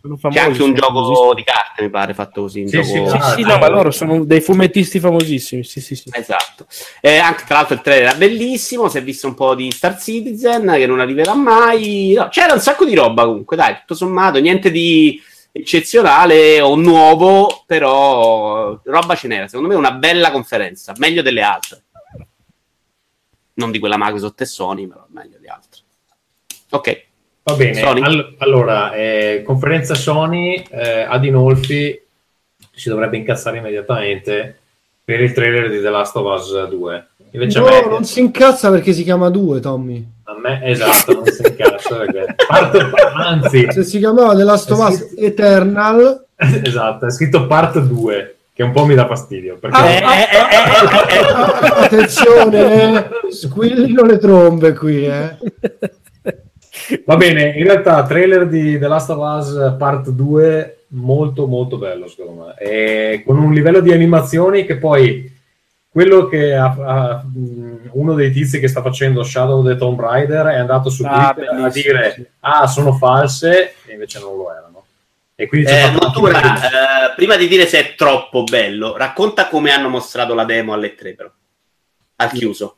Sono C'è anche un gioco di carte, mi pare, fatto così. Sì, sì, gioco- Sì, Ah, sì, dai. no, ma loro sono dei fumettisti famosissimi. Sì, sì, sì. Esatto. Eh, anche tra l'altro il trailer era bellissimo, si è visto un po' di Star Citizen che non arriverà mai. No, c'era un sacco di roba comunque, dai, tutto sommato, niente di eccezionale o nuovo, però roba ce n'era. Secondo me una bella conferenza, meglio delle altre. Non di quella Microsoft e Sony, però meglio di altre. Ok. Va bene, all- allora, eh, conferenza Sony, eh, Adinolfi si dovrebbe incazzare immediatamente per il trailer di The Last of Us 2. Invece No, a me, non si incazza perché si chiama 2, Tommy. a me- esatto, non si incazza perché parte- anzi, Se si chiamava The Last of Us Eternal, esatto, è scritto part 2, che un po' mi dà fastidio. Perché Ah, Eh, eh, eh, eh, eh. attenzione, eh, squillino le trombe qui, eh. Va bene, in realtà trailer di The Last of Us Part 2 molto molto bello secondo me, e con un livello di animazioni che poi quello che ha, ha- uno dei tizi che sta facendo Shadow the Tomb Raider è andato su Ah, Twitter a dire sì. ah sono false e invece non lo erano. E quindi Eh, questo. eh, prima di dire se è troppo bello, racconta come hanno mostrato la demo alle 3 però. Al chiuso.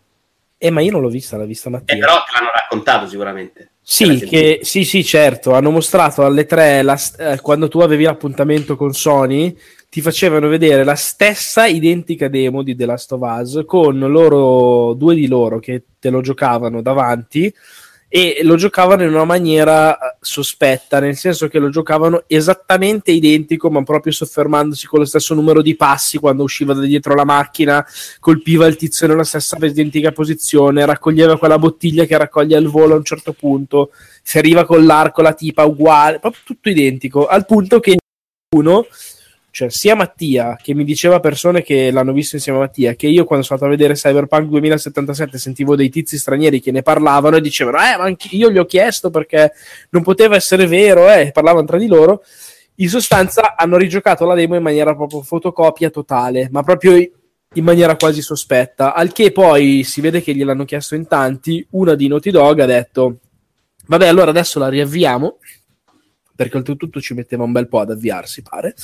Eh, ma io non l'ho vista, l'ha vista Eh, Mattia. però te l'hanno raccontato sicuramente. Sì, che, sì, sì, certo. Hanno mostrato alle tre, la st- eh, quando tu avevi l'appuntamento con Sony, ti facevano vedere la stessa identica demo di The Last of Us con loro, due di loro che te lo giocavano davanti e lo giocavano in una maniera eh, sospetta, nel senso che lo giocavano esattamente identico, ma proprio soffermandosi con lo stesso numero di passi quando usciva da dietro la macchina, colpiva il tizio nella stessa identica posizione, raccoglieva quella bottiglia che raccoglie al volo a un certo punto, si arriva con l'arco, la tipa uguale, proprio tutto identico, al punto che uno, cioè sia Mattia, che mi diceva persone che l'hanno visto insieme a Mattia, che io quando sono andato a vedere Cyberpunk 2077 sentivo dei tizi stranieri che ne parlavano e dicevano, eh, ma anche io gli ho chiesto perché non poteva essere vero, eh, parlavano tra di loro. In sostanza hanno rigiocato la demo in maniera proprio fotocopia totale, ma proprio in maniera quasi sospetta, al che poi si vede che gliel'hanno chiesto in tanti, una di Naughty Dog ha detto vabbè allora adesso la riavviamo perché oltretutto ci metteva un bel po' ad avviarsi, pare.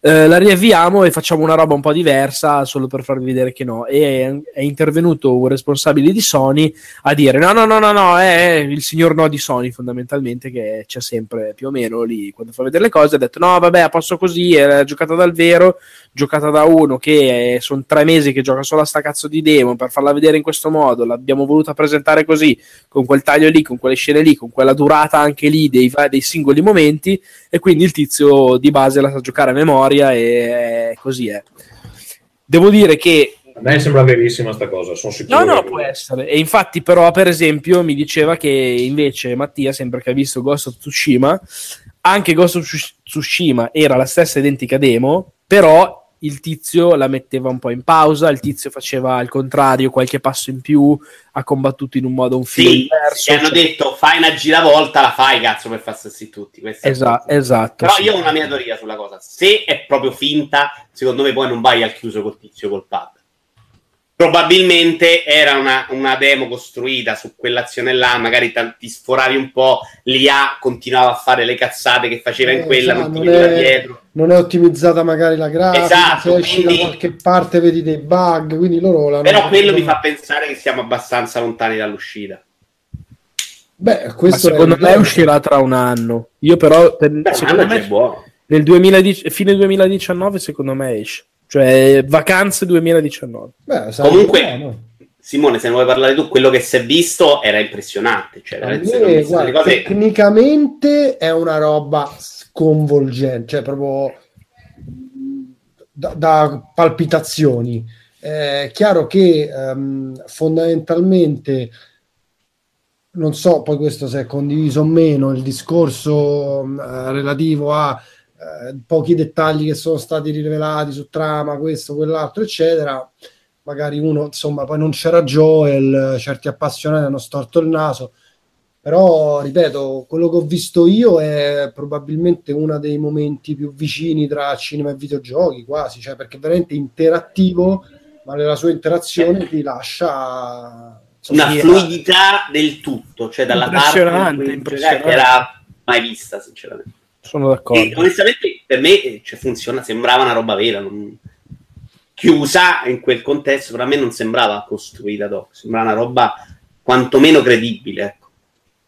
Eh, la riavviamo e facciamo una roba un po' diversa solo per farvi vedere che no. E è, intervenuto un responsabile di Sony a dire: no, no, no, no, no, è il signor no di Sony, fondamentalmente, che c'è sempre più o meno lì quando fa vedere le cose. Ha detto: no, vabbè, a posto così, è giocata dal vero, giocata da uno che sono tre mesi che gioca solo a sta cazzo di demo per farla vedere in questo modo. L'abbiamo voluta presentare così, con quel taglio lì, con quelle scene lì, con quella durata anche lì dei, dei singoli momenti e quindi il tizio di base la sa giocare a memoria e così è. Devo dire che a me sembra verissima sta cosa, sono sicuro. No, no, può essere. E infatti, però, per esempio, mi diceva che invece Mattia, sempre che ha visto Ghost of Tsushima, anche Ghost of Tsushima era la stessa identica demo, però il tizio la metteva un po' in pausa, il tizio faceva al contrario qualche passo in più, ha combattuto in un modo un filo sì, diverso. Ti hanno cioè... detto fai una giravolta, la fai cazzo per farsi tutti. Esa- esatto. Però sì. io ho una mia teoria sulla cosa. Se è proprio finta, secondo me poi non vai al chiuso col tizio col pad probabilmente era una, una, demo costruita su quell'azione là, magari ti sforavi un po', l'IA continuava a fare le cazzate che faceva eh, in quella, esatto, non ti non veniva è, dietro. Non è ottimizzata magari la grafica, esatto, se esci quindi, da qualche parte vedi dei bug, quindi loro l'hanno Però quello mi fa pensare che siamo abbastanza lontani dall'uscita. Beh, questo Ma secondo me uscirà tra un anno. Io però per, Beh, secondo me, buono. nel 2010, fine 2019 secondo me esce. Cioè vacanze 2019. Beh, Comunque buono. Simone, se ne vuoi parlare tu, quello che si è visto era impressionante. Cioè, me, guarda, cose... Tecnicamente è una roba sconvolgente, cioè proprio da, da palpitazioni. È chiaro che um, fondamentalmente non so poi questo se è condiviso o meno il discorso uh, relativo a uh, pochi dettagli che sono stati rivelati su trama, questo, quell'altro, eccetera magari uno, insomma, poi non c'era Joel, certi appassionati hanno storto il naso, però, ripeto, quello che ho visto io è probabilmente uno dei momenti più vicini tra cinema e videogiochi, quasi, cioè perché è veramente interattivo, ma nella sua interazione ti lascia... Insomma, una fluidità del tutto, cioè dalla impressionante, parte impressionante. che era mai vista, sinceramente. Sono d'accordo. E onestamente per me cioè, funziona, sembrava una roba vera, non chiusa in quel contesto, però a me non sembrava costruita doc, sembrava una roba quantomeno credibile. Ecco.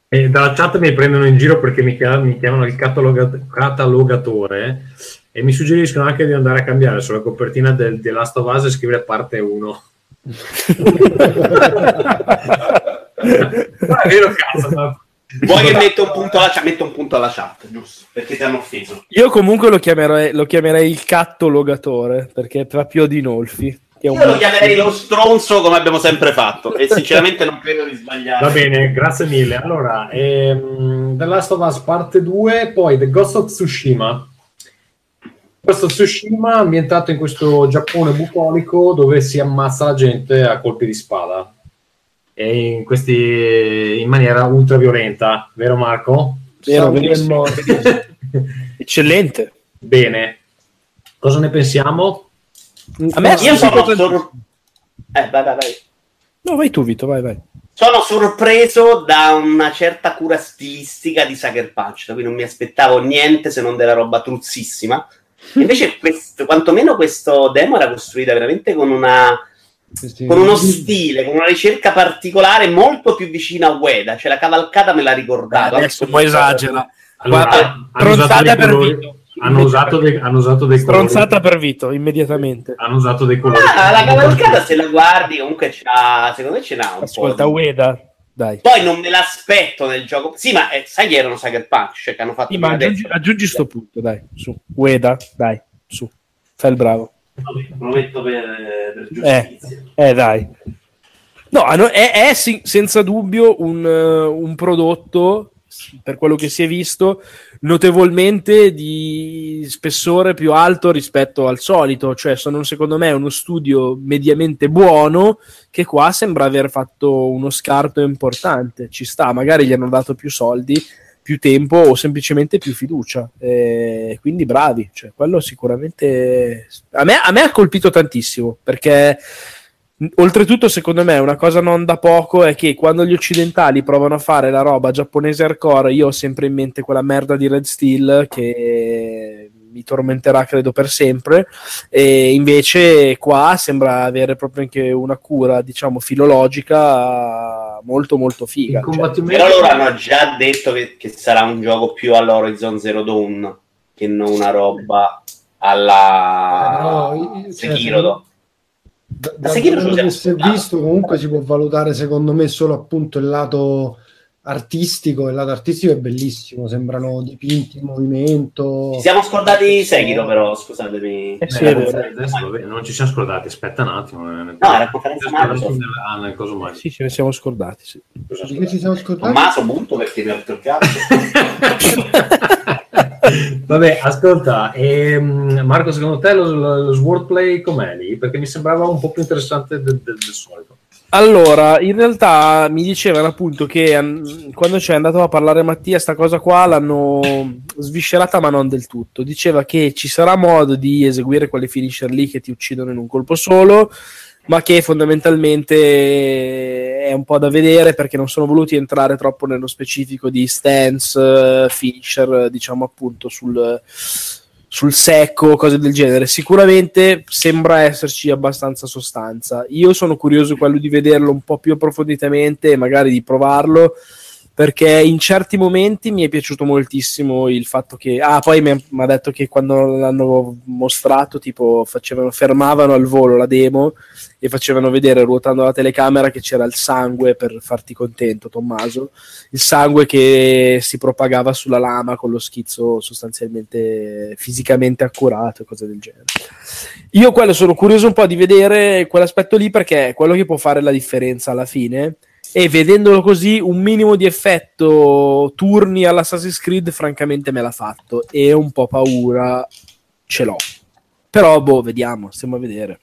E dalla chat mi prendono in giro perché mi chiamano, mi chiamano il cataloga- catalogatore e mi suggeriscono anche di andare a cambiare sulla copertina del The Last of Us e scrivere parte 1. è vero cazzo, Vuoi che metto un, punto alla chat? Metto un punto alla chat, giusto? Perché ti hanno offeso. Io comunque lo chiamerei, lo chiamerei il cattologatore, perché è proprio di Nolfi. Io lo chiamerei lo stronzo come abbiamo sempre fatto e sinceramente non credo di sbagliare. Va bene, grazie mille. Allora, ehm, The Last of Us parte 2, poi The Ghost of Tsushima. Ghost of Tsushima ambientato in questo Giappone bucolico dove si ammazza la gente a colpi di spada in, questi, in maniera ultra violenta, vero Marco? Vero, Eccellente. Bene. Cosa ne pensiamo? A me io sono sor... eh, vai, vai, vai. No, vai tu, Vito, vai, vai. Sono sorpreso da una certa cura stilistica di Sucker Punch, da cui non mi aspettavo niente se non della roba truzzissima. Invece, questo, quantomeno questo demo era costruita veramente con una. Con uno stile, con una ricerca particolare molto più vicina a Ueda, cioè la cavalcata me l'ha ricordato. Adesso poi esagera. Allora, stronzata per Vito. Hanno usato, dei, hanno usato dei Stronzata per Vito, immediatamente. Hanno usato dei colori. Ah, la cavalcata, se la guardi, comunque c'ha, secondo me ce n'ha un Ascolta, po'. Ueda, dai. Poi non me l'aspetto nel gioco. Sì, ma eh, sai che erano Sucker Punch, cioè che hanno fatto... Sì, ma aggiungi, aggiungi sto punto, dai, su. Ueda, dai, su. Fai il bravo. Lo metto per, per giustizia. Eh, eh, dai. No, è, è senza dubbio un, un, prodotto, per quello che si è visto, notevolmente di spessore più alto rispetto al solito. Cioè, sono secondo me uno studio mediamente buono che qua sembra aver fatto uno scarto importante. Ci sta, magari gli hanno dato più soldi, più tempo o semplicemente più fiducia. Eh, quindi bravi, cioè, quello sicuramente a me, a me ha colpito tantissimo perché Oltretutto, secondo me, una cosa non da poco è che quando gli occidentali provano a fare la roba giapponese hardcore, io ho sempre in mente quella merda di Red Steel che mi tormenterà, credo, per sempre. E invece qua sembra avere proprio anche una cura, diciamo, filologica molto, molto figa. Cioè. Però loro hanno già detto che, che sarà un gioco più all'Horizon Zero Dawn che non una roba alla eh no, Sekiro. Cioè, da, da quello che si è visto comunque si può valutare secondo me solo appunto il lato artistico il lato artistico è bellissimo sembrano dipinti in movimento ci siamo scordati Sekiro però scusatemi eh, sì, eh, adesso, vabbè, non ci siamo scordati aspetta un attimo eh, no era conferenza Microsoft nel coso mai. sì ce ne siamo scordati sì. di che ci siamo scordati? Maso butto perché mi ha cazzo Vabbè, ascolta, ehm, Marco, secondo te lo, lo swordplay com'è lì? Perché mi sembrava un po' più interessante del, del, del solito. Allora, in realtà mi dicevano appunto che um, quando c'è andato a parlare Mattia, sta cosa qua l'hanno sviscerata, ma non del tutto. Diceva che ci sarà modo di eseguire quelle finisher lì che ti uccidono in un colpo solo, ma che fondamentalmente è un po' da vedere perché non sono voluti entrare troppo nello specifico di stance, uh, finisher, diciamo appunto sul, sul secco, cose del genere. Sicuramente sembra esserci abbastanza sostanza. Io sono curioso quello di vederlo un po' più approfonditamente e magari di provarlo perché in certi momenti mi è piaciuto moltissimo il fatto che ah poi mi ha detto che quando l'hanno mostrato tipo facevano fermavano al volo la demo e facevano vedere ruotando la telecamera che c'era il sangue per farti contento Tommaso. Il sangue che si propagava sulla lama con lo schizzo sostanzialmente fisicamente accurato e cose del genere. Io quello sono curioso un po' di vedere quell'aspetto lì perché è quello che può fare la differenza alla fine e vedendolo così un minimo di effetto turni all'Assassin's Creed francamente me l'ha fatto. E un po' paura ce l'ho. Però boh vediamo stiamo a vedere.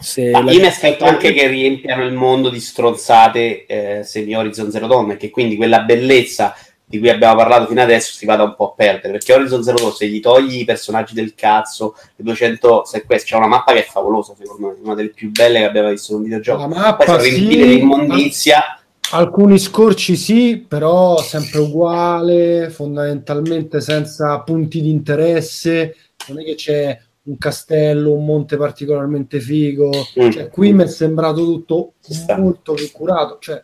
Se la... io mi aspetto anche che riempiano il mondo di stronzate eh, semi Horizon Zero Dawn e che quindi quella bellezza di cui abbiamo parlato fino adesso si vada un po' a perdere perché Horizon Zero Dawn se gli togli i personaggi del cazzo le 200 sequestri c'è una mappa che è favolosa secondo me una delle più belle che abbiamo visto in un videogioco. La mappa poi sono sì, di immondizia Alcuni scorci sì, però sempre uguale, fondamentalmente senza punti di interesse. Non è che c'è un castello, un monte particolarmente figo. Mm. Cioè, qui mi è sembrato tutto molto più curato. Cioè,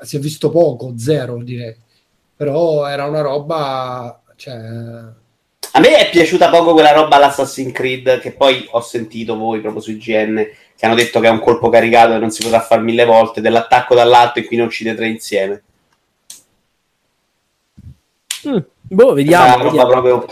si è visto poco, zero direi. Però era una roba. Cioè... A me è piaciuta poco quella roba all'Assassin's Creed che poi ho sentito voi proprio su IGN che hanno detto che è un colpo caricato e non si potrà fare mille volte, dell'attacco dall'alto e qui ne uccide tre insieme. Mm, boh, vediamo. Vediamo. Proprio...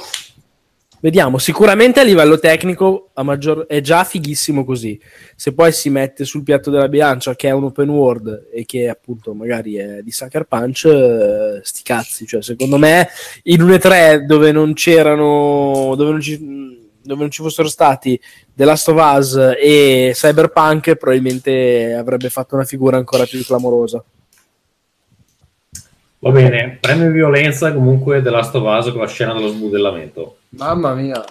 vediamo. Sicuramente a livello tecnico a maggior... è già fighissimo così. Se poi si mette sul piatto della bilancia che è un open world e che appunto magari è di Sucker Punch, eh, sti cazzi. Cioè, secondo me in un E3 dove non c'erano... dove non ci dove non ci fossero stati The Last of Us e Cyberpunk, probabilmente avrebbe fatto una figura ancora più clamorosa. Va bene, premio violenza comunque The Last of Us con la scena dello sbudellamento. Mamma mia.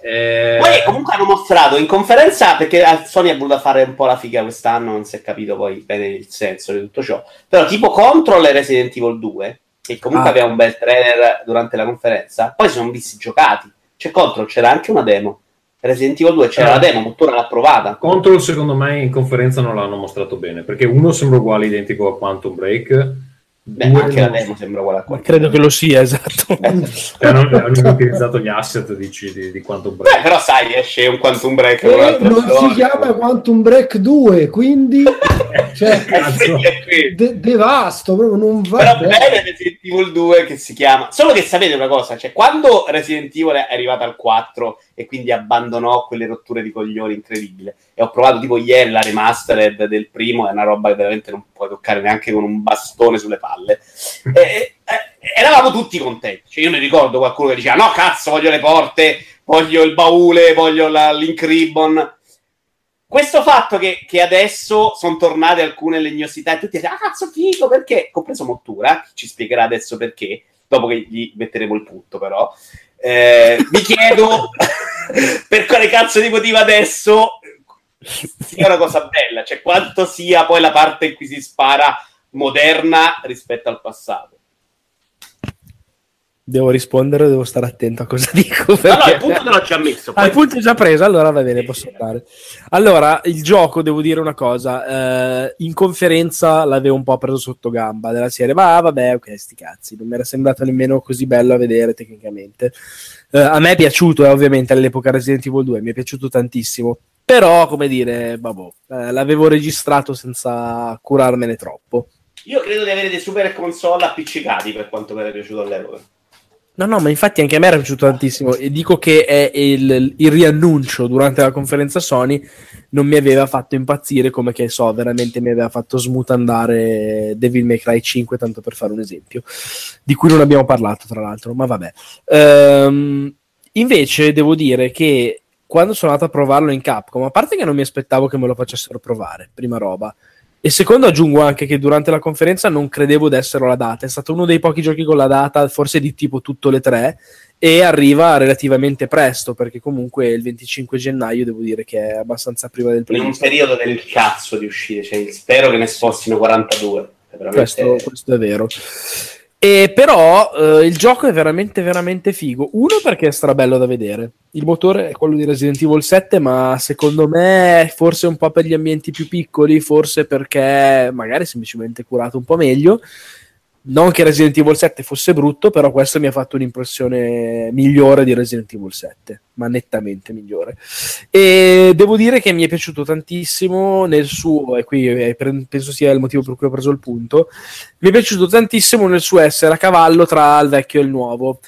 Eh... Poi comunque hanno mostrato in conferenza perché Sony ha voluto fare un po' la figa quest'anno, non si è capito poi bene il senso di tutto ciò. Però tipo Control e Resident Evil 2, che comunque ah. aveva un bel trailer durante la conferenza, poi si sono visti giocati. C'è Control, c'era anche una demo. Resident Evil 2 c'era eh. la demo, Mottura l'ha provata. Control secondo me in conferenza non l'hanno mostrato bene, perché uno sembra uguale identico a Quantum Break Beh, anche la demo sembra uguale a quello. Credo che lo sia, esatto. Eh, hanno, hanno utilizzato gli asset di, di, di, Quantum Break. Beh, però sai, esce un Quantum Break. E non storia. si chiama Quantum Break 2, quindi cioè, eh, de- devasto, proprio non va Però bene. bene Resident Evil 2 che si chiama... Solo che sapete una cosa, cioè quando Resident Evil è arrivato al 4 e quindi abbandonò quelle rotture di coglioni incredibile, e ho provato tipo ieri la remastered del primo, è una roba che veramente non puoi toccare neanche con un bastone sulle palle. E, e, eravamo tutti contenti. Cioè, io mi ricordo qualcuno che diceva: No, cazzo, voglio le porte, voglio il baule, voglio la, Link Ribbon. Questo fatto che, che adesso sono tornate alcune legnosità e tutti dicono: Ah, cazzo, figo, perché? Compreso Mottura, ci spiegherà adesso perché. dopo che gli metteremo il punto però. Eh, mi chiedo per quale cazzo di motivo adesso sia una cosa bella, cioè quanto sia poi la parte in cui si spara moderna rispetto al passato. Devo rispondere, devo stare attento a cosa dico. No, no, il punto te l'ho già messo. Ah, il poi- punto è già preso, allora va bene, posso andare. Allora, il gioco, devo dire una cosa, eh, in conferenza l'avevo un po' preso sotto gamba della serie, ma vabbè, ok, sti cazzi, non mi era sembrato nemmeno così bello a vedere tecnicamente. Eh, a me è piaciuto, eh, ovviamente, all'epoca Resident Evil 2, mi è piaciuto tantissimo, però, come dire, vabbè, eh, l'avevo registrato senza curarmene troppo. Io credo di avere dei super console appiccicati per quanto mi era piaciuto all'epoca. No, no, ma infatti anche a me era piaciuto tantissimo e dico che è il, il riannuncio durante la conferenza Sony non mi aveva fatto impazzire come che so, veramente mi aveva fatto smutandare Devil May Cry 5, tanto per fare un esempio, di cui non abbiamo parlato tra l'altro, ma vabbè. Ehm, invece devo dire che quando sono andato a provarlo in Capcom, a parte che non mi aspettavo che me lo facessero provare, prima roba, e secondo aggiungo anche che durante la conferenza non credevo d'essere la data, è stato uno dei pochi giochi con la data, forse di tipo tutto le tre, e arriva relativamente presto, perché comunque il 25 gennaio devo dire che è abbastanza prima del In un periodo del cazzo di uscire, cioè, spero che ne spostino 42. È veramente... Questo, questo è vero. E però eh, il gioco è veramente, veramente figo. Uno perché è strabello da vedere. Il motore è quello di Resident Evil 7, ma secondo me forse un po' per gli ambienti più piccoli, forse perché magari semplicemente curato un po' meglio. Non che Resident Evil 7 fosse brutto, però questo mi ha fatto un'impressione migliore di Resident Evil 7, ma nettamente migliore. E devo dire che mi è piaciuto tantissimo nel suo, e qui eh, penso sia il motivo per cui ho preso il punto, mi è piaciuto tantissimo nel suo essere a cavallo tra il vecchio e il nuovo.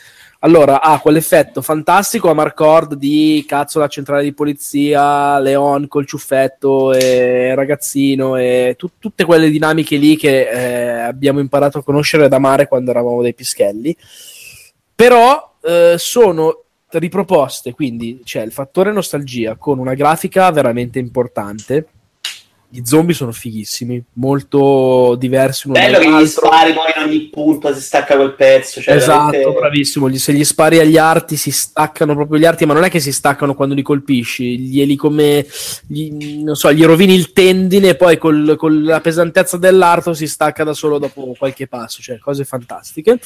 Allora, ha quell'effetto fantastico a Marcord di cazzo la centrale di polizia, Leon col ciuffetto e ragazzino e tu- tutte quelle dinamiche lì che eh, abbiamo imparato a conoscere ed amare quando eravamo dei pischelli. Però eh, sono riproposte, quindi c'è il fattore nostalgia con una grafica veramente importante. Gli zombie sono fighissimi, molto diversi uno Bello che gli spari poi in ogni punto si stacca quel pezzo. Cioè esatto, veramente- bravissimo. Gli- Se gli spari agli arti si staccano proprio gli arti, ma non è che si staccano quando li colpisci, glieli come gli, non so, gli rovini il tendine e poi col- con la pesantezza dell'arto si stacca da solo dopo qualche passo, cioè cose fantastiche.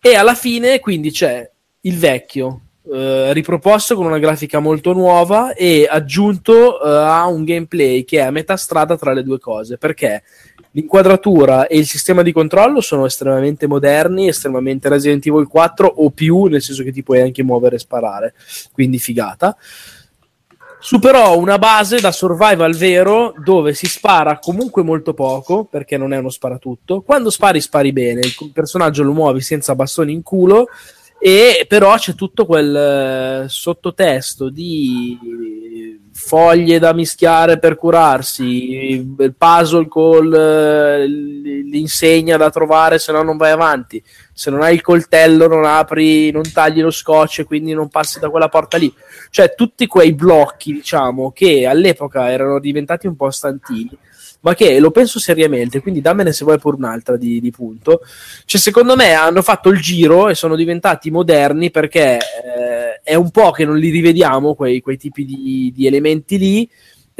E alla fine, quindi c'è il vecchio. Eh, riproposto con una grafica molto nuova e aggiunto eh, a un gameplay che è a metà strada tra le due cose perché l'inquadratura e il sistema di controllo sono estremamente moderni, estremamente Resident Evil 4 o più, nel senso che ti puoi anche muovere e sparare, quindi figata. Superò una base da survival vero dove si spara comunque molto poco perché non è uno sparatutto. Quando spari, spari bene. Il personaggio lo muovi senza bastoni in culo. E però c'è tutto quel eh, sottotesto di foglie da mischiare per curarsi, il puzzle con l'insegna da trovare, se no non vai avanti. Se non hai il coltello, non apri, non tagli lo scotch e quindi non passi da quella porta lì. Cioè, tutti quei blocchi, diciamo, che all'epoca erano diventati un po' stantini, ma che lo penso seriamente, quindi dammene se vuoi pure un'altra di, di punto. Cioè, secondo me hanno fatto il giro e sono diventati moderni perché eh, è un po' che non li rivediamo quei, quei tipi di, di elementi lì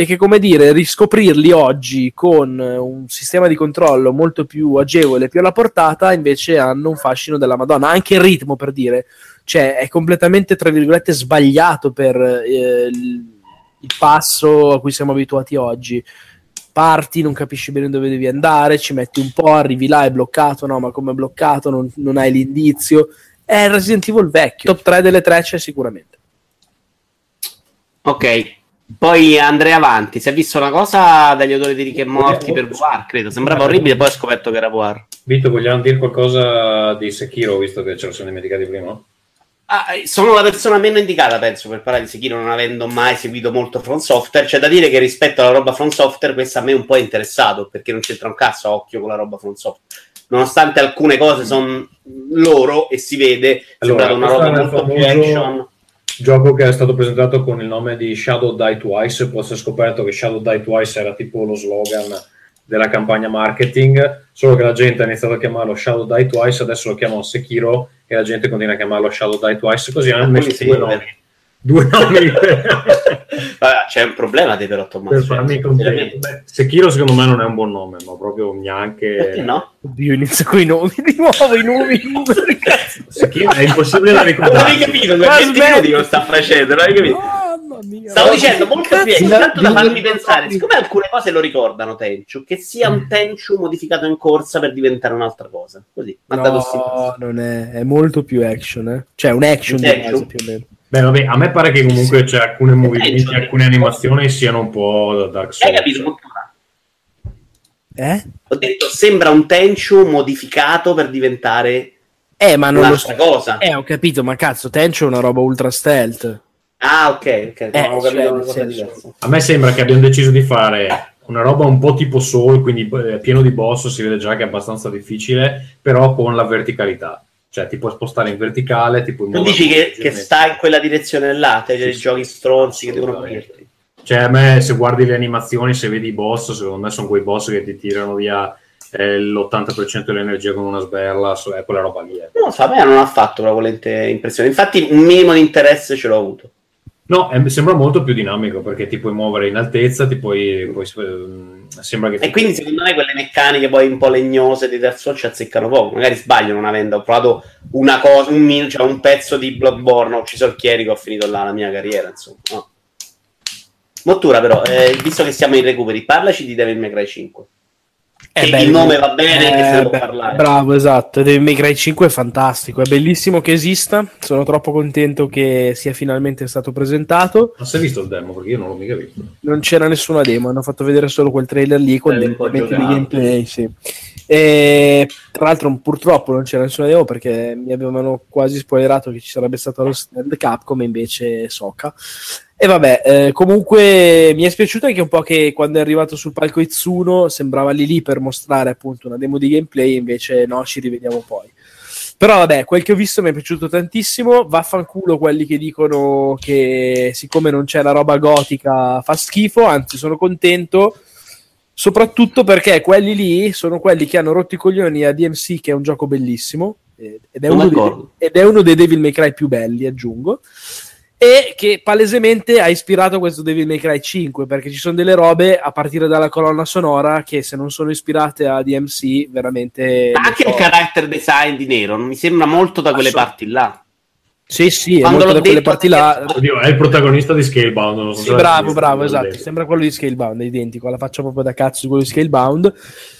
e che come dire riscoprirli oggi con un sistema di controllo molto più agevole, più alla portata, invece hanno un fascino della Madonna. Anche il ritmo, per dire, cioè è completamente, tra virgolette, sbagliato per eh, il, passo a cui siamo abituati oggi. Parti, non capisci bene dove devi andare, ci metti un po', arrivi là, è bloccato, no, ma come è bloccato, non, non hai l'indizio. È Resident Evil vecchio, top 3 delle 3 c'è sicuramente. Ok, poi andrei avanti. Si è visto una cosa dagli odori di Rick e Morti per VR, credo. Sembrava orribile, poi ho scoperto che era VR. Vito, vogliamo dire qualcosa di Sekiro, visto che ce lo siamo dimenticati prima? Ah, eh, sono la persona meno indicata, penso, per parlare di Sekiro, non avendo mai seguito molto From Software. C'è da dire che rispetto alla roba From Software, questa a me un po' è interessato, perché non c'entra un cazzo a occhio con la roba From Software. Nonostante alcune cose sono loro e si vede, è Allora, sembrata una roba è molto più action. Gioco che è stato presentato con il nome di Shadow Die Twice, poi si è scoperto che Shadow Die Twice era tipo lo slogan della campagna marketing, solo che la gente ha iniziato a chiamarlo Shadow Die Twice, adesso lo chiamano Sekiro e la gente continua a chiamarlo Shadow Die Twice, così hanno messo sì, due nomi. Due nomi Vabbè, c'è un problema te però Tommaso. per cioè, Sekiro secondo me non è un buon nome, ma proprio neanche... Perché no? Oddio, inizio con i nomi di nuovo, i nomi. Sekiro è impossibile da Non ricordare. hai capito, Ma 20 smetti. minuti non sta facendo, non hai capito? Mamma mia. Stavo dicendo molto più Cazzo, intanto da farmi pensare, siccome alcune cose lo ricordano Tenchu, che sia un Tenchu modificato in corsa per diventare un'altra cosa. Così. No, non è, è molto più action, eh. Cioè un action di Action? più o meno. Beh, vabbè, a me pare che comunque c'è alcuni movimenti, cioè- alcune animazioni siano un po' da Dark Hai Souls. capito? Cultura? Eh? Ho detto, sembra un Tenchu modificato per diventare Eh, ma non lo so. un'altra cosa. Eh, ho capito, ma cazzo, Tencho è una roba ultra stealth. Ah, ok, ok, Eh, no, cioè. A me sembra che abbiano deciso di fare una roba un po' tipo Soul, quindi eh, pieno di boss, si vede già che è abbastanza difficile, però con la verticalità. Cioè, ti puoi spostare in verticale, tipo in Tu dici che, che sta in quella direzione là, te dei Sì, sì. giochi stronzi che devono morire. Cioè, a me, se guardi le animazioni, se vedi i boss, secondo me sono quei boss che ti tirano via eh, l'80% dell'energia con una sberla, è quella roba lì. eh. Non lo so, a me non ha fatto una volente impressione. Infatti, un minimo di interesse ce l'ho avuto. No, eh, sembra molto più dinamico perché ti puoi muovere in altezza, ti puoi, puoi- ehm, sembra che E quindi, secondo me, quelle meccaniche poi un po' legnose di Dark Souls ci azzeccano poco. Magari sbaglio non avendo ho provato una cosa, un, cioè un pezzo di Bloodborne, ho ucciso il chierico, ho finito là la mia carriera, insomma. No. Mottura, però, eh, visto che siamo in recuperi, parlaci di Devil May Cry 5. Che il nome va bene, che se ne può beh, parlare. Bravo, esatto. Devil May Cry 5 è fantastico, è bellissimo che esista. Sono troppo contento che sia finalmente stato presentato. Non si è visto il demo perché io non l'ho mica visto. Non c'era nessuna demo, hanno fatto vedere solo quel trailer lì con Eh, dei elementi di gameplay. Sì. E, tra l'altro, purtroppo non c'era nessuna demo perché mi avevano quasi spoilerato che ci sarebbe stato lo stand Capcom, invece Soka. E vabbè, eh, comunque mi è spiaciuto anche un po' che quando è arrivato sul palco Itsuno sembrava lì lì per mostrare appunto una demo di gameplay, invece no, ci rivediamo poi. Però vabbè, quel che ho visto mi è piaciuto tantissimo. Vaffanculo quelli che dicono che siccome non c'è la roba gotica fa schifo, anzi sono contento. Soprattutto perché quelli lì sono quelli che hanno rotto i coglioni a DMC, che è un gioco bellissimo, ed è, dei, ed è uno dei Devil May Cry più belli, aggiungo. E che palesemente ha ispirato questo Devil May Cry 5 perché ci sono delle robe a partire dalla colonna sonora che se non sono ispirate a DMC veramente Ma anche il character design di Nero non mi sembra molto da quelle parti là. Sì, sì, è Quando molto da quelle parti là. Oddio, è il protagonista di Scalebound. Non so Sì, bravo, bravo, esatto. detto. Sembra quello di Scalebound, è identico. La faccia proprio da cazzo di quello di Scalebound.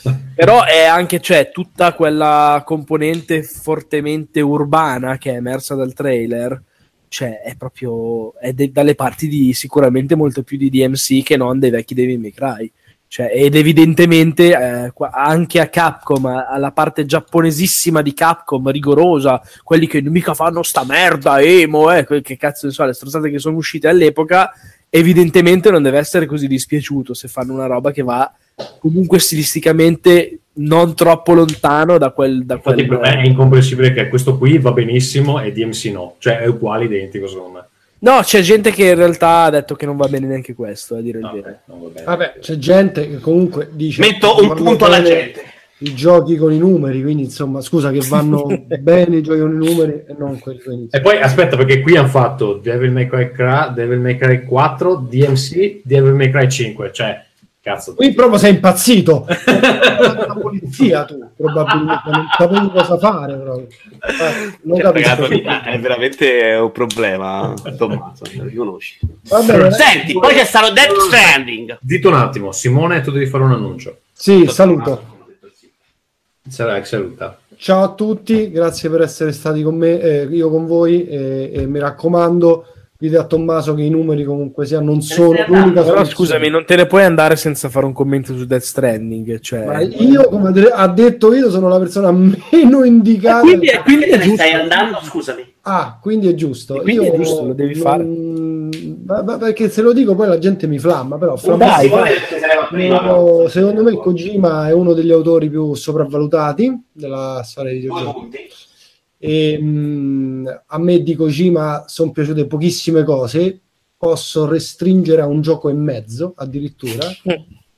Però è anche, cioè, tutta quella componente fortemente urbana che è emersa dal trailer. Cioè, è proprio. È de- dalle parti di sicuramente molto più di DMC che non dei vecchi Devil May Cry. Cioè, ed evidentemente eh, anche a Capcom, alla parte giapponesissima di Capcom, rigorosa, quelli che mica fanno sta merda, emo, eh, che cazzo ne so, le strozzate che sono uscite all'epoca, evidentemente non deve essere così dispiaciuto se fanno una roba che va comunque stilisticamente non troppo lontano da quel... Da Infatti, quel per me è incomprensibile che questo qui va benissimo e DMC no. Cioè, è uguale, identico, secondo me. No, c'è gente che in realtà ha detto che non va bene neanche questo, a dire il vero. Vabbè, c'è gente che comunque dice Metto un punto alla gente. I giochi con i numeri, quindi insomma, scusa che vanno bene i giochi con i numeri e non quelli con i E poi aspetta, perché qui hanno fatto Devil May Cry, Devil May Cry 4, DMC, Devil May Cry 5. Cioè, cazzo. Qui proprio sei impazzito. la polizia tu, probabilmente non sapevi cosa fare. Proprio. Eh, non Cioè, ragazzi, capisco. è veramente un problema, Tommaso, riconosci. Va bene, Senti, poi c'è stato Death Stranding. Dito un attimo, Simone, tu devi fare un annuncio. sì, saluto. Sarà saluta. Ciao a tutti, grazie per essere stati con me, eh, io con voi e, e mi raccomando, dite a Tommaso che i numeri comunque sia non sono l'unica? Però scusami, non te ne puoi andare senza fare un commento su Death Stranding. Cioè... Ma io, come ha detto io, sono la persona meno indicata. quindi è- quindi Perché te ne giusto. stai andando? Scusami. Ah, quindi è giusto. E quindi Io è giusto, lo devi fare. ma- ma perché se lo dico poi la gente mi flamma, però fra Dai, me- vai. Io- secondo me Kojima è uno degli autori più sopravvalutati della storia di Due videogiochi. E, mh, a me di Kojima sono piaciute pochissime cose, posso restringere a un gioco e mezzo addirittura,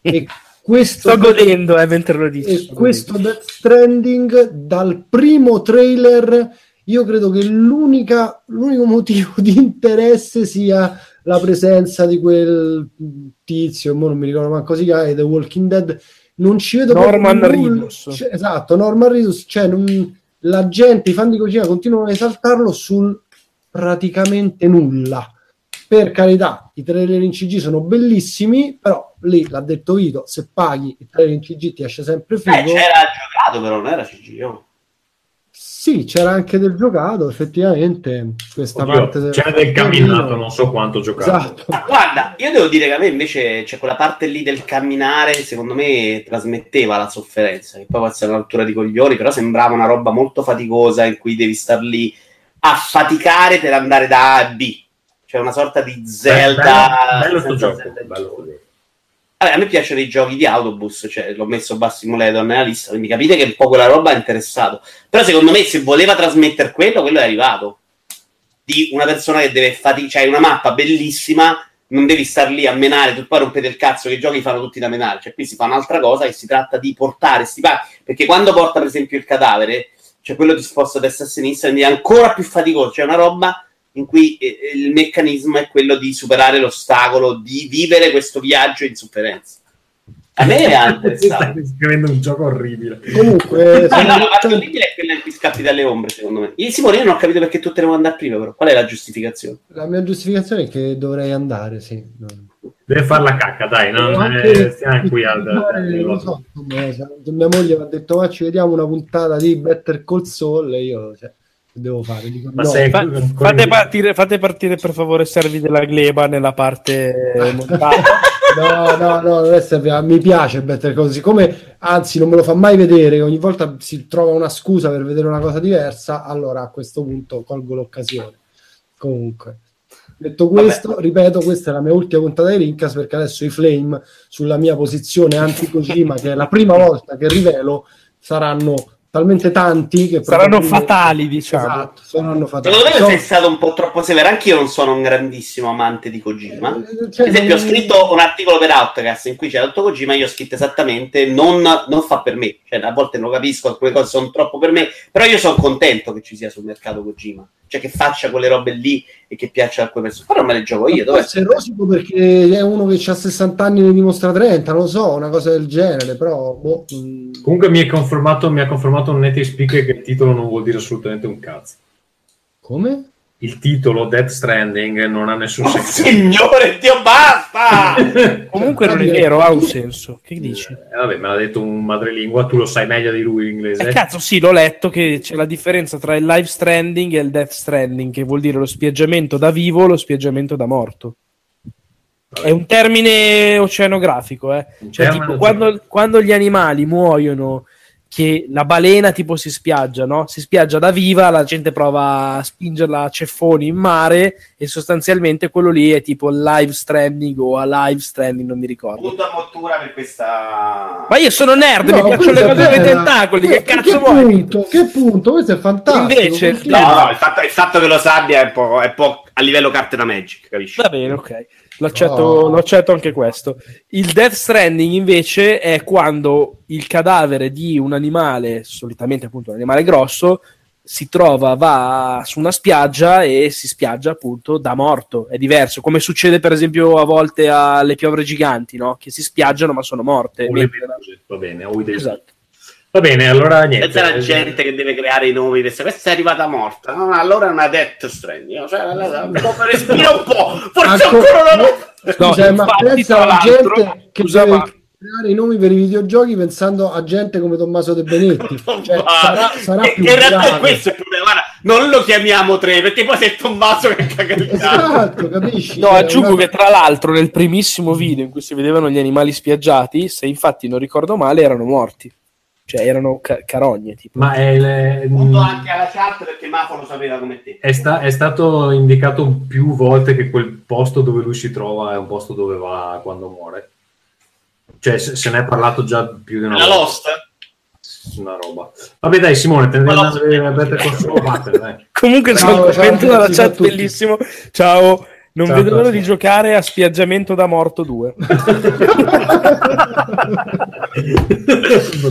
e questo Sto godendo eh, mentre lo dici. e sto questo Death Stranding dal primo trailer io credo che l'unica, l'unico motivo di interesse sia la presenza di quel tizio, non mi ricordo manco si chiama, The Walking Dead. Non ci vedo Norman Reedus. cioè, esatto, Norman Reedus. Cioè non- la gente, i fan di Kojima continuano a esaltarlo sul praticamente nulla per carità, i trailer in CG sono bellissimi, però lì l'ha detto Vito, se paghi il trailer in CG ti esce sempre figo. Eh, c'era giocato, però non era CGO. Sì, c'era anche del giocato, effettivamente, questa Oddio, parte del... c'era del camminato, non so quanto giocato. Esatto. Ma guarda, io devo dire che a me invece c'è quella parte lì del camminare, secondo me trasmetteva la sofferenza, che poi può essere una rottura di coglioni, però sembrava una roba molto faticosa in cui devi star lì a faticare per andare da A a B. Cioè una sorta di Zelda. Bello, bello sto senza gioco. Zelda. bello sto gioco. Vabbè, a me piacciono i giochi di autobus, cioè l'ho messo Bass Simulator nella lista, quindi capite che un po' quella roba ha interessato. Però secondo me se voleva trasmettere quello, quello è arrivato. Di una persona che deve faticare, cioè una mappa bellissima, non devi star lì a menare, tu poi rompete il cazzo che i giochi fanno tutti da menare, cioè qui si fa un'altra cosa e si tratta di portare sti pa- perché quando porta per esempio il cadavere, cioè quello ti sposta a destra e a sinistra, quindi è ancora più faticoso, cioè una roba in cui eh, il meccanismo è quello di superare l'ostacolo, di vivere questo viaggio in sofferenza. A me ha interessato. Scrivendo un gioco orribile. Comunque, No, sono no, la parte orribile è quella in cui scappi dalle ombre, secondo me. Io, Simone, io non ho capito perché tu te ne vuoi andare prima, però. Qual è la giustificazione? la mia giustificazione è che dovrei andare, sì. No. Deve far la cacca, dai, non Anche- stiamo qui al... lo so, se mia moglie mi ha detto ma ci vediamo una puntata di Better Call Saul e io cioè, devo fare? Dico, Ma no. sei- Fa- fate, partire, fate partire per favore servi della gleba nella parte montata. No, no, no, non è sempre- mi piace Better Call siccome anzi non me lo fa mai vedere, ogni volta si trova una scusa per vedere una cosa diversa, allora a questo punto colgo l'occasione. Comunque, detto questo, ripeto, questa è la mia ultima puntata di Rincas perché adesso i Flame sulla mia posizione anti-Kojima, che è la prima volta che rivelo, saranno talmente tanti che Saranno fatali, diciamo. Esatto, saranno fatali. Secondo me So- sei stato un po' troppo severo. Anch'io non sono un grandissimo amante di Kojima. Eh, cioè, Per esempio, ho scritto un articolo per Outcast in cui c'è detto Kojima. Io ho scritto esattamente: non, non fa per me. Cioè, a volte non lo capisco, alcune cose sono troppo per me. Però io sono contento che ci sia sul mercato Kojima. Cioè, che faccia quelle robe lì e che piaccia a alcune persone. Però non me le gioco io. Dov'è? Forse è rosico perché è uno che ha 60 anni e ne dimostra 30, non lo so, una cosa del genere, però boh, mm, Comunque mi, è confermato, mi ha confermato un native speaker che il titolo non vuol dire assolutamente un cazzo. come? Il titolo Death Stranding non ha nessun Oh, senso. signore Dio, basta! Comunque non è vero, ha un senso. Che dici? Eh, vabbè, me l'ha detto un madrelingua, tu lo sai meglio di lui l'inglese. Eh, cazzo, sì, l'ho letto che c'è la differenza tra il live stranding e il death stranding, che vuol dire lo spiaggiamento da vivo e lo spiaggiamento da morto. È un termine oceanografico, eh. Cioè, tipo, quando, quando gli animali muoiono, che la balena tipo si spiaggia, no? Si spiaggia da viva, la gente prova a spingerla a ceffoni in mare e sostanzialmente quello lì è tipo live stranding o a live stranding, non mi ricordo. Punto a mottura per questa. Ma io sono nerd, mi No, piacciono le cose con i bella. tentacoli, che Che- cazzo che vuoi? punto? Che punto? Questo è fantastico. Invece-. No, no, il fatto, il fatto che lo sappia è un po', è un po' a livello carte da Magic, capisci? Va bene, ok. Lo accetto, No. lo accetto anche questo. Il Death Stranding invece è quando il cadavere di un animale, solitamente appunto un animale grosso, si trova, va su una spiaggia e si spiaggia appunto da morto. È diverso, come succede per esempio a volte alle piovre giganti, no? Che si spiaggiano ma sono morte. O le meduse, va bene, o i Esatto. Va bene, allora niente. Questa è la gente che deve creare i nomi. Questa, questa è arrivata morta. No, no, allora è una Death Stranding. Cioè, la- la- respira un po'. Forse Ecco, ancora non ho. No, Scusa, ma pensa alla gente che usava- deve creare i nomi per i videogiochi pensando a gente come Tommaso De Benetti. Cioè, sarà, sarà che- più in realtà è grave. questo il problema. Guarda, non lo chiamiamo tre perché poi sei Tommaso che caga il. Esatto, capisci? No, Cioè, aggiungo una- che tra l'altro nel primissimo video in cui si vedevano gli animali spiaggiati, se infatti non ricordo male, erano morti. Cioè erano ca- carogne, tipo. Ma è, le- Punto anche alla chat perché Mafo lo sapeva come te. è sta- è stato indicato più volte che quel posto dove lui si trova è un posto dove va quando muore. Cioè, se, se ne è parlato già più di una La volta. Lost? Una roba. Vabbè, dai, Simone, te ne andare a Better Call Saul. Comunque Ciao, sono ciao, contento dalla chat, bellissimo. Ciao. Non Ciao, vedo l'ora di giocare a Spiaggiamento da Morto 2. Va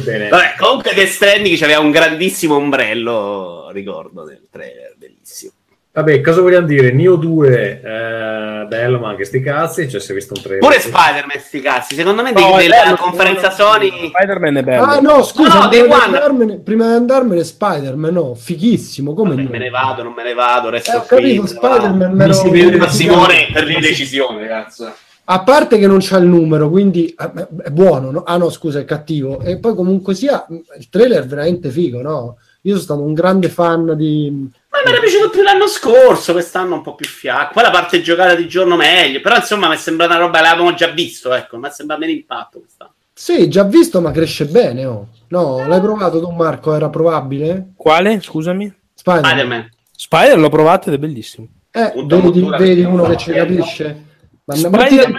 bene. Vabbè, comunque Death Stranding aveva un grandissimo ombrello, ricordo del trailer, bellissimo. Vabbè, cosa vogliamo dire? Neo 2, eh, bello, ma anche sti cazzi. Cioè, si è visto un trailer. Pure Spider-Man, sti cazzi. Secondo me No, bello, conferenza no, Sony... Spider-Man è bello. Ah no, scusa, No, prima, di andarmene, prima di andarmene Spider-Man, no, fighissimo, come Vabbè, no? me ne vado, non me ne vado, resto Eh, ho qui. capito, me ne vado. Spider-Man Mi si vede Simone per l'indecisione, cazzo. A parte che non c'ha il numero, quindi eh, è buono, no? Ah no, scusa, è cattivo. E poi comunque sia, il trailer è veramente figo, no? Io sono stato un grande fan di... Ma mi era piaciuto più l'anno scorso, quest'anno un po' più fiacco. Poi la parte giocata di giorno meglio, però insomma mi sembra una roba che l'avevamo già visto, ecco, mi sembra meno impatto quest'anno. Sì, già visto, ma cresce bene, oh. No, l'hai provato tu Marco? Era provabile? Quale? Scusami. Spider-Man. Spider-Man. Spider l'ho provato ed è bellissimo. Eh, vedi, vedi uno che ci capisce? Ma mettite,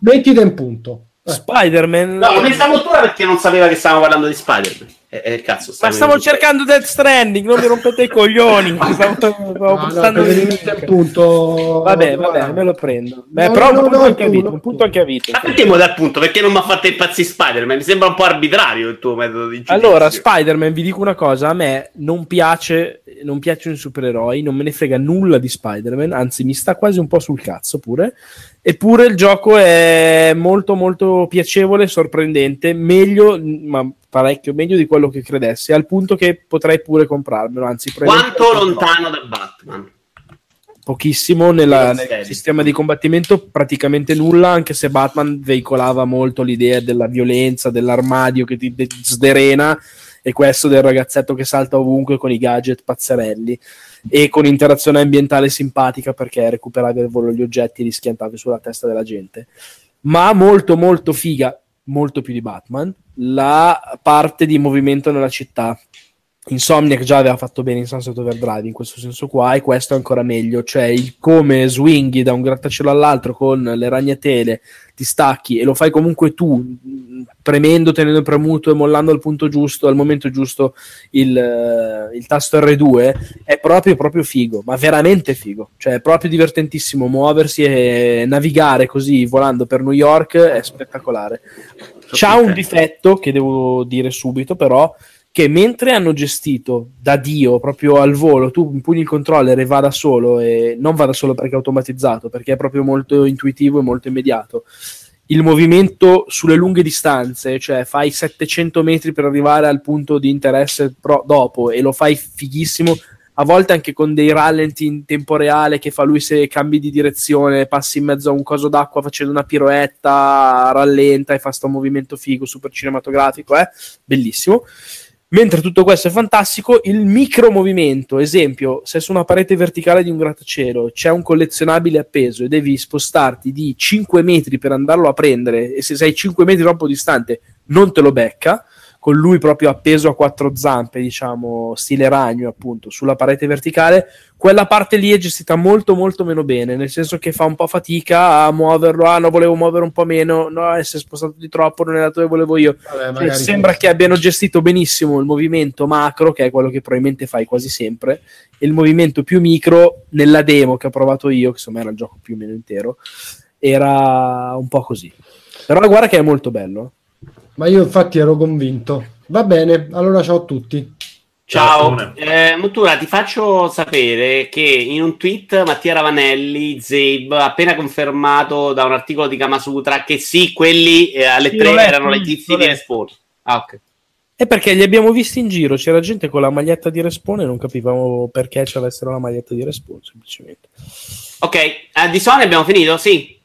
mettite in punto. Eh. Spider-Man. No, non mi sta moltura perché non sapeva che stavamo parlando di Spider-Man. E eh, cazzo, Ma stavo cercando Death Stranding, non mi rompete i coglioni. Stavo, stavo No, no, il punto. Vabbè, vabbè, me lo prendo. Beh, No, però no, un punto no, anche a tu, vita, no, un punto anche a vita. Ma partiamo dal punto, perché non mi ha fatto impazzire Spider-Man? Mi sembra un po' arbitrario il tuo metodo di giudizio. Allora, Spider-Man, vi dico una cosa, a me non piace, non piacciono i supereroi, non me ne frega nulla di Spider-Man, anzi mi sta quasi un po' sul cazzo pure. Eppure il gioco è molto molto piacevole, sorprendente, meglio, ma parecchio meglio di quello che credessi, al punto che potrei pure comprarmelo, anzi Quanto lontano da Batman? pochissimo nella- nel sistema di combattimento praticamente nulla anche se Batman veicolava molto l'idea della violenza dell'armadio che ti de- sderena e questo del ragazzetto che salta ovunque con i gadget pazzerelli e con interazione ambientale simpatica perché recuperavi al volo gli oggetti e li schiantavi sulla testa della gente. Ma molto molto figa molto più di Batman la parte di movimento nella città Insomniac già aveva fatto bene in Sunset Overdrive in questo senso qua e questo è ancora meglio, cioè il come swinghi da un grattacielo all'altro con le ragnatele, ti stacchi e lo fai comunque tu, premendo, tenendo premuto e mollando al punto giusto, al momento giusto il, eh, il tasto R2 è proprio proprio figo, ma veramente figo, cioè è proprio divertentissimo muoversi e navigare così volando per New York è spettacolare. C'ha un difetto che devo dire subito però che mentre hanno gestito da Dio proprio al volo, tu impugni il controller e va da solo, e non va da solo perché è automatizzato, perché è proprio molto intuitivo e molto immediato. Il movimento sulle lunghe distanze, cioè fai 700 metri per arrivare al punto di interesse pro- dopo e lo fai fighissimo, a volte anche con dei rallenti in tempo reale che fa lui se cambi di direzione, passi in mezzo a un coso d'acqua facendo una piroetta, rallenta e fa sto movimento figo, super cinematografico, eh? bellissimo. Mentre tutto questo è fantastico, il micro movimento, esempio, se su una parete verticale di un grattacielo c'è un collezionabile appeso e devi spostarti di 5 metri per andarlo a prendere e se sei 5 metri troppo distante non te lo becca, con lui proprio appeso a quattro zampe, diciamo, stile ragno appunto, sulla parete verticale, quella parte lì è gestita molto molto meno bene, nel senso che fa un po' fatica a muoverlo, ah no, volevo muovere un po' meno, no, eh, si è spostato di troppo, non è andato dove volevo io. Vabbè, Cioè, sembra che abbiano gestito benissimo il movimento macro, che è quello che probabilmente fai quasi sempre, e il movimento più micro nella demo che ho provato io, che insomma era il gioco più o meno intero, era un po' così. Però guarda che è molto bello. Ma io infatti ero convinto. Va bene, allora ciao a tutti. Ciao, Ciao, eh, Mottura, ti faccio sapere che in un tweet Mattia Ravanelli, ha appena confermato da un articolo di Kamasutra che sì, quelli eh, alle Sì, tre letto, erano le l'ho tizi di. Respawn. Ah, ok. E perché li abbiamo visti in giro, c'era gente con la maglietta di Respawn e non capivamo perché ci avessero la maglietta di Respawn, semplicemente. Ok, eh, di Sony abbiamo finito? Sì.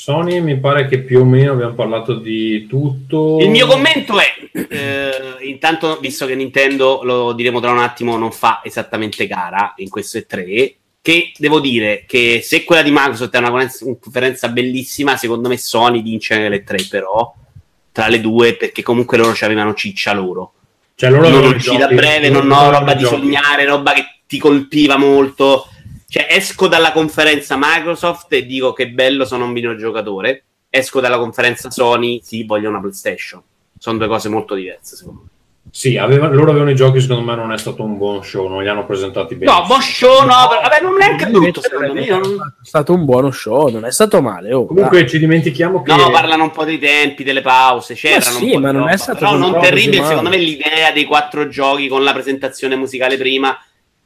Sony mi pare che più o meno abbiamo parlato di tutto. Il mio commento è, eh, intanto, visto che Nintendo, lo diremo tra un attimo, non fa esattamente gara in questo E3, che devo dire che se quella di Microsoft è una conferenza- bellissima, secondo me Sony vince le tre però, tra le due, perché comunque loro ci avevano ciccia loro. Cioè, loro non uscita a giochi- breve, non ho roba di giochi. sognare, roba che ti colpiva molto. Cioè, esco dalla conferenza Microsoft e dico che bello sono un videogiocatore. Esco dalla conferenza Sony, sì, voglio una PlayStation. Sono due cose molto diverse, secondo me. Sì, aveva- loro avevano i giochi, secondo me non è stato un buon show, non li hanno presentati bene. No, boh, show no, però- vabbè, non è neanche brutto, secondo me. non- È stato un buono show, non è stato male. oh, Comunque ci dimentichiamo che... No, parlano un po' dei tempi, delle pause, c'erano sì, un po' ma non è roba. stato Però non terribile, secondo me, l'idea dei quattro giochi con la presentazione musicale prima.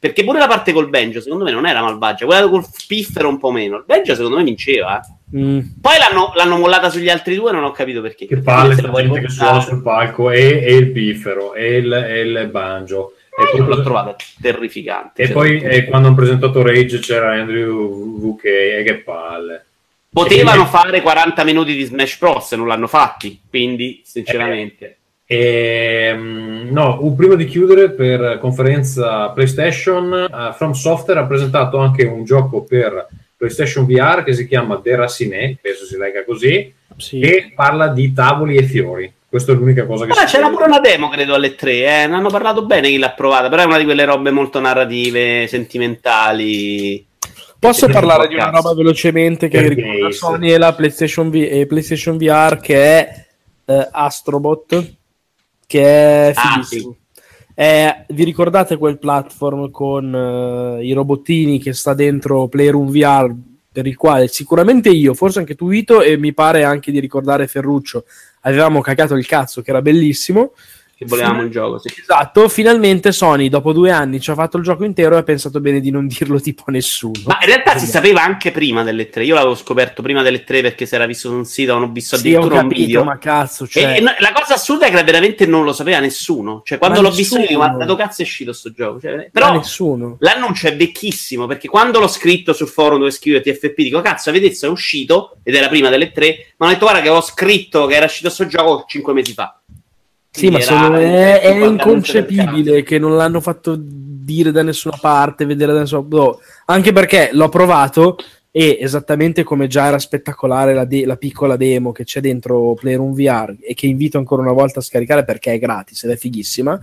Perché pure la parte col Benjo, secondo me, non era malvagia. Quella col Piffero un po' meno. Il Benjo, secondo me, vinceva. eh. Mm. Poi l'hanno, l'hanno mollata sugli altri due, non ho capito perché. Che palle sta gente che suona sul palco e, e il piffero e il, e il banjo. E, Eh, poi- l'ho trovata terrificante. e poi eh, quando hanno presentato Rage c'era Andrew VK e che palle. Potevano fare 40 minuti di Smash Bros. e non l'hanno fatti. Quindi, sinceramente. E, mm, no, uh, prima di chiudere per conferenza PlayStation, eh, From Software ha presentato anche un gioco per PlayStation VR che si chiama Deraciné, penso si legga così, Sì. che parla di tavoli e fiori. Questa è l'unica cosa che Ah, si c'era pure una demo, credo, alle 3. Eh. Ne hanno parlato bene chi l'ha provata. Però è una di quelle robe molto narrative, sentimentali. Posso parlare un di una roba velocemente che riguarda. Sony e la PlayStation, V- e PlayStation VR che è eh, Astrobot che è Ah, fighissimo. È- vi ricordate quel platform con eh, i robottini che sta dentro Playroom VR per il quale sicuramente io, forse anche tu Vito e mi pare anche di ricordare Ferruccio avevamo cagato il cazzo che era bellissimo Che volevamo il gioco, sì. Esatto, finalmente Sony dopo due anni ci ha fatto il gioco intero e ha pensato bene di non dirlo tipo a nessuno. Ma in realtà si sapeva anche prima delle 3. Io l'avevo scoperto prima delle 3 perché si era visto su un sito, non ho visto Sì, ho addirittura un capito, video. ma cazzo, E- cioè, e no- la cosa assurda è che veramente non lo sapeva nessuno. Cioè, quando Ma l'ho visto, io nessuno. ma da dove cazzo è uscito sto gioco? Cioè, però nessuno. l'annuncio è vecchissimo perché quando l'ho scritto sul forum dove scrivo TFP dico, cazzo, visto, è uscito ed era prima delle 3. Ma ho detto, guarda, che ho scritto che era uscito sto gioco 5 mesi fa. Sì, ma sono- è, è inconcepibile che non l'hanno fatto dire da nessuna parte, vedere da nessuna boh. Anche perché l'ho provato e esattamente come già era spettacolare la, de- la piccola demo che c'è dentro Playroom VR e che invito ancora una volta a scaricare perché è gratis ed è fighissima.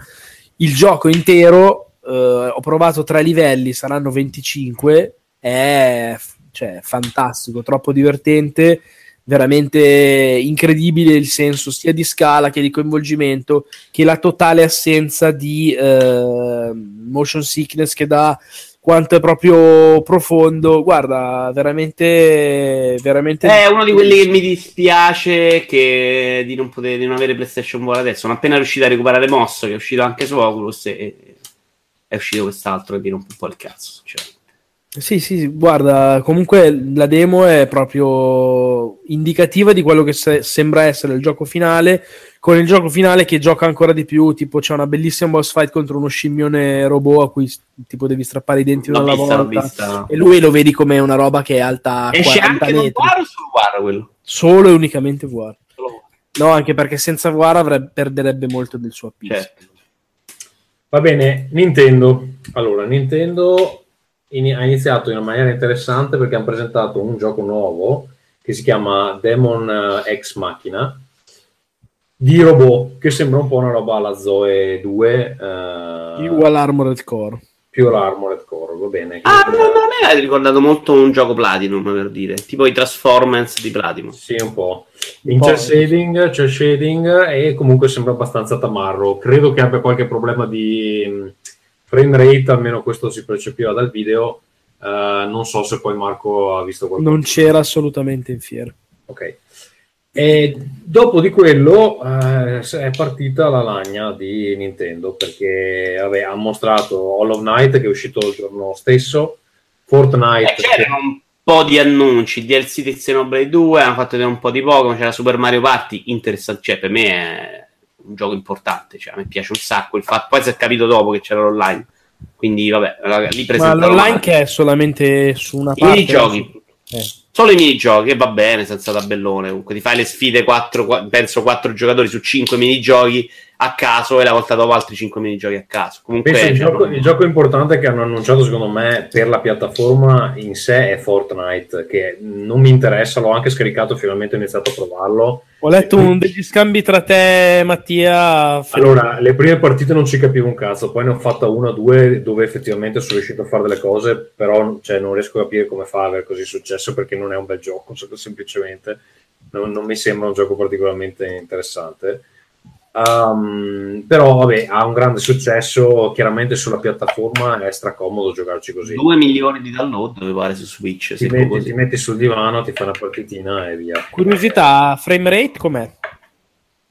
Il gioco intero, eh, ho provato tre livelli, saranno 25, è f- cioè, fantastico, troppo divertente veramente incredibile il senso sia di scala che di coinvolgimento che la totale assenza di eh, motion sickness che dà quanto è proprio profondo guarda veramente veramente È uno di quelli che mi dispiace che di non, poter, di non avere PlayStation VR adesso. Sono appena riuscito a recuperare Mosso, che è uscito anche su Oculus, e è uscito quest'altro che mi rompe un po' il cazzo. sinceramente. Sì, sì, guarda, comunque la demo è proprio indicativa di quello che se- sembra essere il gioco finale, con il gioco finale che gioca ancora di più, tipo c'è una bellissima boss fight contro uno scimmione robot a cui tipo devi strappare i denti una vista, volta vista. e lui lo vedi come una roba che è alta Esce 40 anche metri, VR o sul VR quello? solo e unicamente. Solo- No, anche perché senza VR avrebbe- perderebbe molto del suo appeal. Certo. Va bene, Nintendo. Allora, Nintendo in- ha iniziato in una maniera interessante perché hanno presentato un gioco nuovo che si chiama Demon eh, Ex Machina di robot che sembra un po' una roba alla Zoe 2 eh, Ugual Armored Core. più l'Armored Core, va bene. Ah, no, no, a me ha ricordato molto un gioco Platinum, per dire. Tipo i Transformers di Platinum. Sì, un po'. In cel shading, c'è shading e comunque sembra abbastanza tamarro. Credo che abbia qualche problema di mh, frame rate, almeno questo si percepiva dal video. Eh, non so se poi Marco ha visto qualcosa. Non c'era assolutamente in fiera. Ok. E dopo di quello eh, è partita la lagna di Nintendo perché vabbè, ha mostrato Hollow Knight che è uscito il giorno stesso, Fortnite. Eh, c'erano un po' di annunci, DLC di Xenoblade 2, hanno fatto vedere un po' di Pokémon, c'era Super Mario Party, interessante, cioè per me è un gioco importante, cioè a me piace un sacco il fatto, poi si è capito dopo che c'era l'online, quindi vabbè, lì Ma presentano l'online male. che è solamente su una I parte. minigiochi. Eh. Solo i minigiochi, e va bene, senza tabellone. Comunque ti fai le sfide 4, penso 4 giocatori su 5 minigiochi a caso e la volta dopo altri 5 minigiochi a caso. Comunque Penso il, cioè, gioco, non- il gioco importante che hanno annunciato secondo me per la piattaforma in sé è Fortnite che non mi interessa, l'ho anche scaricato finalmente ho iniziato a provarlo Ho letto un degli scambi tra te e Mattia. Allora, le prime partite non ci capivo un cazzo, poi ne ho fatta una o due dove effettivamente sono riuscito a fare delle cose, però cioè, non riesco a capire come fa ad aver così successo perché non è un bel gioco, se- semplicemente non, non mi sembra un gioco particolarmente interessante. Um, però vabbè, ha un grande successo. Chiaramente sulla piattaforma è stracomodo giocarci così. 2 milioni di download mi pare su Switch. Ti metti, ti metti, sul divano, ti fai una partitina e via. Curiosità, frame rate com'è?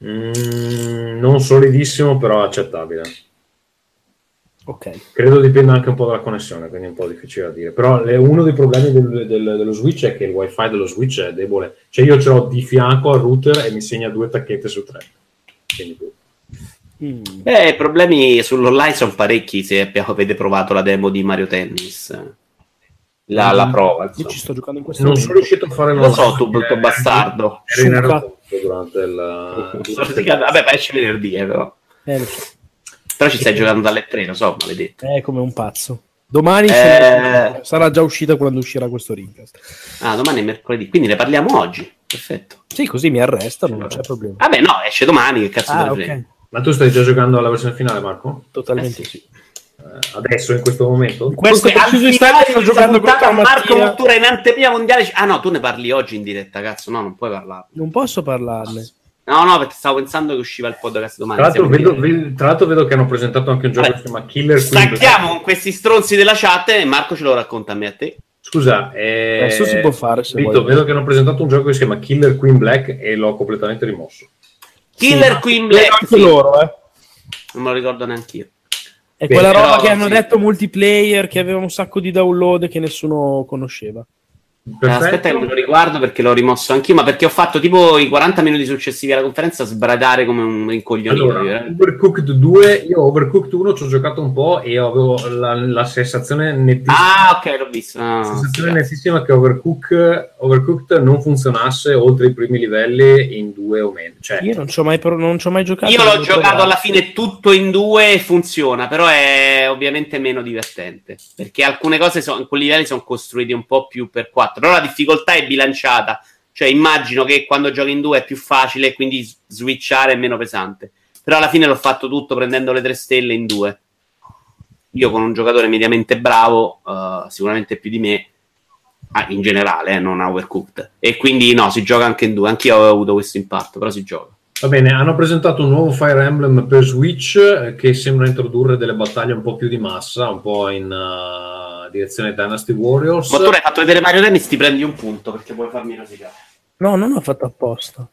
Mm, non solidissimo, però accettabile. Ok. Credo dipenda anche un po' dalla connessione, quindi è un po' difficile da dire. Però le, uno dei problemi del, del, dello Switch è che il wifi dello Switch è debole. Cioè io ce l'ho di fianco al router e mi segna due tacchette su tre. Mm. Eh, problemi sull'online sono parecchi se avete provato la demo di Mario Tennis. La, mm. la prova. Insomma. Io ci sto giocando in questo Non sono riuscito a fare Lo so, tu brutto bastardo. Ero in aeroporto durante il... Durante... Vabbè, ma esce venerdì, eh, però. Eh, lo so. Però ci stai giocando dalle 3, lo so, maledetto. Eh, come un pazzo. Domani Eh. sarà già uscita quando uscirà questo Ringcast. Ah, domani è mercoledì, quindi ne parliamo oggi. Perfetto. Sì, così mi arrestano, non c'è problema. Vabbè, no, esce domani, che cazzo Ah, me ne ok. frega. Ma tu stai già giocando alla versione finale, Marco? Totalmente Eh, sì. sì. Eh, adesso, in questo momento? In questo preciso istante sto giocando con puntata, Marco Mottura in anteprima mondiale. Ah, no, tu ne parli oggi in diretta, cazzo. No, non puoi parlare. Non posso parlarne. No, no, perché stavo pensando che usciva il podcast domani. Tra l'altro, vedo, vedo- tra l'altro vedo che hanno presentato anche un gioco Vabbè. che si chiama Killer Queen. Stacchiamo con questi stronzi della chat e Marco ce lo racconta a me e a te. Scusa, eh, Adesso si può fare se Vito, vedo che hanno presentato un gioco che si chiama Killer Queen Black e l'ho completamente rimosso. Killer Queen Black. Anche sì. loro, eh. Non me lo ricordo neanche io. È Bene, quella roba però, che hanno sì. detto multiplayer, che aveva un sacco di download che nessuno conosceva. Perfetto. Aspetta che me lo riguardo perché l'ho rimosso anch'io, ma perché ho fatto tipo i 40 minuti successivi alla conferenza sbradare come un rincoglionito. Allora, eh. Overcooked 2, io Overcooked 1 ci ho giocato un po' e avevo la, la sensazione nettissima, Ah, ok, l'ho visto. No, la no, sensazione sì. nettissima che Overcook, Overcooked non funzionasse oltre i primi livelli in due o meno. Cioè, Io non ci ho mai, mai giocato. Io l'ho giocato provare. alla fine tutto in due e funziona, però è ovviamente meno divertente. Perché alcune cose sono, quei livelli sono costruiti un po' più per quattro. Però la difficoltà è bilanciata. Cioè, immagino che quando giochi in due è più facile e quindi switchare è meno pesante. Però alla fine l'ho fatto tutto prendendo le tre stelle in due. Io con un giocatore mediamente bravo, eh, sicuramente più di me, ah, in generale, eh, non overcooked. E quindi no, si gioca anche in due. Anch'io ho avuto questo impatto, però si gioca. Va bene, hanno presentato un nuovo Fire Emblem per Switch eh, che sembra introdurre delle battaglie un po' più di massa, un po' in eh, direzione Dynasty Warriors. Ma tu hai fatto vedere Mario Tennis, ti prendi un punto perché puoi farmi rosicare. No, non ho fatto apposta.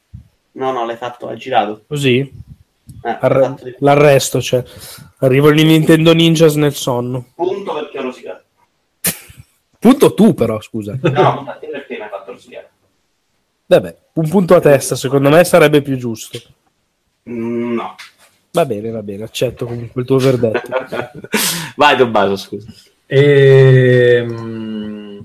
No, no, l'hai fatto, hai girato. Così? Eh, fatto di- l'arresto, cioè. Arrivo il Nintendo Ninjas nel sonno. punto perché ho rosicato. Punto tu, però, scusa. No, no, perché mi hai fatto rosicare. Vabbè, un punto a testa, secondo me sarebbe più giusto. Mm, No. Va bene, va bene, accetto comunque il tuo verdetto. Vai, Tommaso, scusa. E, mm,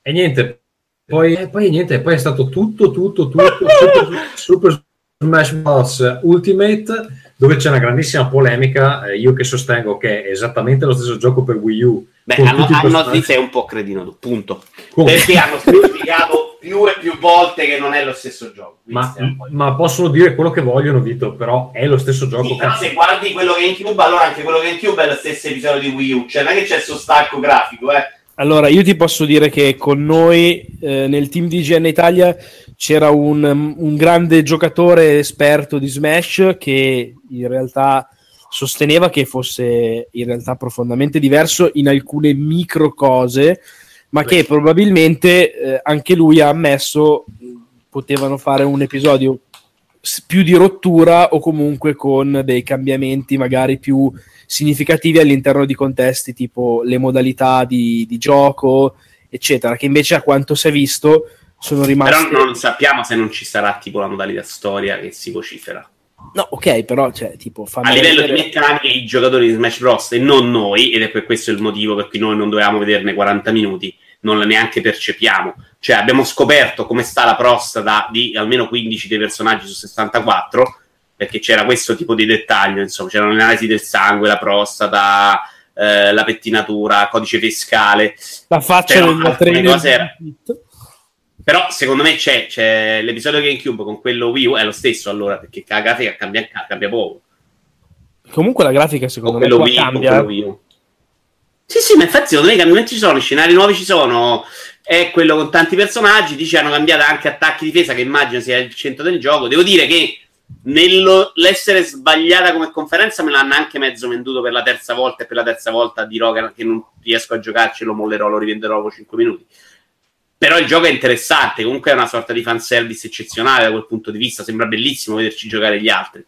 e niente, poi, poi niente, poi è stato tutto, tutto, tutto Super, Super Smash Bros. Ultimate dove c'è una grandissima polemica, eh, io che sostengo che è esattamente lo stesso gioco per Wii U. Beh, hanno, hanno sei un po' cretino tu, punto. con- Perché hanno specificato più e più volte che non è lo stesso gioco. Ma, ma possono dire quello che vogliono, Vito, però è lo stesso gioco. Sì, però se guardi quello che è in Cube, allora anche quello che è in Cube è lo stesso episodio di Wii U. Cioè, non è che c'è il suo stacco grafico, eh. Allora, io ti posso dire che con noi eh, nel team di GN Italia c'era un, un grande giocatore esperto di Smash che in realtà sosteneva che fosse in realtà profondamente diverso in alcune micro cose, ma che probabilmente eh, anche lui ha ammesso potevano fare un episodio più di rottura o comunque con dei cambiamenti magari più significativi all'interno di contesti tipo le modalità di, di gioco, eccetera, che invece a quanto si è visto sono rimasti... Però non sappiamo se non ci sarà tipo la modalità storia che si vocifera. No, ok, però cioè, tipo, A livello vedere- di meccaniche, i giocatori di Smash Bros. e non noi, ed è per questo il motivo per cui noi non dovevamo vederne 40 minuti, non la neanche percepiamo. Cioè, abbiamo scoperto come sta la prostata di almeno 15 dei personaggi su 64, perché c'era questo tipo di dettaglio, insomma, c'erano le analisi del sangue, la prostata, eh, la pettinatura, codice fiscale. la faccia Però del alcune trainer cose di era-. Però secondo me c'è, c'è l'episodio GameCube con quello Wii U è lo stesso allora, perché la grafica cambia, cambia poco. Comunque la grafica Con secondo me quello qua Wii, con cambia. quello Wii U. Sì, sì, ma infatti secondo me i cambiamenti ci sono, i scenari nuovi ci sono, è quello con tanti personaggi, dice hanno cambiato anche attacchi difesa che immagino sia il centro del gioco. Devo dire che Nell'essere sbagliata come conferenza me l'hanno anche mezzo venduto per la terza volta e per la terza volta dirò che non riesco a giocarci, lo mollerò, lo rivenderò dopo 5 minuti. Però il gioco è interessante, comunque è una sorta di fanservice eccezionale da quel punto di vista, sembra bellissimo vederci giocare gli altri.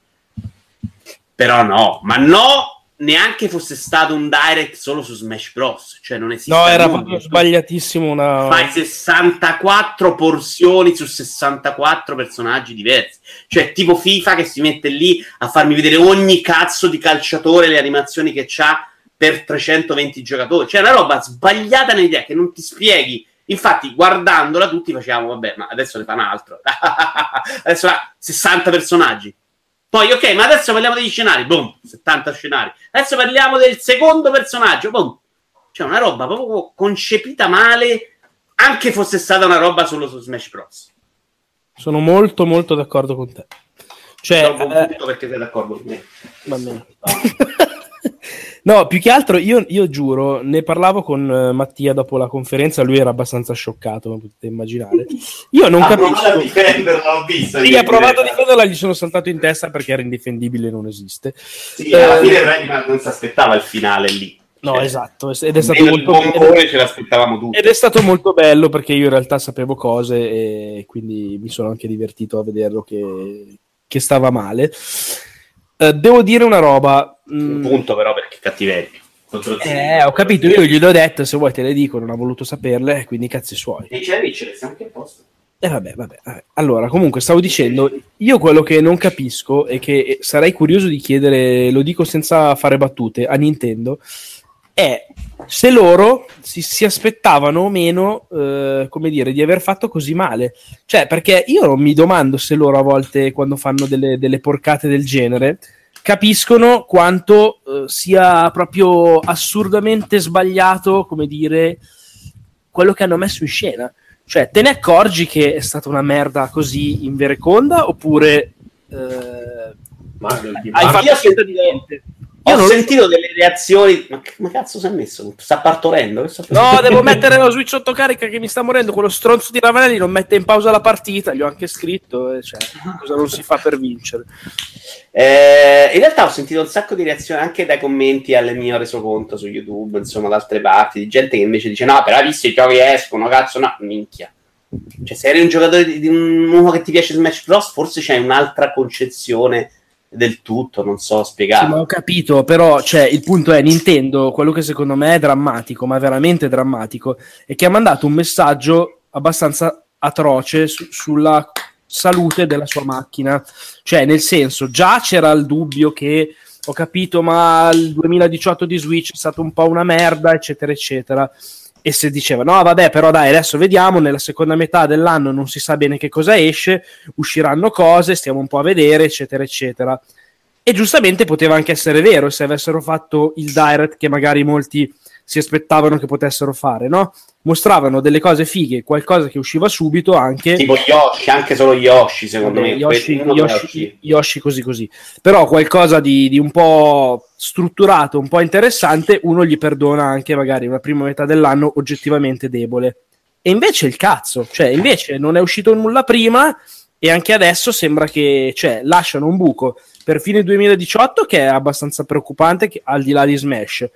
Però no, ma no neanche fosse stato un direct solo su Smash Bros. Cioè, non esiste. No, era proprio sbagliatissimo. Una... Fai 64 porzioni su 64 personaggi diversi. Cioè, tipo FIFA che si mette lì a farmi vedere ogni cazzo di calciatore, le animazioni che c'ha per 320 giocatori. Cioè, una roba sbagliata nell'idea che non ti spieghi. Infatti, guardandola, tutti facevamo, vabbè, ma adesso ne fa un altro. adesso ha 60 personaggi. Poi, ok, ma adesso parliamo degli scenari. Boom, 70 scenari. Adesso parliamo del secondo personaggio. Boom. Cioè, una roba proprio concepita male, anche fosse stata una roba solo su Smash Bros. Sono molto, molto d'accordo con te. Cioè, eh, perché sei d'accordo con me. Va bene. No, più che altro io, io giuro, ne parlavo con uh, Mattia dopo la conferenza, lui era abbastanza scioccato, come potete immaginare. Io non ha capisco... provato a difenderla, ho visto. Sì, ha provato a difenderla, gli sono saltato in testa perché era indifendibile non esiste. Sì, alla fine Redman non si aspettava il finale lì. No, Cioè, esatto, ed è stato molto bombone ce l'aspettavamo tutti. ed è stato molto bello perché io in realtà sapevo cose e quindi mi sono anche divertito a vederlo che, che stava male. Eh, devo dire una roba. Un mm, punto però perché cattiveria. Eh, ho capito, io gliel'ho detto, se vuoi te le dico, non ha voluto saperle, quindi cazzi suoi. E c'è vincere, siamo anche a posto. E vabbè, vabbè, vabbè. Allora, comunque, stavo dicendo, io quello che non capisco e che sarei curioso di chiedere, lo dico senza fare battute, a Nintendo, è se loro si, si aspettavano o meno, eh, come dire, di aver fatto così male. Cioè, perché io mi domando se loro a volte, quando fanno delle, delle porcate del genere, capiscono quanto eh, sia proprio assurdamente sbagliato, come dire, quello che hanno messo in scena. Cioè, te ne accorgi che è stata una merda così in vereconda oppure eh, Ma, hai fatto finta di niente? Ho Io non- sentito delle reazioni. Ma, ma cazzo si è messo? Sta partorendo? No, devo mettere lo switch sotto carica che mi sta morendo. Quello stronzo di Ravanelli non mette in pausa la partita. Gli ho anche scritto. eh, cioè, cosa non si fa per vincere? Eh, in realtà ho sentito un sacco di reazioni anche dai commenti alle mie resoconto su YouTube, insomma, da altre parti, di gente che invece dice: No, però visto i giochi escono, cazzo, no, minchia. Cioè, se eri un giocatore di, di un uno che ti piace Smash Bros., forse c'hai un'altra concezione del tutto, non so spiegare. Sì, ma ho capito, però cioè, il punto è Nintendo, quello che secondo me è drammatico, ma veramente drammatico, è che ha mandato un messaggio abbastanza atroce su- sulla salute della sua macchina. Cioè, nel senso, già c'era il dubbio che ho capito, ma il 2018 di Switch è stato un po' una merda, eccetera, eccetera. E se diceva, no, vabbè, però dai, adesso vediamo, nella seconda metà dell'anno non si sa bene che cosa esce, usciranno cose, stiamo un po' a vedere, eccetera, eccetera. E giustamente poteva anche essere vero se avessero fatto il direct che magari molti si aspettavano che potessero fare, no? Mostravano delle cose fighe, qualcosa che usciva subito anche. Tipo Yoshi, anche solo Yoshi, secondo me. Yoshi- Yoshi. Yoshi così così. Però qualcosa di, di un po' strutturato, un po' interessante, uno gli perdona anche magari una prima metà dell'anno oggettivamente debole. E invece il cazzo, cioè invece non è uscito nulla prima e anche adesso sembra che cioè, lasciano un buco per fine 2018 che è abbastanza preoccupante che- al di là di Smash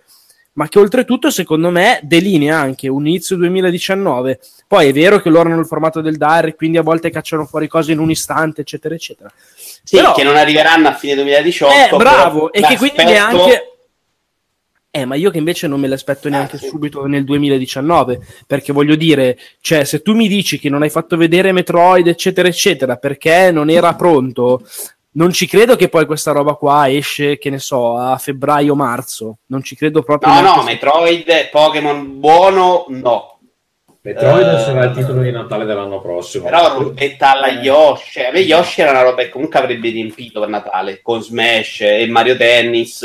ma che oltretutto secondo me delinea anche un inizio 2019 poi è vero che loro hanno il formato del Direct quindi a volte cacciano fuori cose in un istante eccetera eccetera Sì, Però- che non arriveranno a fine 2018. eh, bravo e che quindi neanche eh, ma io che invece non me l'aspetto neanche Ah, sì. subito nel 2019, perché voglio dire, cioè, se tu mi dici che non hai fatto vedere Metroid, eccetera, eccetera, perché non era pronto, non ci credo che poi questa roba qua esce, che ne so, a febbraio-marzo. Non ci credo proprio. No, no, se- Metroid, Pokémon buono, no. Metroid Eh, sarà il titolo di Natale dell'anno prossimo. Però rubetta alla Yoshi. A me Yoshi era una roba che comunque avrebbe riempito per Natale con Smash e Mario Tennis.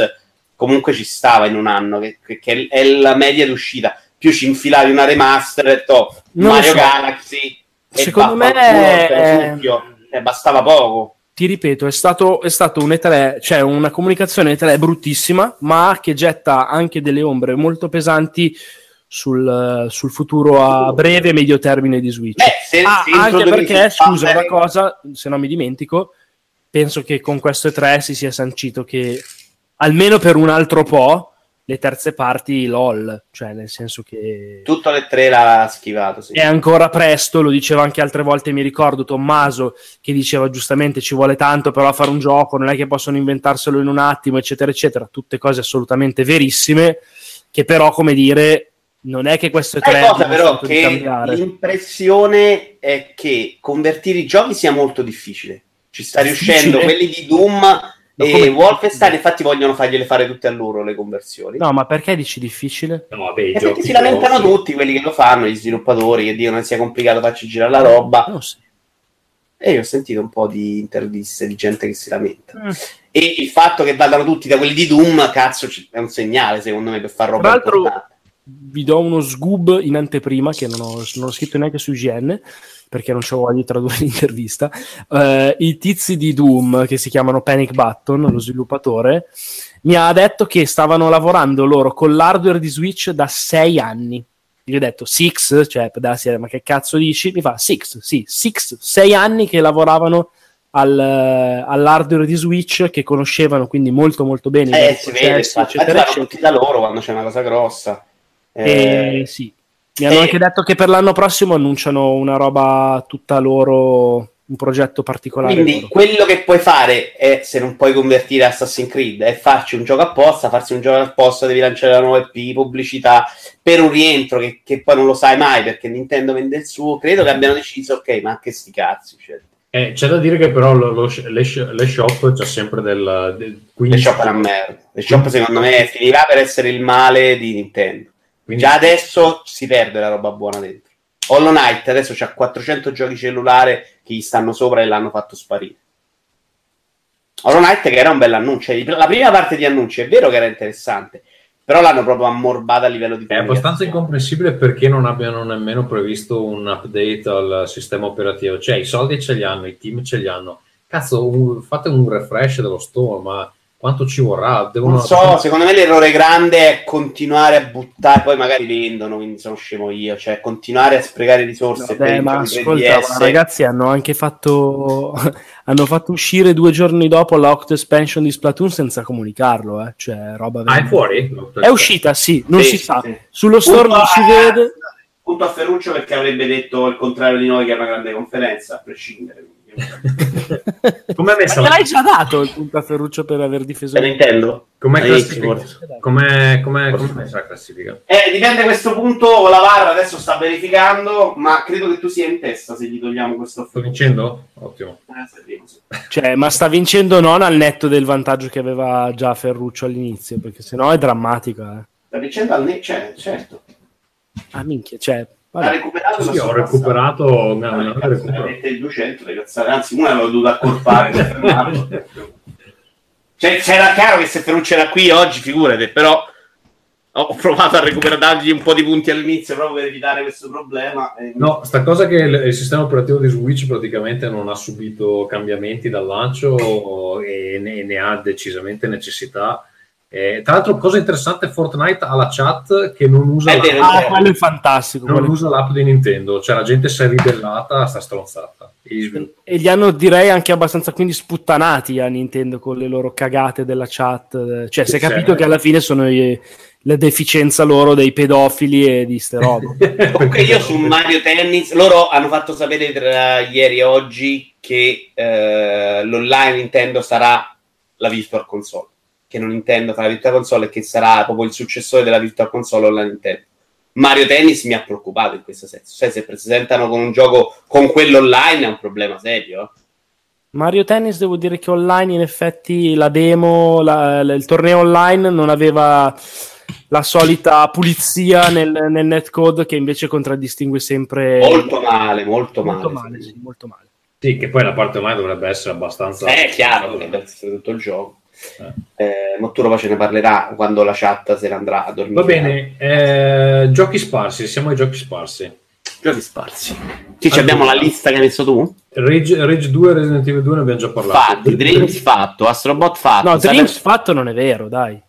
Comunque ci stava in un anno, che, che- che è la media d'uscita. Più ci infilavi una remaster, to, lo Mario so. Galaxy. e Secondo me è- succhio. Eh, bastava poco. Ti ripeto, è stato, è stato un E3, cioè una comunicazione E3 bruttissima, ma che getta anche delle ombre molto pesanti sul, sul futuro a breve e medio termine di Switch. Beh, se, Ah, se anche perché, scusa, una cosa, se non mi dimentico, penso che con questo E3 si sia sancito che almeno per un altro po' le terze parti LOL, cioè nel senso che Tutto le tre l'ha schivato. Sì. è ancora presto, lo diceva anche altre volte, mi ricordo Tommaso che diceva giustamente ci vuole tanto però a fare un gioco, non è che possono inventarselo in un attimo, eccetera, eccetera, tutte cose assolutamente verissime, che però, come dire, non è che questo è Sai cosa però che l'impressione è che convertire i giochi sia molto difficile. Ci sta Difficile? riuscendo quelli di Doom Ma e come- Wolfenstein, infatti vogliono fargliele fare tutte a loro le conversioni. No, ma perché dici difficile? No, vabbè, E perché si lamentano grossi. tutti quelli che lo fanno, gli sviluppatori, che dicono che sia complicato farci girare la roba. Non so. E io ho sentito un po' di interviste di gente che si lamenta. Mm. E il fatto che vadano tutti da quelli di Doom, cazzo, è un segnale secondo me per far roba Tra l'altro- importante. vi do uno sgub in anteprima che non ho, non ho scritto neanche su IGN perché non c'ho voglia di tradurre l'intervista. Eh, I tizi di Doom che si chiamano Panic Button, lo sviluppatore, mi ha detto che stavano lavorando loro con l'hardware di Switch da sei anni. Gli ho detto Six, cioè può darsi, ma che cazzo dici? Mi fa Six, sì, Six, sei anni che lavoravano al, all'hardware di Switch che conoscevano quindi molto molto bene Eh, si vede, eccetera, eccetera. tutti da loro quando c'è una cosa grossa. Eh, Eh, sì. Mi hanno eh. anche detto che per l'anno prossimo annunciano una roba tutta loro, un progetto particolare. Quindi loro. quello che puoi fare è, se non puoi convertire Assassin's Creed, è farci un gioco apposta, farsi un gioco apposta, devi lanciare la nuova EP, pubblicità, per un rientro che, che poi non lo sai mai perché Nintendo vende il suo, credo che abbiano deciso, ok, ma che sti cazzi, cioè, Eh, c'è da dire che però lo- lo- le, le shop c'è sempre del, del le 15 shop è una merda. Le shop secondo me finirà per essere il male di Nintendo. Quindi- Già adesso si perde la roba buona dentro. Hollow Knight adesso c'ha 400 giochi cellulare che gli stanno sopra e l'hanno fatto sparire. Hollow Knight che era un bel annuncio. La prima parte di annunci è vero che era interessante, però l'hanno proprio ammorbata a livello di È abbastanza incomprensibile perché non abbiano nemmeno previsto un update al sistema operativo. Cioè, i soldi ce li hanno, i team ce li hanno. Cazzo, un- fate un refresh dello store, ma quanto ci vorrà? Devono... Non so, secondo me l'errore grande è continuare a buttare, poi magari vendono, quindi sono scemo io, cioè continuare a sprecare risorse Vabbè, per ma ascolta, 3DS. ma ragazzi hanno anche fatto hanno fatto uscire due giorni dopo la Octo Expansion di Splatoon senza comunicarlo, eh. cioè roba Ah, è fuori? È uscita, sì, non Sì, si sa. sì. Sullo store Punto non si a- vede. Punto a Ferruccio perché avrebbe detto il contrario di noi che è una grande conferenza, a prescindere. Com'è messa Ma te la, l'hai già dato il punto a Ferruccio per aver difeso Per Nintendo? com'è Hai classifica? detto, forse. Com'è, com'è, com'è messa la classifica? Eh, dipende a questo punto, la VAR adesso sta verificando, ma credo che tu sia in testa se gli togliamo questo Sto vincendo? Ottimo. Eh. Cioè, ma sta vincendo non al netto del vantaggio che aveva già Ferruccio all'inizio, perché sennò è drammatica. Eh. Sta vincendo al ne- cioè, certo. Ah, minchia, cioè, Ha vabbè. recuperato Sì, ho recuperato, hanno Ah, cazzo, recuperato. ne mette il 200, le cazzate. anzi una l'avevo dovuta accorpare. Cioè, c'era chiaro che se Ferruccio era qui oggi, figurate, però ho provato a recuperargli un po' di punti all'inizio proprio per evitare questo problema. No, sta cosa che il, il sistema operativo di Switch praticamente non ha subito cambiamenti dal lancio e ne, ne ha decisamente necessità. Eh, tra l'altro, cosa interessante, Fortnite ha la chat che non usa, È l'app. Ah, quello è fantastico. non quello- usa l'app di Nintendo, cioè la gente si è ribellata a sta stronzata. E li hanno direi anche abbastanza quindi sputtanati a Nintendo con le loro cagate della chat. Cioè, si è capito che alla fine sono i- la deficienza loro dei pedofili e di ste robe. Comunque io su Mario Tennis, loro hanno fatto sapere tra ieri e oggi che eh, l'online Nintendo sarà la Virtual Console, che non Nintendo farà la Virtual Console e che sarà proprio il successore della Virtual Console online Nintendo. Mario Tennis mi ha preoccupato in questo senso, cioè se presentano con un gioco con quello online è un problema serio. Mario Tennis, devo dire che online, in effetti, la demo, la- la- il torneo online non aveva la solita pulizia nel, nel netcode che invece contraddistingue sempre Molto male, molto, molto male. male, sì, molto male. Sì, che poi la parte ormai dovrebbe essere abbastanza... Eh, È chiaro, essere tutto il gioco. Eh. Motturo poi ce ne parlerà quando la chat se ne andrà a dormire. Va bene, eh, giochi sparsi, siamo ai giochi sparsi. Giochi sparsi. Sì, ci abbiamo la lista che hai messo tu? Rage, Rage 2 e Resident Evil 2 ne abbiamo già parlato. Fatti, Dreams fatto, Astrobot fatto. No, Dreams fatto non è vero, dai.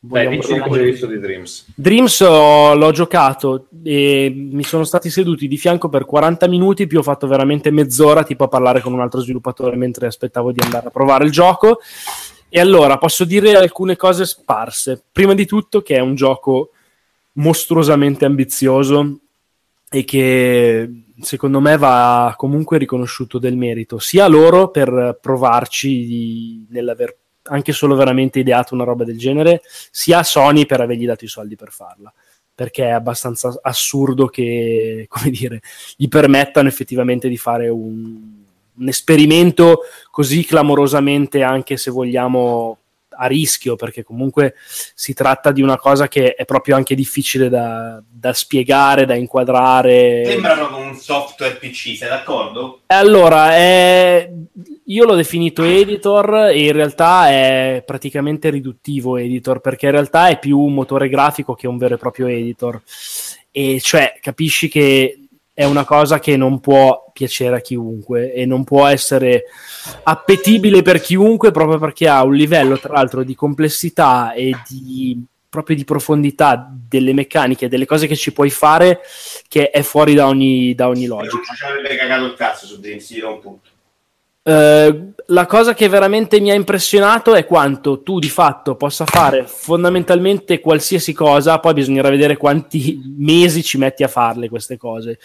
Vogliamo dici giudizio di Dreams. Dreams ho- l'ho giocato e mi sono stati seduti di fianco per 40 minuti, più ho fatto veramente mezz'ora tipo a parlare con un altro sviluppatore mentre aspettavo di andare a provare il gioco. E allora posso dire alcune cose sparse. Prima di tutto che è un gioco mostruosamente ambizioso e che secondo me va comunque riconosciuto del merito, sia a loro per provarci di- nell'aver anche solo veramente ideato una roba del genere, sia a Sony per avergli dato i soldi per farla. Perché è abbastanza assurdo che, come dire, gli permettano effettivamente di fare un, un esperimento così clamorosamente, anche se vogliamo, a rischio, perché comunque si tratta di una cosa che è proprio anche difficile da, da spiegare, da inquadrare. Sembra proprio un software PC, sei d'accordo? Allora, è- io l'ho definito editor e in realtà è praticamente riduttivo editor perché in realtà è più un motore grafico che un vero e proprio editor. E cioè, capisci che è una cosa che non può piacere a chiunque e non può essere appetibile per chiunque proprio perché ha un livello, tra l'altro, di complessità e di proprio di profondità delle meccaniche, delle cose che ci puoi fare che è fuori da ogni, da ogni logica. Non ci avrebbe cagato il cazzo su Dreams, ti dirò un punto. Eh, la cosa che veramente mi ha impressionato è quanto tu di fatto possa fare fondamentalmente qualsiasi cosa, poi bisognerà vedere quanti mesi ci metti a farle queste cose.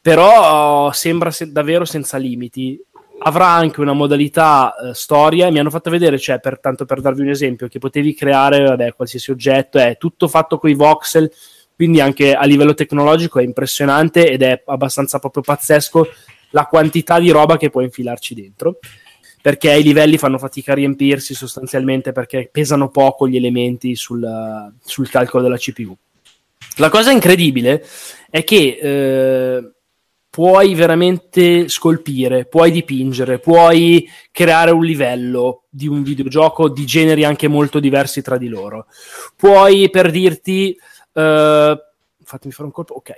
Però sembra se- davvero senza limiti. Avrà anche una modalità eh, storia. Mi hanno fatto vedere, cioè, per, tanto per darvi un esempio, che potevi creare vabbè, qualsiasi oggetto, è tutto fatto con i voxel, quindi anche a livello tecnologico è impressionante ed è abbastanza proprio pazzesco la quantità di roba che puoi infilarci dentro perché i livelli fanno fatica a riempirsi sostanzialmente perché pesano poco gli elementi sul, sul calcolo della CPU. La cosa incredibile è che eh, puoi veramente scolpire, puoi dipingere, puoi creare un livello di un videogioco di generi anche molto diversi tra di loro. Puoi, per dirti, eh, fatemi fare un colpo, ok.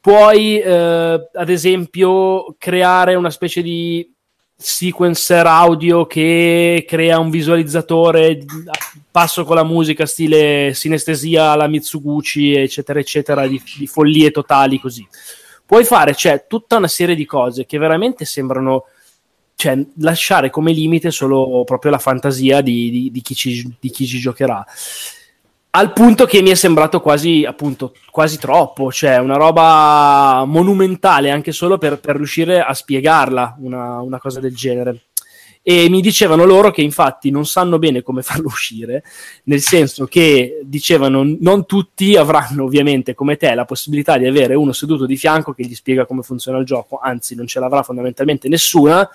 Puoi, eh, ad esempio, creare una specie di sequencer audio che crea un visualizzatore passo con la musica stile sinestesia alla Mitsuguchi eccetera eccetera di, di follie totali così puoi fare cioè, tutta una serie di cose che veramente sembrano cioè, lasciare come limite solo proprio la fantasia di, di- di chi ci, di chi ci giocherà al punto che mi è sembrato quasi, appunto, quasi troppo, cioè una roba monumentale anche solo per, per riuscire a spiegarla, una, una cosa del genere. E mi dicevano loro che infatti non sanno bene come farlo uscire, nel senso che dicevano non tutti avranno ovviamente come te la possibilità di avere uno seduto di fianco che gli spiega come funziona il gioco, anzi non ce l'avrà fondamentalmente nessuna,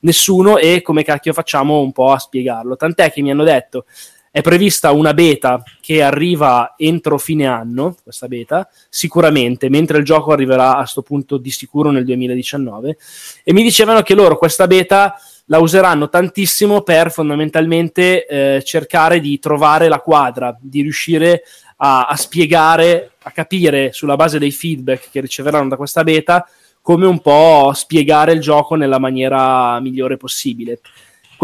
nessuno e come cacchio facciamo un po' a spiegarlo. Tant'è che mi hanno detto è prevista una beta che arriva entro fine anno, questa beta, sicuramente, mentre il gioco arriverà a sto punto di sicuro nel 2019. E mi dicevano che loro questa beta la useranno tantissimo per fondamentalmente eh, cercare di trovare la quadra, di riuscire a, a spiegare, a capire sulla base dei feedback che riceveranno da questa beta, come un po' spiegare il gioco nella maniera migliore possibile.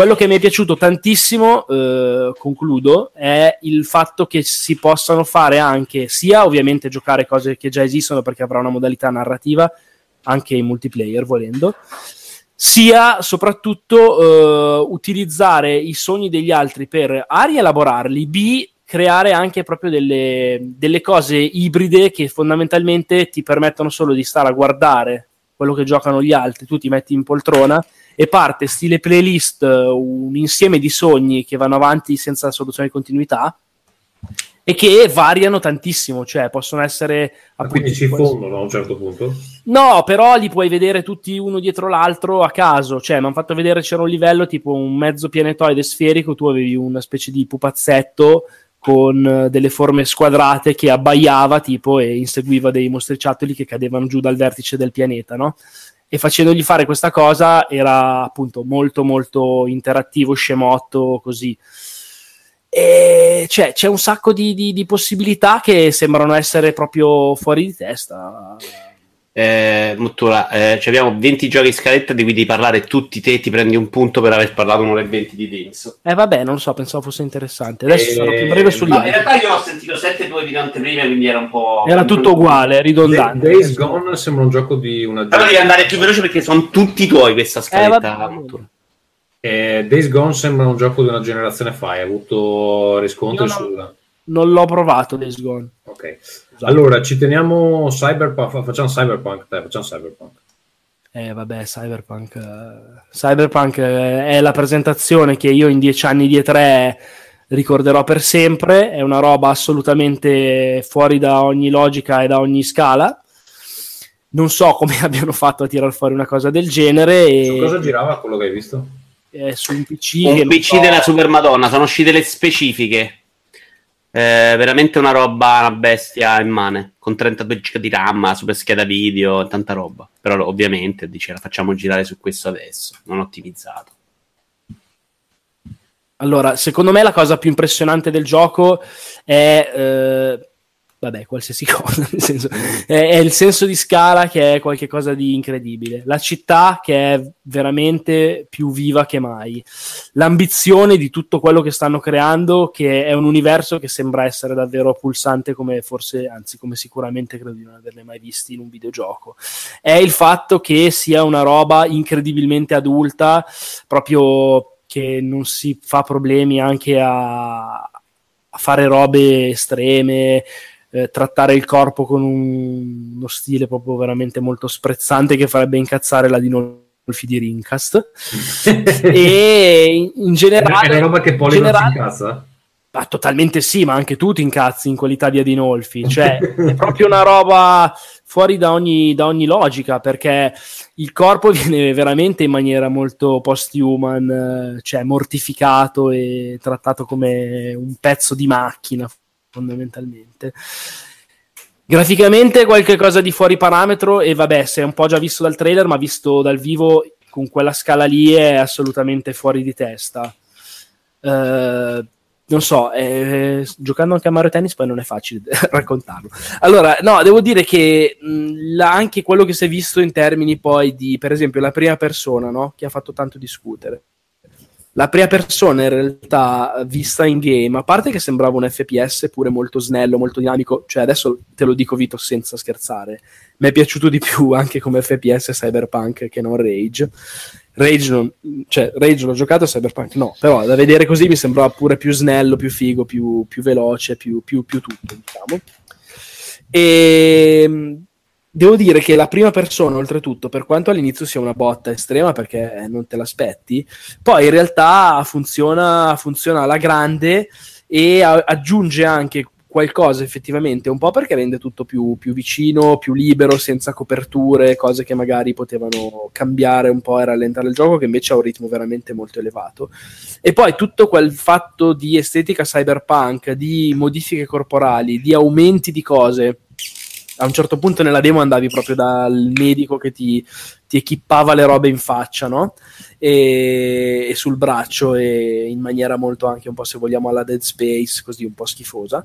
Quello che mi è piaciuto tantissimo, eh, concludo, è il fatto che si possano fare anche, sia ovviamente giocare cose che già esistono perché avrà una modalità narrativa, anche in multiplayer volendo, sia soprattutto eh, utilizzare i sogni degli altri per A rielaborarli, B creare anche proprio delle, delle cose ibride che fondamentalmente ti permettono solo di stare a guardare quello che giocano gli altri, tu ti metti in poltrona e parte stile playlist eh, un insieme di sogni che vanno avanti senza soluzione di continuità e che variano tantissimo, cioè possono essere Ma quindi si fondono a un certo punto? No, però li puoi vedere tutti uno dietro l'altro a caso. Cioè, mi hanno fatto vedere c'era un livello tipo un mezzo pianetoide sferico. Tu avevi una specie di pupazzetto con eh, delle forme squadrate che abbaiava tipo e inseguiva dei mostriciattoli che cadevano giù dal vertice del pianeta, no? E facendogli fare questa cosa era appunto molto molto interattivo, scemotto, così. E cioè, c'è un sacco di, di- di possibilità che sembrano essere proprio fuori di testa. Eh, Mottura, eh, abbiamo 20 giochi in scaletta di cui devi parlare tutti te, ti prendi un punto per aver parlato un'ora e 20 di Dings. Eh vabbè, non lo so, pensavo fosse interessante. Adesso Eh, sarò più breve sugli No, in altri. realtà io ho sentito 7-2 di anteprima, quindi era un po'. Era tutto uguale, ridondante. Days Gone sembra un gioco di una Però devi andare più veloce perché sono tutti tuoi questa scaletta. vabbè. Mottura. Eh, Days Gone sembra un gioco di una generazione fa, hai avuto riscontri Io no. sul... Non l'ho provato Days Gone. Ok. Allora, ci teniamo Cyberpunk, fa- facciamo Cyberpunk, dai, facciamo Cyberpunk. Eh vabbè, Cyberpunk. eh, Cyberpunk eh, è la presentazione che io in dieci anni di E3 ricorderò per sempre. È una roba assolutamente fuori da ogni logica e da ogni scala. Non so come abbiano fatto a tirar fuori una cosa del genere. Su E, cosa girava quello che hai visto? eh, su un PC. Un PC so- della Super Madonna, sono uscite le specifiche. Eh, veramente una roba, una bestia immane. Con 32 giga di RAM, super scheda video, tanta roba. Però ovviamente dice la facciamo girare su questo adesso, non ottimizzato. Allora, secondo me la cosa più impressionante del gioco è, eh, vabbè, qualsiasi cosa, nel senso, è, è il senso di scala che è qualcosa di incredibile, la città che è veramente più viva che mai, l'ambizione di tutto quello che stanno creando, che è un universo che sembra essere davvero pulsante come forse, anzi come sicuramente credo di non averle mai visti in un videogioco, è il fatto che sia una roba incredibilmente adulta, proprio che non si fa problemi anche a, a fare robe estreme, eh, trattare il corpo con un- uno stile proprio veramente molto sprezzante che farebbe incazzare la Dinolfi di Rincast. e in, in È generale, una roba che si generale- incazza? ma totalmente sì, ma anche tu ti incazzi in qualità di Adinolfi. Cioè, è proprio una roba fuori da ogni, da ogni logica, perché il corpo viene veramente in maniera molto post-human, eh, cioè mortificato e trattato come un pezzo di macchina, fondamentalmente. Graficamente qualche cosa di fuori parametro e vabbè, si è un po' già visto dal trailer, ma visto dal vivo con quella scala lì è assolutamente fuori di testa. Eh, non so, eh, giocando anche a Mario Tennis poi non è facile raccontarlo. Allora, no, devo dire che mh, la- anche quello che si è visto in termini poi di, per esempio, la prima persona, no? Che ha fatto tanto discutere. La prima persona in realtà vista in game, a parte che sembrava un FPS pure molto snello, molto dinamico, cioè adesso te lo dico Vito senza scherzare, mi è piaciuto di più anche come FPS Cyberpunk che non Rage. Rage, non, cioè, Rage l'ho giocato, Cyberpunk no, però da vedere così mi sembrava pure più snello, più figo, più, più veloce, più, più, più tutto, diciamo. E mh, devo dire che la prima persona, oltretutto, per quanto all'inizio sia una botta estrema perché non te l'aspetti, poi in realtà funziona, funziona alla grande e a- aggiunge anche qualcosa effettivamente, un po' perché rende tutto più, più vicino, più libero, senza coperture, cose che magari potevano cambiare un po' e rallentare il gioco, che invece ha un ritmo veramente molto elevato. E poi tutto quel fatto di estetica cyberpunk, di modifiche corporali, di aumenti di cose. A un certo punto nella demo andavi proprio dal medico che ti, ti equippava le robe in faccia, no? E, e sul braccio e in maniera molto anche un po' se vogliamo alla Dead Space, così un po' schifosa.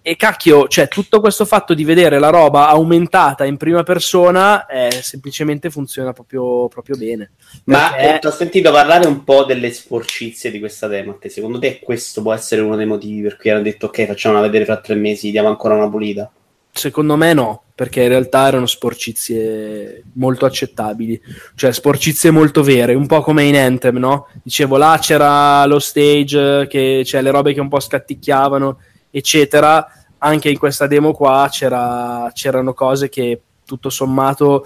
E cacchio, cioè tutto questo fatto di vedere la roba aumentata in prima persona eh, semplicemente funziona proprio, proprio bene. Ma Perché- eh, ti ho sentito parlare un po' delle sporcizie di questa demo. te. Secondo te questo può essere uno dei motivi per cui hanno detto ok, facciamola vedere fra tre mesi, diamo ancora una pulita? Secondo me no, perché in realtà erano sporcizie molto accettabili, cioè sporcizie molto vere, un po' come in Anthem, no? Dicevo, là c'era lo stage, che c'è le robe che un po' scatticchiavano, eccetera. Anche in questa demo qua c'era- c'erano cose che tutto sommato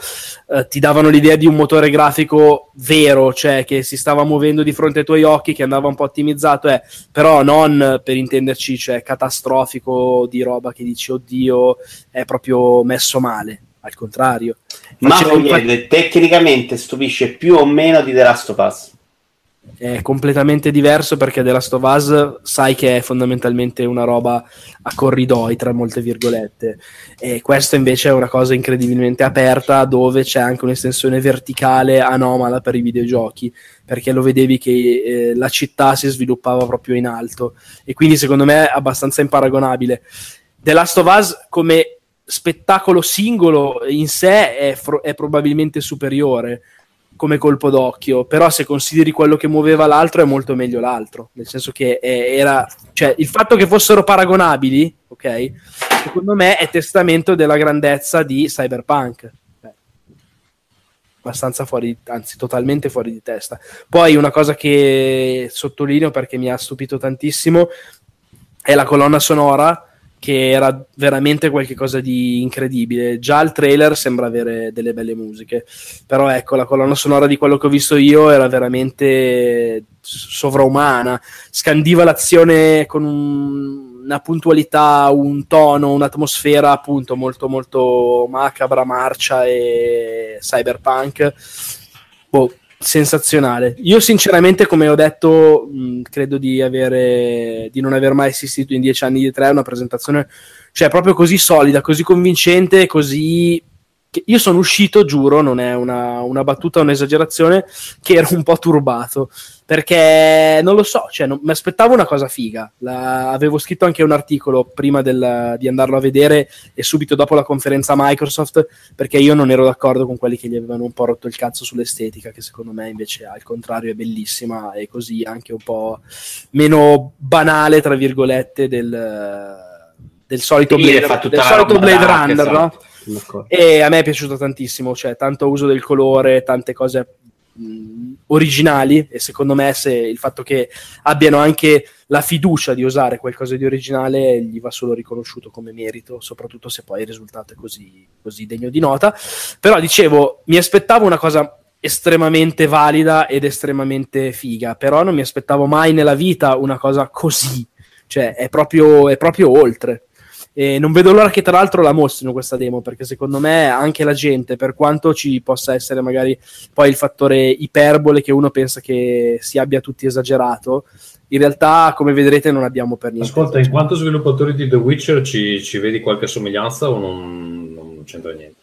eh, ti davano l'idea di un motore grafico vero, cioè che si stava muovendo di fronte ai tuoi occhi, che andava un po' ottimizzato, eh, però non per intenderci, cioè catastrofico di roba che dici oddio, è proprio messo male, al contrario. Ma Faceva tecnicamente stupisce più o meno di The Last of Us? È completamente diverso perché The Last of Us sai che è fondamentalmente una roba a corridoi tra molte virgolette. E questa invece è una cosa incredibilmente aperta dove c'è anche un'estensione verticale anomala per i videogiochi perché lo vedevi che eh, la città si sviluppava proprio in alto. E quindi secondo me è abbastanza imparagonabile. The Last of Us come spettacolo singolo in sé è, fro- è probabilmente superiore come colpo d'occhio, però se consideri quello che muoveva l'altro è molto meglio l'altro, nel senso che è- era, cioè il fatto che fossero paragonabili, ok, secondo me è testamento della grandezza di Cyberpunk. Beh, abbastanza fuori, anzi totalmente fuori di testa. Poi una cosa che sottolineo perché mi ha stupito tantissimo è la colonna sonora che era veramente qualcosa di incredibile. Già il trailer sembra avere delle belle musiche, però ecco, la colonna sonora di quello che ho visto io era veramente sovraumana, scandiva l'azione con un- una puntualità, un tono, un'atmosfera appunto molto molto macabra, marcia e cyberpunk. Boh, sensazionale. Io sinceramente, come ho detto, mh, credo di, avere, di non aver mai assistito in dieci anni di tre a una presentazione, cioè proprio così solida, così convincente, così... Io sono uscito, giuro, non è una, una battuta o un'esagerazione, che ero un po' turbato perché non lo so, cioè, mi aspettavo una cosa figa. La- avevo scritto anche un articolo prima del- di andarlo a vedere e subito dopo la conferenza Microsoft, perché io non ero d'accordo con quelli che gli avevano un po' rotto il cazzo sull'estetica, che secondo me invece al contrario è bellissima e così anche un po' meno banale, tra virgolette, del, del solito Blade, fa tutta del solito Blade Runner, no? esatto. Sono d'accordo. E a me è piaciuto tantissimo, cioè tanto uso del colore, tante cose mh, originali e secondo me se il fatto che abbiano anche la fiducia di usare qualcosa di originale gli va solo riconosciuto come merito, soprattutto se poi il risultato è così, così degno di nota. Però dicevo, mi aspettavo una cosa estremamente valida ed estremamente figa, però non mi aspettavo mai nella vita una cosa così, cioè è proprio, è proprio oltre. E non vedo l'ora che tra l'altro la mostrino questa demo, perché secondo me anche la gente, per quanto ci possa essere magari poi il fattore iperbole che uno pensa che si abbia tutti esagerato, in realtà come vedrete non abbiamo per niente. Ascolta, in quanto sviluppatori di The Witcher ci, ci vedi qualche somiglianza o non, non c'entra niente?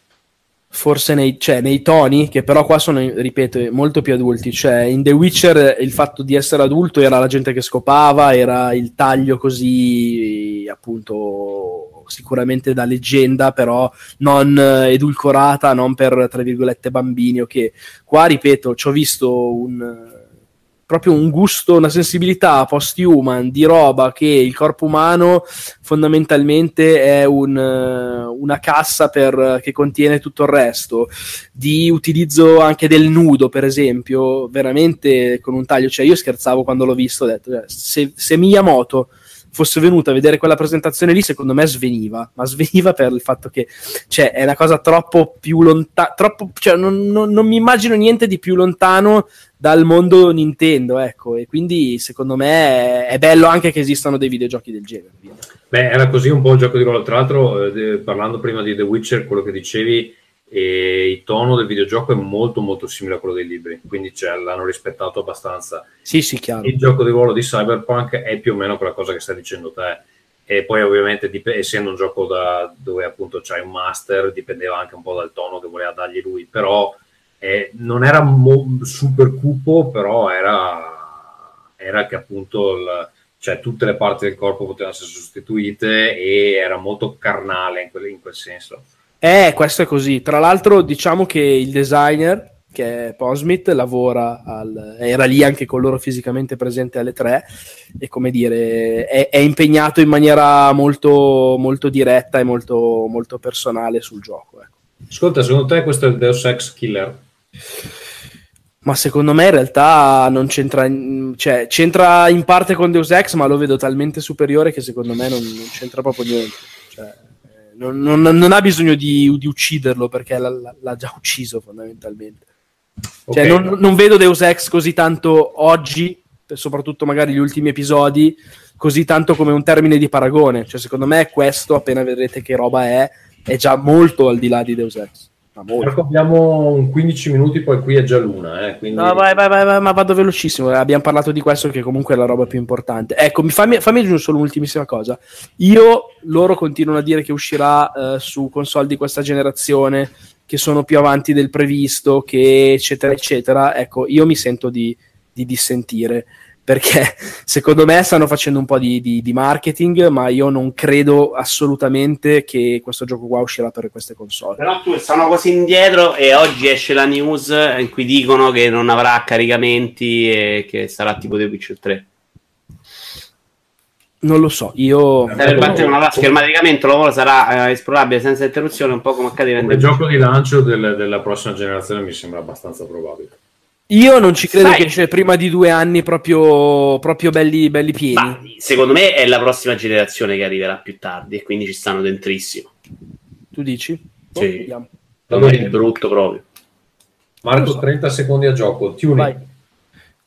Forse nei, cioè, nei toni, che però qua sono, ripeto, molto più adulti. Cioè, in The Witcher il fatto di essere adulto era la gente che scopava, era il taglio così, appunto, sicuramente da leggenda, però non eh, edulcorata, non per, tra virgolette, bambini. Ok, qua, ripeto, ci ho visto un proprio un gusto, una sensibilità post-human di roba che il corpo umano fondamentalmente è un, eh, una cassa per, che contiene tutto il resto, di utilizzo anche del nudo, per esempio, veramente con un taglio. Cioè, io scherzavo quando l'ho visto, ho detto, se, se Miyamoto fosse venuto a vedere quella presentazione lì, secondo me sveniva, ma sveniva per il fatto che cioè, è una cosa troppo più lontana, cioè, non, non- non mi immagino niente di più lontano dal mondo Nintendo, ecco, e quindi secondo me è, bello anche che esistano dei videogiochi del genere. Beh, era così un po' il gioco di ruolo. Tra l'altro, eh, parlando prima di The Witcher, quello che dicevi, eh, il tono del videogioco è molto molto simile a quello dei libri, quindi cioè, l'hanno rispettato abbastanza. Sì, sì, chiaro. Il gioco di ruolo di Cyberpunk è più o meno quella cosa che stai dicendo te. E poi ovviamente, dip- essendo un gioco da- dove appunto c'hai un master, dipendeva anche un po' dal tono che voleva dargli lui, però eh, non era mo- super cupo, però era, era che appunto il- cioè, tutte le parti del corpo potevano essere sostituite e era molto carnale in quel, in quel senso. Eh, questo è così. Tra l'altro, diciamo che il designer, che è Posmith, lavora al... era lì anche con loro fisicamente presente alle tre e come dire, è, è impegnato in maniera molto, molto diretta e molto, molto personale sul gioco. ecco. Ascolta, secondo te questo è il Deus Ex Killer? Ma secondo me in realtà non c'entra, cioè c'entra in parte con Deus Ex, ma lo vedo talmente superiore che secondo me non, non c'entra proprio niente. Cioè, non, non- non ha bisogno di, di ucciderlo perché l'ha, l'ha- già ucciso fondamentalmente. Cioè, non, non vedo Deus Ex così tanto oggi, soprattutto magari gli ultimi episodi, così tanto come un termine di paragone. Cioè, secondo me questo, appena vedrete che roba è, è già molto al di là di Deus Ex. Ma molto. Marco, abbiamo un 15 minuti, poi qui è già l'una, eh, quindi... No, vai, vai, vai, vai, ma vado velocissimo. Abbiamo parlato di questo, che comunque è la roba più importante. Ecco, mi fammi, fammi aggiungere solo un'ultimissima cosa. Io, loro continuano a dire che uscirà eh, su console di questa generazione, che sono più avanti del previsto, che eccetera, eccetera. Ecco, io mi sento di, di dissentire. Perché secondo me stanno facendo un po' di, di, di, marketing, ma io non credo assolutamente che questo gioco qua uscirà per queste console. Però tu sono così indietro e oggi esce la news in cui dicono che non avrà caricamenti e che sarà tipo The Witcher 3. Non lo so, io... Per battere una vasca, il caricamento lo sarà eh, esplorabile senza interruzione, un po' come accade nel gioco di lancio del, della prossima generazione mi sembra abbastanza probabile. Io non ci credo Sai. che esce prima di due anni proprio, proprio belli, belli pieni. Ma, secondo me è la prossima generazione che arriverà più tardi e quindi ci stanno dentrissimo. Tu dici? Sì. Oh, è brutto proprio. Marco, so. 30 secondi a gioco. Tuning. Vai.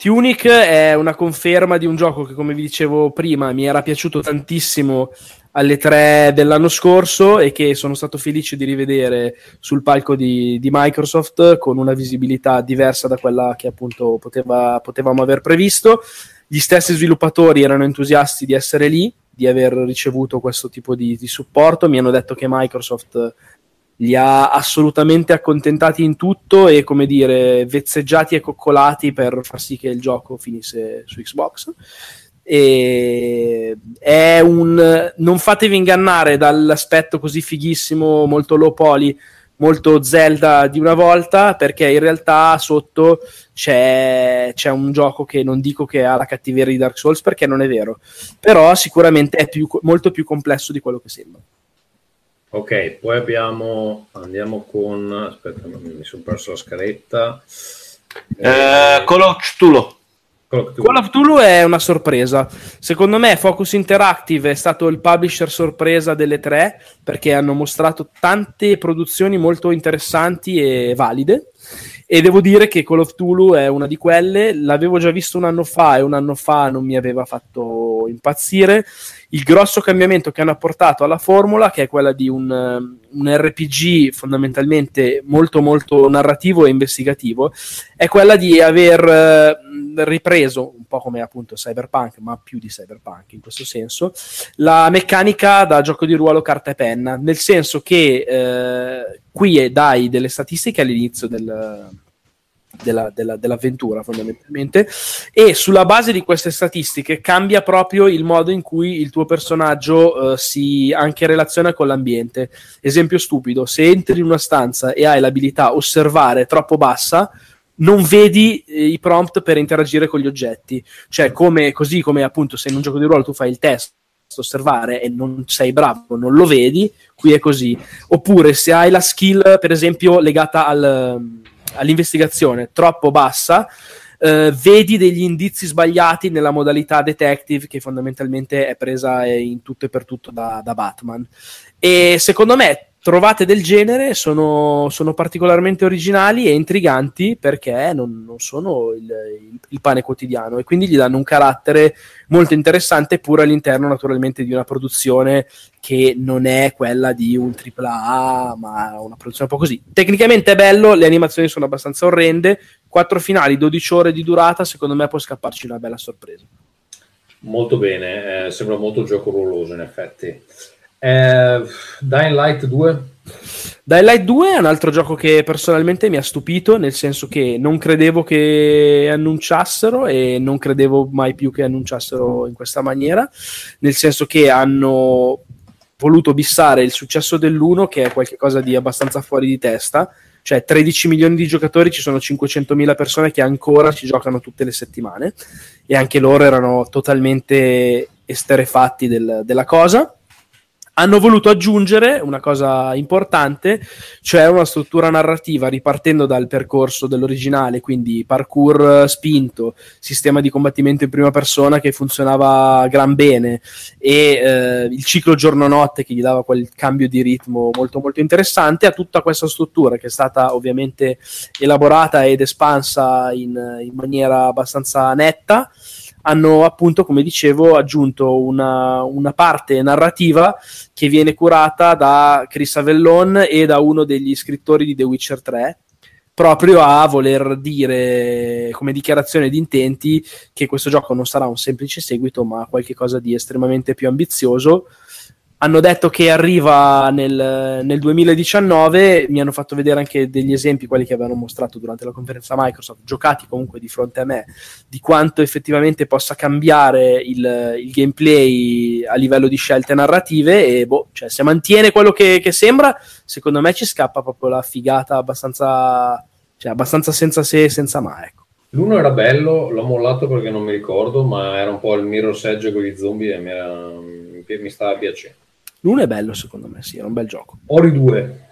Tunic è una conferma di un gioco che, come vi dicevo prima, mi era piaciuto tantissimo alle tre dell'anno scorso e che sono stato felice di rivedere sul palco di, di Microsoft con una visibilità diversa da quella che appunto poteva, potevamo aver previsto. Gli stessi sviluppatori erano entusiasti di essere lì, di aver ricevuto questo tipo di, di supporto. Mi hanno detto che Microsoft li ha assolutamente accontentati in tutto e come dire vezzeggiati e coccolati per far sì che il gioco finisse su Xbox. E è un non fatevi ingannare dall'aspetto così fighissimo molto low poly molto Zelda di una volta perché in realtà sotto c'è, c'è, un gioco che non dico che ha la cattiveria di Dark Souls perché non è vero però sicuramente è più, molto più complesso di quello che sembra Ok, poi abbiamo, andiamo con, aspetta, mi sono perso la scaletta. Eh, Call of Cthulhu. Call of Cthulhu è una sorpresa. Secondo me Focus Interactive è stato il publisher sorpresa delle tre perché hanno mostrato tante produzioni molto interessanti e valide. E devo dire che Call of Cthulhu è una di quelle. L'avevo già visto un anno fa e un anno fa non mi aveva fatto impazzire il grosso cambiamento che hanno apportato alla formula, che è quella di un, un, RPG fondamentalmente molto molto narrativo e investigativo, è quella di aver eh, ripreso, un po' come appunto Cyberpunk, ma più di Cyberpunk in questo senso, la meccanica da gioco di ruolo carta e penna, nel senso che eh, qui dai delle statistiche all'inizio del della, della, dell'avventura fondamentalmente. E sulla base di queste statistiche cambia proprio il modo in cui il tuo personaggio uh, si anche relaziona con l'ambiente. Esempio stupido se entri in una stanza e hai l'abilità osservare troppo bassa non vedi eh, i prompt per interagire con gli oggetti. Cioè come, così come appunto se in un gioco di ruolo tu fai il test osservare e non sei bravo, non lo vedi, qui è così. Oppure se hai la skill, per esempio, legata al, all'investigazione troppo bassa, eh, vedi degli indizi sbagliati nella modalità detective che fondamentalmente è presa in tutto e per tutto da, da Batman. E secondo me trovate del genere sono, sono, particolarmente originali e intriganti perché non, non sono il, il, il, pane quotidiano e quindi gli danno un carattere molto interessante pur all'interno naturalmente di una produzione che non è quella di un AAA ma una produzione un po' così. Tecnicamente è bello, le animazioni sono abbastanza orrende 4 finali, 12 ore di durata secondo me può scapparci una bella sorpresa. Molto bene, eh, sembra molto gioco ruoloso in effetti eh, Dying Light 2. Dying Light 2 è un altro gioco che personalmente mi ha stupito, nel senso che non credevo che annunciassero e non credevo mai più che annunciassero in questa maniera, nel senso che hanno voluto bissare il successo dell'1 che è qualcosa di abbastanza fuori di testa, cioè 13 milioni di giocatori, ci sono 500.000 persone che ancora ci giocano tutte le settimane e anche loro erano totalmente esterefatti del, della cosa hanno voluto aggiungere una cosa importante, cioè una struttura narrativa ripartendo dal percorso dell'originale, quindi parkour spinto, sistema di combattimento in prima persona che funzionava gran bene e eh, il ciclo giorno-notte che gli dava quel cambio di ritmo molto molto interessante, a tutta questa struttura che è stata ovviamente elaborata ed espansa in, in maniera abbastanza netta hanno appunto, come dicevo, aggiunto una, una, parte narrativa che viene curata da Chris Avellon e da uno degli scrittori di The Witcher 3, proprio a voler dire come dichiarazione di intenti che questo gioco non sarà un semplice seguito, ma qualcosa di estremamente più ambizioso hanno detto che arriva nel, nel 2019, mi hanno fatto vedere anche degli esempi, quelli che avevano mostrato durante la conferenza Microsoft, giocati comunque di fronte a me, di quanto effettivamente possa cambiare il, il gameplay a livello di scelte narrative e boh, cioè, se mantiene quello che, che sembra, secondo me ci scappa proprio la figata abbastanza, cioè, abbastanza senza se e senza ma, ecco. L'uno era bello, l'ho mollato perché non mi ricordo, ma era un po' il mirror sedge con gli zombie e mi, era, mi stava piacendo. L'uno è bello secondo me, sì, era un bel gioco. Ori 2.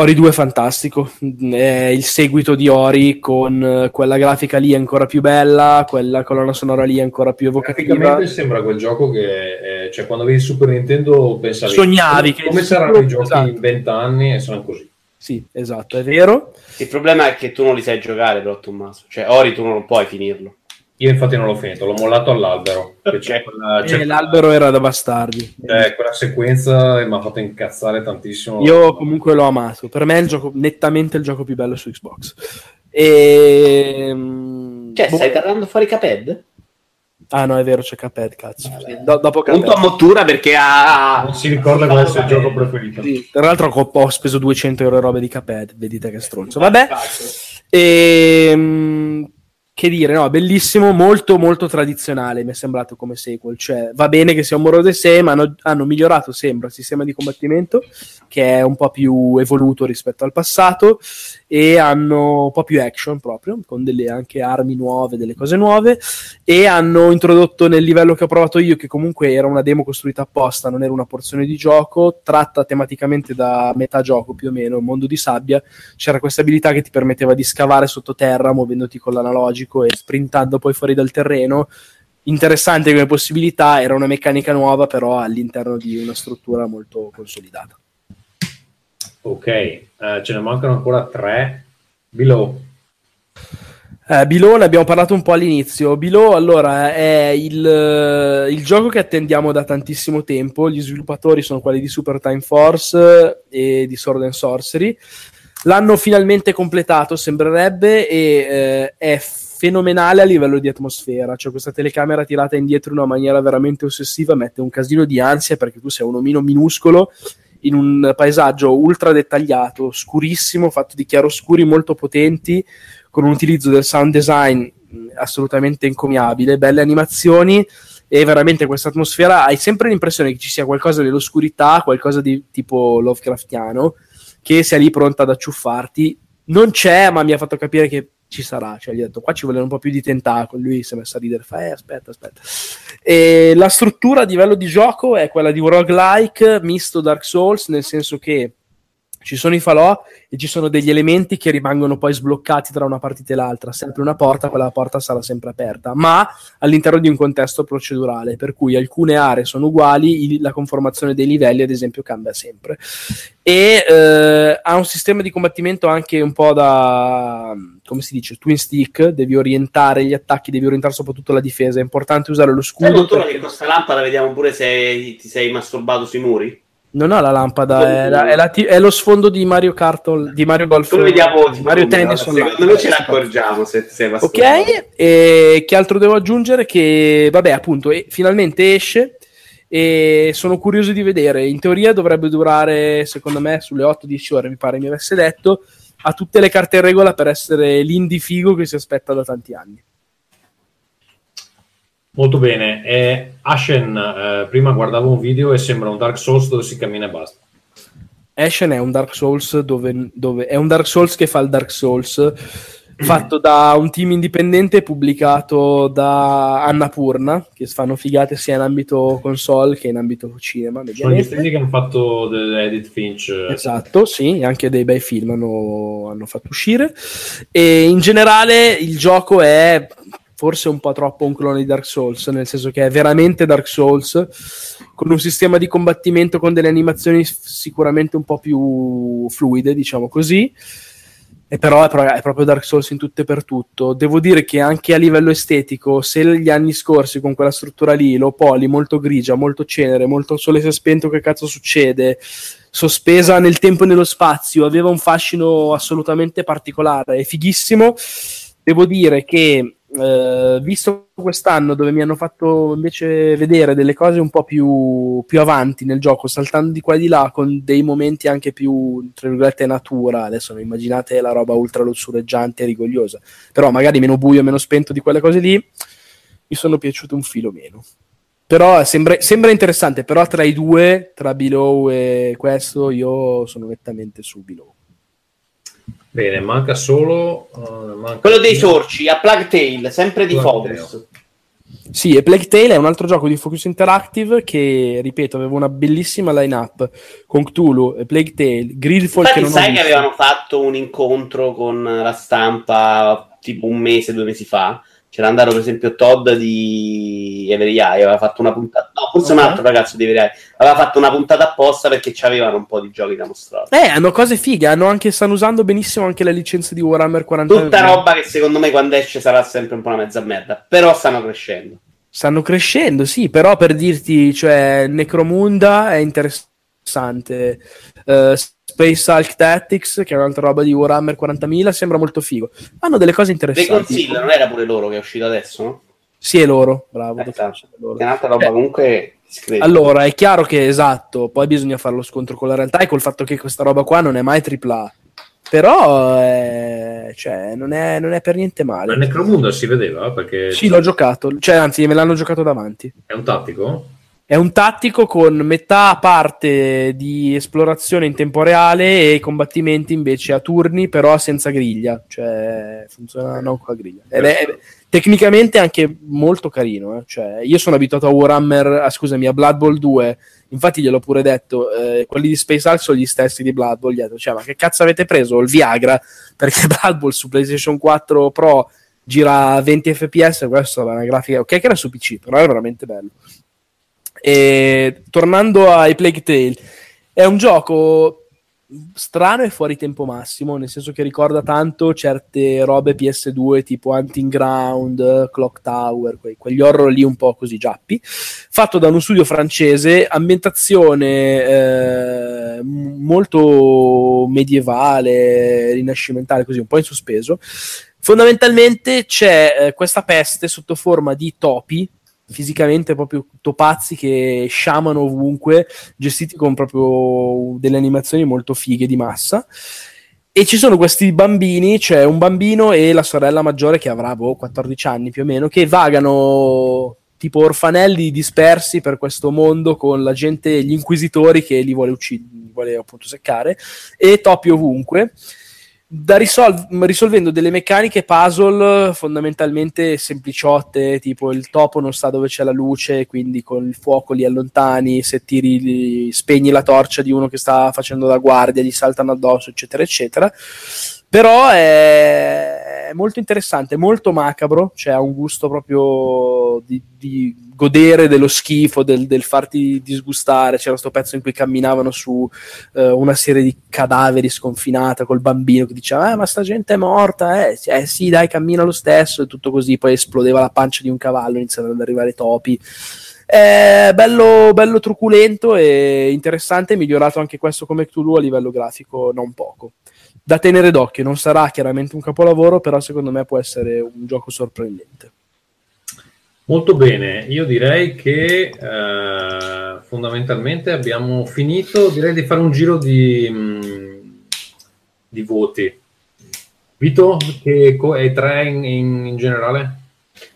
Ori 2 è fantastico, è il seguito di Ori con eh, quella grafica lì ancora più bella, quella colonna sonora lì ancora più evocativa. Praticamente sembra quel gioco che, eh, cioè, quando vedi Super Nintendo pensavi... Sognavi come, come saranno i giochi esatto. in vent'anni e saranno così. Sì, esatto, è vero. Il problema è che tu non li sai giocare, però Tommaso. Cioè, Ori tu non puoi finirlo. Io infatti non l'ho finito, l'ho mollato all'albero. C'è quella, c'è eh, l'albero era da bastardi. Eh, quella sequenza mi ha fatto incazzare tantissimo. Io comunque l'ho amato. Per me è il gioco, nettamente il gioco più bello su Xbox. E... Ehm, cioè, boh. stai tirando fuori Caped? Ah no, è vero, c'è Caped, cazzo. Vale. Do- dopo Caped. Punto a mottura perché ha... Non si ricorda qual è il suo gioco preferito. Sì, tra l'altro ho speso 200 euro robe di Caped, vedete che stronzo. Vabbè. E ehm, che dire, no, bellissimo, molto molto tradizionale mi è sembrato come sequel, cioè va bene che sia un Morose 6, ma hanno, hanno, migliorato sembra il sistema di combattimento che è un po' più evoluto rispetto al passato e hanno un po' più action proprio, con delle anche armi nuove, delle cose nuove e hanno introdotto nel livello che ho provato io, che comunque era una demo costruita apposta, non era una porzione di gioco, tratta tematicamente da metà gioco più o meno, mondo di sabbia, c'era questa abilità che ti permetteva di scavare sottoterra muovendoti con l'analogico e sprintando poi fuori dal terreno interessante come possibilità, era una meccanica nuova però all'interno di una struttura molto consolidata. Ok, uh, ce ne mancano ancora tre. Below. Eh, Below ne abbiamo parlato un po' all'inizio. Below, allora, è il, eh, il, gioco che attendiamo da tantissimo tempo. Gli sviluppatori sono quelli di Super Time Force e di Sword and Sorcery. L'hanno finalmente completato, sembrerebbe, e eh, è fenomenale a livello di atmosfera. Cioè, questa telecamera tirata indietro in una maniera veramente ossessiva mette un casino di ansia perché tu sei un omino minuscolo in un paesaggio ultra dettagliato, scurissimo, fatto di chiaroscuri molto potenti, con un utilizzo del sound design assolutamente encomiabile, belle animazioni e veramente questa atmosfera hai sempre l'impressione che ci sia qualcosa nell'oscurità, qualcosa di tipo Lovecraftiano, che sia lì pronta ad acciuffarti. Non c'è, ma mi ha fatto capire che ci sarà. Cioè, gli ho detto, qua ci vuole un po' più di tentacoli. Lui si è messo a ridere, fa, eh, aspetta, aspetta. E la struttura a livello di gioco è quella di un roguelike misto Dark Souls, nel senso che ci sono i falò e ci sono degli elementi che rimangono poi sbloccati tra una partita e l'altra. Sempre una porta, quella porta sarà sempre aperta, ma all'interno di un contesto procedurale, per cui alcune aree sono uguali, la conformazione dei livelli, ad esempio, cambia sempre. E eh, ha un sistema di combattimento anche un po' da come si dice, twin stick, devi orientare gli attacchi, devi orientare soprattutto la difesa. È importante usare lo scudo. Sai perché... che questa lampada vediamo pure se ti sei masturbato sui muri? Non ho la lampada, è, la, è, la, è, lo sfondo di Mario Kart, di Mario Golf. Lo vediamo di Mario Tennis. Secondo me ce ne accorgiamo se sei Ok, e che altro devo aggiungere? Che vabbè, appunto, e, finalmente esce e sono curioso di vedere. In teoria dovrebbe durare, secondo me, sulle 8-10 ore, mi pare mi avesse detto. Ha tutte le carte in regola per essere l'indie figo che si aspetta da tanti anni. Molto bene. Eh, Ashen, eh, prima guardavo un video e sembra un Dark Souls dove si cammina e basta. Ashen è un Dark Souls dove, dove è un Dark Souls che fa il Dark Souls fatto da un team indipendente pubblicato da Annapurna che fanno figate sia in ambito console che in ambito cinema sono gli stessi che hanno fatto dell'Edit Finch esatto sì anche dei bei film hanno, hanno fatto uscire e in generale il gioco è forse un po' troppo un clone di Dark Souls, nel senso che è veramente Dark Souls, con un sistema di combattimento con delle animazioni sicuramente un po' più fluide, diciamo così. E però è, pro- è, proprio Dark Souls in tutto e per tutto. Devo dire che anche a livello estetico, se gli anni scorsi con quella struttura lì, lo poli molto grigia, molto cenere, molto sole si è spento, che cazzo succede? Sospesa nel tempo e nello spazio, aveva un fascino assolutamente particolare, è fighissimo. Devo dire che eh, visto quest'anno dove mi hanno fatto invece vedere delle cose un po' più, più, avanti nel gioco, saltando di qua e di là con dei momenti anche più, tra virgolette, natura, adesso non immaginate la roba ultra lussureggiante e rigogliosa, però magari meno buio, meno spento di quelle cose lì, mi sono piaciute un filo meno. Però sembra, sembra interessante, però tra i due, tra Below e questo, io sono nettamente su Below. Bene, manca solo uh, manca quello dei sorci a Plague Tale, sempre di Focus. Sì, e Plague Tale è un altro gioco di Focus Interactive che, ripeto, aveva una bellissima line-up con Cthulhu, e Plague Tale, Gridfall Infatti, che non sai che avevano fatto un incontro con la stampa tipo un mese, due mesi fa c'era andato per esempio Todd di Every Eye, aveva fatto una puntata, no, forse okay. un altro ragazzo di Every Eye, aveva fatto una puntata apposta perché c'avevano un po' di giochi da mostrare. Eh, hanno cose fighe, hanno anche, stanno usando benissimo anche le licenze di Warhammer 40. Tutta roba che secondo me quando esce sarà sempre un po' una mezza merda, però stanno crescendo. Stanno crescendo, sì, però per dirti, cioè, Necromunda è interessante. Uh, Space Hulk Tactics, che è un'altra roba di Warhammer 40.000, sembra molto figo. Hanno delle cose interessanti. Le Conceal non era pure loro che è uscito adesso, no? Sì, è loro, bravo. Eh. È un'altra roba eh. comunque discreta. Allora, è chiaro che esatto, poi bisogna fare lo scontro con la realtà e col fatto che questa roba qua non è mai AAA. Però eh, cioè, non, è, non, è, per niente male. Ma Necromunda si vedeva? Perché... Sì, l'ho giocato, cioè anzi me l'hanno giocato davanti. È un tattico? È un tattico con metà parte di esplorazione in tempo reale e combattimenti invece a turni, però senza griglia, cioè funziona non con la griglia. Ed è, è tecnicamente anche molto carino. Eh? Cioè, io sono abituato a Warhammer, ah, scusami, a Blood Bowl 2, infatti gliel'ho pure detto, eh, quelli di Space Hulk sono gli stessi di Blood Bowl. Gli detto, cioè, ma che cazzo avete preso? Il Viagra? Perché Blood Bowl su PlayStation 4 Pro gira a 20 fps, questa è una grafica, ok che era su PC, però è veramente bello. E tornando ai Plague Tale, è un gioco strano e fuori tempo massimo, nel senso che ricorda tanto certe robe PS2 tipo Hunting Ground, Clock Tower, que- quegli horror lì un po' così giappi, fatto da uno studio francese, ambientazione eh, molto medievale, rinascimentale, così un po' in sospeso. Fondamentalmente c'è eh, questa peste sotto forma di topi fisicamente proprio topazzi che sciamano ovunque, gestiti con proprio delle animazioni molto fighe di massa. E ci sono questi bambini, cioè un bambino e la sorella maggiore che avrà boh, 14 anni più o meno, che vagano tipo orfanelli dispersi per questo mondo con la gente, gli inquisitori che li vuole uccidere, li vuole appunto seccare, e topi ovunque risol- risolvendo delle meccaniche puzzle fondamentalmente sempliciotte, tipo il topo non sta dove c'è la luce, quindi con il fuoco li allontani, se tiri, li, spegni la torcia di uno che sta facendo la guardia, gli saltano addosso, eccetera, eccetera. Però è molto interessante, molto macabro, cioè ha un gusto proprio di, di godere dello schifo, del, del, farti disgustare. C'era questo pezzo in cui camminavano su eh, una serie di cadaveri sconfinata col bambino che diceva: eh, Ma sta gente è morta, eh, eh sì, dai, cammina lo stesso, e tutto così. Poi esplodeva la pancia di un cavallo, iniziano ad arrivare topi. È bello, bello truculento e interessante, migliorato anche questo come Cthulhu a livello grafico non poco da tenere d'occhio. Non sarà chiaramente un capolavoro, però secondo me può essere un gioco sorprendente. Molto bene, io direi che eh, fondamentalmente abbiamo finito. Direi di fare un giro di, mh, mm, di voti. Vito, che e tre in, in, in generale?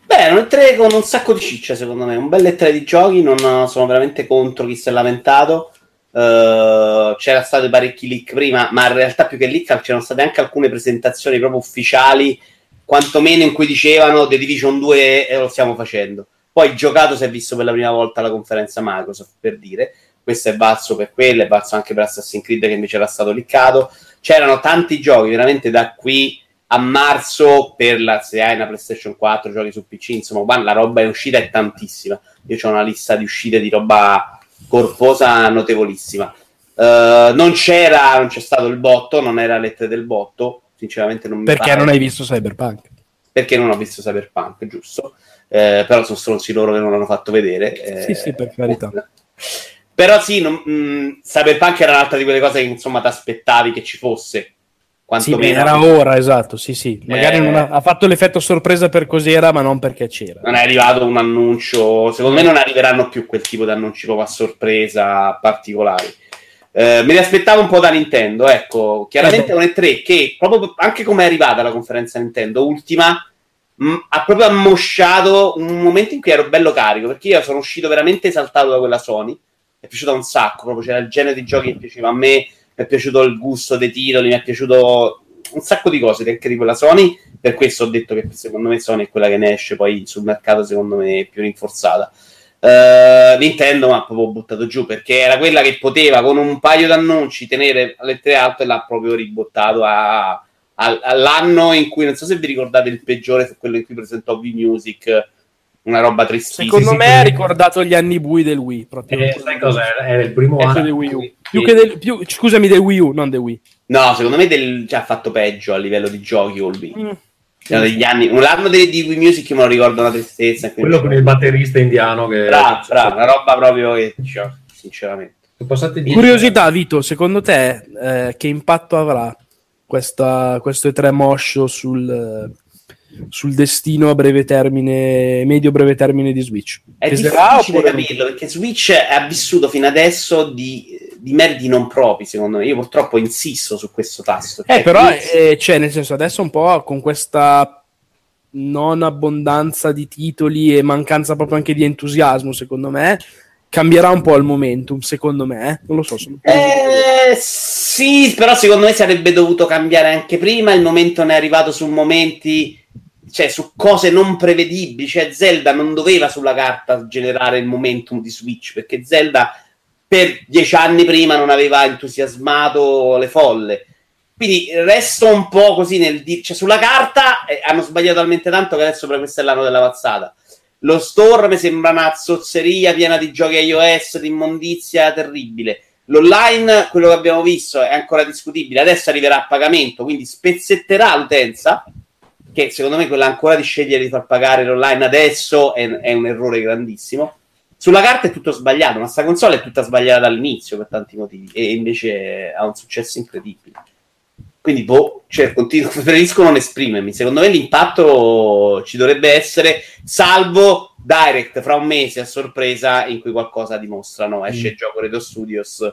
Beh, erano tre con un sacco di ciccia, secondo me. Un bel tre di giochi, non sono veramente contro chi si è lamentato. Uh, c'era stato parecchi leak prima, ma in realtà più che leak c'erano state anche alcune presentazioni proprio ufficiali, quantomeno in cui dicevano The Division 2 e lo stiamo facendo. Poi giocato si è visto per la prima volta la conferenza Microsoft, per dire. Questo è valso per quello, è valso anche per Assassin's Creed che invece era stato liccato. C'erano tanti giochi, veramente da qui a marzo per la se hai una PlayStation 4, giochi su PC, insomma, la roba è uscita è tantissima. Io ho una lista di uscite di roba corposa notevolissima. Uh, non c'era, non c'è stato il botto, non era lettere del botto, sinceramente non mi Perché pare. non hai visto Cyberpunk? Perché non ho visto Cyberpunk, giusto. Eh, però sono stronzi loro che non l'hanno fatto vedere. Eh, sì, sì, per carità. Però sì, non, mh, mm, Cyberpunk era un'altra di quelle cose che insomma ti aspettavi che ci fosse Sì, beh, quantomeno era ora, esatto, sì, sì. Magari Eh. ha, ha fatto l'effetto sorpresa per cos'era, ma non perché c'era. non è arrivato un annuncio. Secondo me non arriveranno più quel tipo di annunci proprio a sorpresa particolari. Eh, me li aspettavo un po' da Nintendo. Ecco, chiaramente Eh è un E3 che proprio anche come è arrivata la conferenza Nintendo ultima. mh, ha proprio ammosciato un momento in cui ero bello carico perché io sono uscito veramente esaltato da quella Sony. Mi è piaciuta un sacco. Proprio c'era il genere di giochi che piaceva a me. Mi è piaciuto il gusto dei titoli. Mi è piaciuto un sacco di cose anche di quella Sony. Per questo ho detto che secondo me Sony è quella che ne esce poi sul mercato, secondo me, più rinforzata. Eh, Nintendo mi ha proprio buttato giù perché era quella che poteva con un paio di annunci tenere alle tre alte e l'ha proprio ribottato a- a- all'anno in cui non so se vi ricordate il peggiore quello in cui presentò V Music una roba tristissima Secondo me ha ricordato gli anni bui del Wii. Proprio. Eh, sai cosa? Era il primo più anno. del Wii U. Più che del, più- scusami, del Wii U, non del Wii. no secondo me del, cioè, ha fatto peggio a livello di giochi col V Mm. Erano degli anni l'anno di, di Wii Music me lo ricordo una tristezza Quello con il batterista indiano che... bravo bravo una roba proprio che cioè, sinceramente Curiosità, Vito, secondo te eh, che impatto avrà questa, questo E3 moscio sul, sul destino a breve termine, medio-breve termine di Switch? È Che difficile sarà capirlo perché Switch ha vissuto fino adesso di, di meriti non propri, secondo me. Io purtroppo insisto su questo tasto. Eh, Cioè, però, eh, cioè, nel senso, adesso un po' con questa non abbondanza di titoli e mancanza proprio anche di entusiasmo, secondo me, cambierà un po' il momentum, secondo me. eh. Non lo so. Sono... Eh, sì, però secondo me sarebbe dovuto cambiare anche prima. Il momento ne è arrivato su momenti, cioè su cose non prevedibili. Cioè, Zelda non doveva sulla carta generare il momentum di Switch perché Zelda per dieci anni prima non aveva entusiasmato le folle. Quindi resto un po' così nel dire, cioè sulla carta eh, hanno sbagliato talmente tanto che adesso per questo è l'anno della pazzata. Lo store mi sembra una zozzeria piena di giochi iOS, di immondizia terribile. L'online, quello che abbiamo visto, è ancora discutibile. Adesso arriverà a pagamento, quindi spezzetterà l'utenza. Che secondo me quella ancora di scegliere di far pagare l'online adesso è, è un errore grandissimo. Sulla carta è tutto sbagliato, ma sta console è tutta sbagliata dall'inizio per tanti motivi. E invece ha un successo incredibile. Quindi, boh, cioè, continuo, preferisco non esprimermi. Secondo me l'impatto ci dovrebbe essere, salvo Direct fra un mese a sorpresa in cui qualcosa dimostrano. Esce il gioco Redo Studios,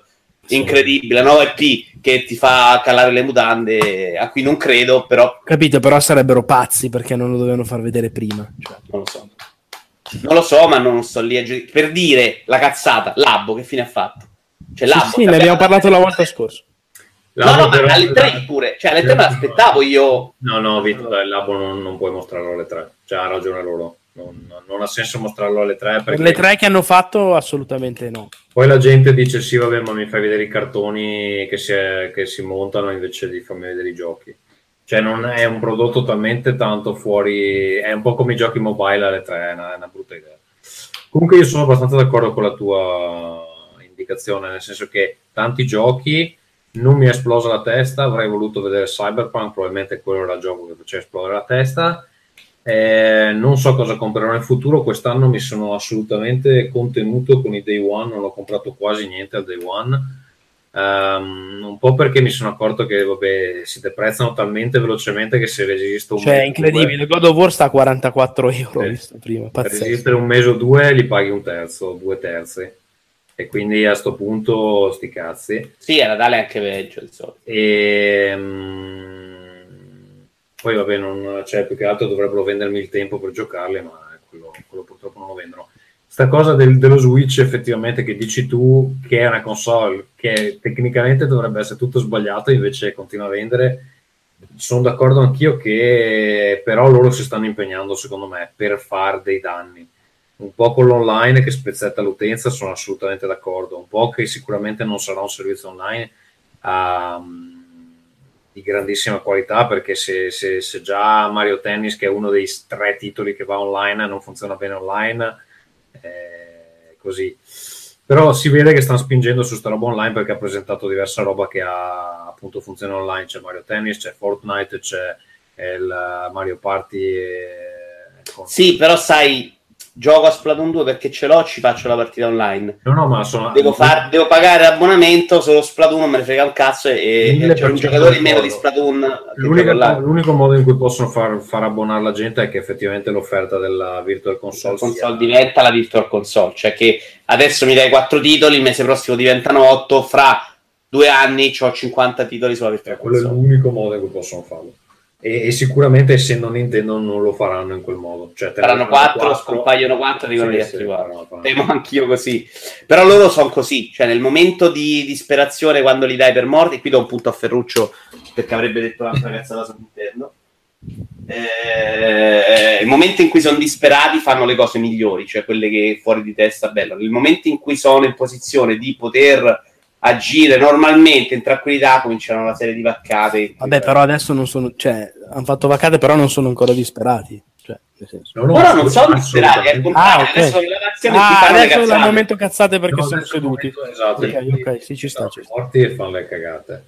incredibile, nuovo IP che ti fa calare le mutande, a cui non credo, però Capito, però sarebbero pazzi perché non lo dovevano far vedere prima. Cioè, non lo so. Non lo so, ma non sto lì a giudicare. Per dire la cazzata, Labbo, che fine ha fatto? Cioè, sì, Labbo, sì, ne abbiamo parlato la volta scorsa. No, no, ma alle 3 pure. Cioè, alle 3 me l'aspettavo io. No, no, Vito, dai, il Labo non, non puoi mostrarlo alle 3. Cioè, ha ragione loro. Non, non ha senso mostrarlo alle 3 perché Per le tre che hanno fatto, assolutamente no. poi la gente dice sì, vabbè, ma mi fai vedere i cartoni che si, che si montano invece di farmi vedere i giochi. Cioè, non è un prodotto talmente tanto fuori... È un po' come i giochi mobile alle 3, è una, è una brutta idea. Comunque io sono abbastanza d'accordo con la tua indicazione, nel senso che tanti giochi non mi è esplosa la testa, avrei voluto vedere Cyberpunk, probabilmente quello era il gioco che faceva esplodere la testa. Eh, non so cosa comprerò nel futuro, quest'anno mi sono assolutamente contenuto con i day one, non ho comprato quasi niente al day one. Ehm, un po' perché mi sono accorto che vabbè, si deprezzano talmente velocemente che se resisto un Cioè, è mese o incredibile. God of War sta a 44 euro, visto prima. due, per resistere un mese o due li paghi un terzo, due terzi. E quindi a sto punto sti cazzi. Sì, era tale anche peggio. solito. E mm, poi vabbè, non, cioè, più che altro dovrebbero vendermi il tempo per giocarle, ma quello, quello purtroppo non lo vendono. Sta cosa del- dello Switch, effettivamente, che dici tu che è una console che tecnicamente dovrebbe essere tutto sbagliato, invece continua a vendere. Sono d'accordo anch'io che però loro si stanno impegnando, secondo me, per fare dei danni. Un po' con l'online che spezzetta l'utenza, sono assolutamente d'accordo. Un po' che sicuramente non sarà un servizio online ehm, di grandissima qualità perché se, se- se già Mario Tennis che è uno dei tre titoli che va online non funziona bene online eh, così. Però si vede che stanno spingendo su sta roba online perché ha presentato diversa roba che ha appunto funziona online. C'è Mario Tennis, c'è Fortnite c'è il Mario Party eh, con- Sì, però sai, gioco a Splatoon 2 perché ce l'ho, ci faccio la partita online. No, no, ma sono... Devo, far- devo pagare l'abbonamento solo Splatoon, non me ne frega un cazzo e, e c'è un giocatore in meno di. Splatoon. L'unico, modo in cui possono far, far abbonare la gente è che effettivamente l'offerta della Virtual Console, console sia- diventa la virtual console, cioè che adesso mi dai 4 titoli, il mese prossimo diventano 8, fra due anni ho 50 titoli sulla virtual Cioè, quello è console. l'unico modo in cui possono farlo. E, e sicuramente essendo Nintendo non lo faranno in quel modo. Cioè, Saranno 4, scompaiono 4 dicono gli altri 4. faranno- faranno. Temo anch'io così. Però loro sono così, cioè nel momento di disperazione quando li dai per morti, qui do un punto a Ferruccio perché avrebbe detto un'altra cazzata sull'interno. Eh, il momento in cui sono disperati fanno le cose migliori, cioè quelle che fuori di testa bello. Nel momento in cui sono in posizione di poter agire normalmente in tranquillità cominciano una serie di vaccate. Vabbè, però adesso non sono, cioè, hanno fatto vacate, però non sono ancora disperati. Cioè, nel senso. No, no, Ora non sono disperati, contrario, Ah, ok. adesso la nazione Ah, adesso è il momento cazzate perché No, sono seduti. momento esatto, Ok, ok, sì, ci sta, sono morti e fanno le cagate.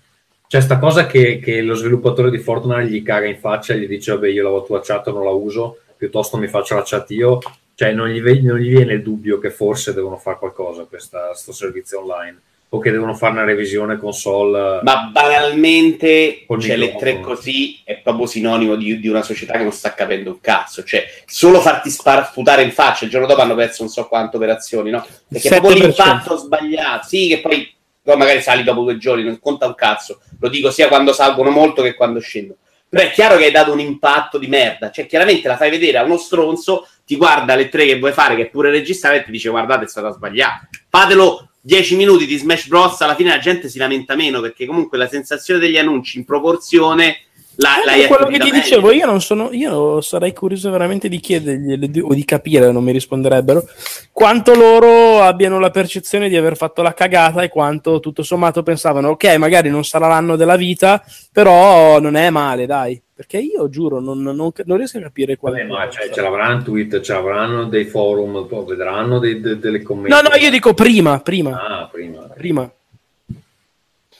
C'è sta cosa che, che lo sviluppatore di Fortnite gli caga in faccia e gli dice vabbè io la tua chat non la uso, piuttosto mi faccio la chat io. Cioè non gli, ve- non gli viene il dubbio che forse devono fare qualcosa questa, sto servizio online o che devono fare una revisione console. Ma banalmente, cioè, le tre così è proprio sinonimo di, di una società che non sta capendo un cazzo. Cioè, solo farti spar- sputare in faccia, il giorno dopo hanno perso non so quante operazioni, no? Perché è proprio 7%. l'impatto sbagliato. Sì, che poi poi magari sali dopo due giorni, non conta un cazzo. Lo dico sia quando salgono molto che quando scendono. Però è chiaro che hai dato un impatto di merda. Cioè, chiaramente la fai vedere a uno stronzo, ti guarda le tre che vuoi fare, che è pure registrare, e ti dice guardate, è stata sbagliata. Fatelo 10 minuti di Smash Bros. Alla fine la gente si lamenta meno perché comunque la sensazione degli annunci in proporzione la, Eh, l'hai quello che ti meglio. dicevo, io non sono, io sarei curioso veramente di chiedergli o di capire, non mi risponderebbero, quanto loro abbiano la percezione di aver fatto la cagata e quanto tutto sommato pensavano, ok, magari non sarà l'anno della vita, però non è male, dai. Perché io giuro, non, non- non riesco a capire qual Vabbè, è. ma cioè, ce l'avranno Twitter, ce l'avranno dei forum, poi vedranno dei, de- delle commenti. No, no, io dico prima, prima, Ah, prima. prima.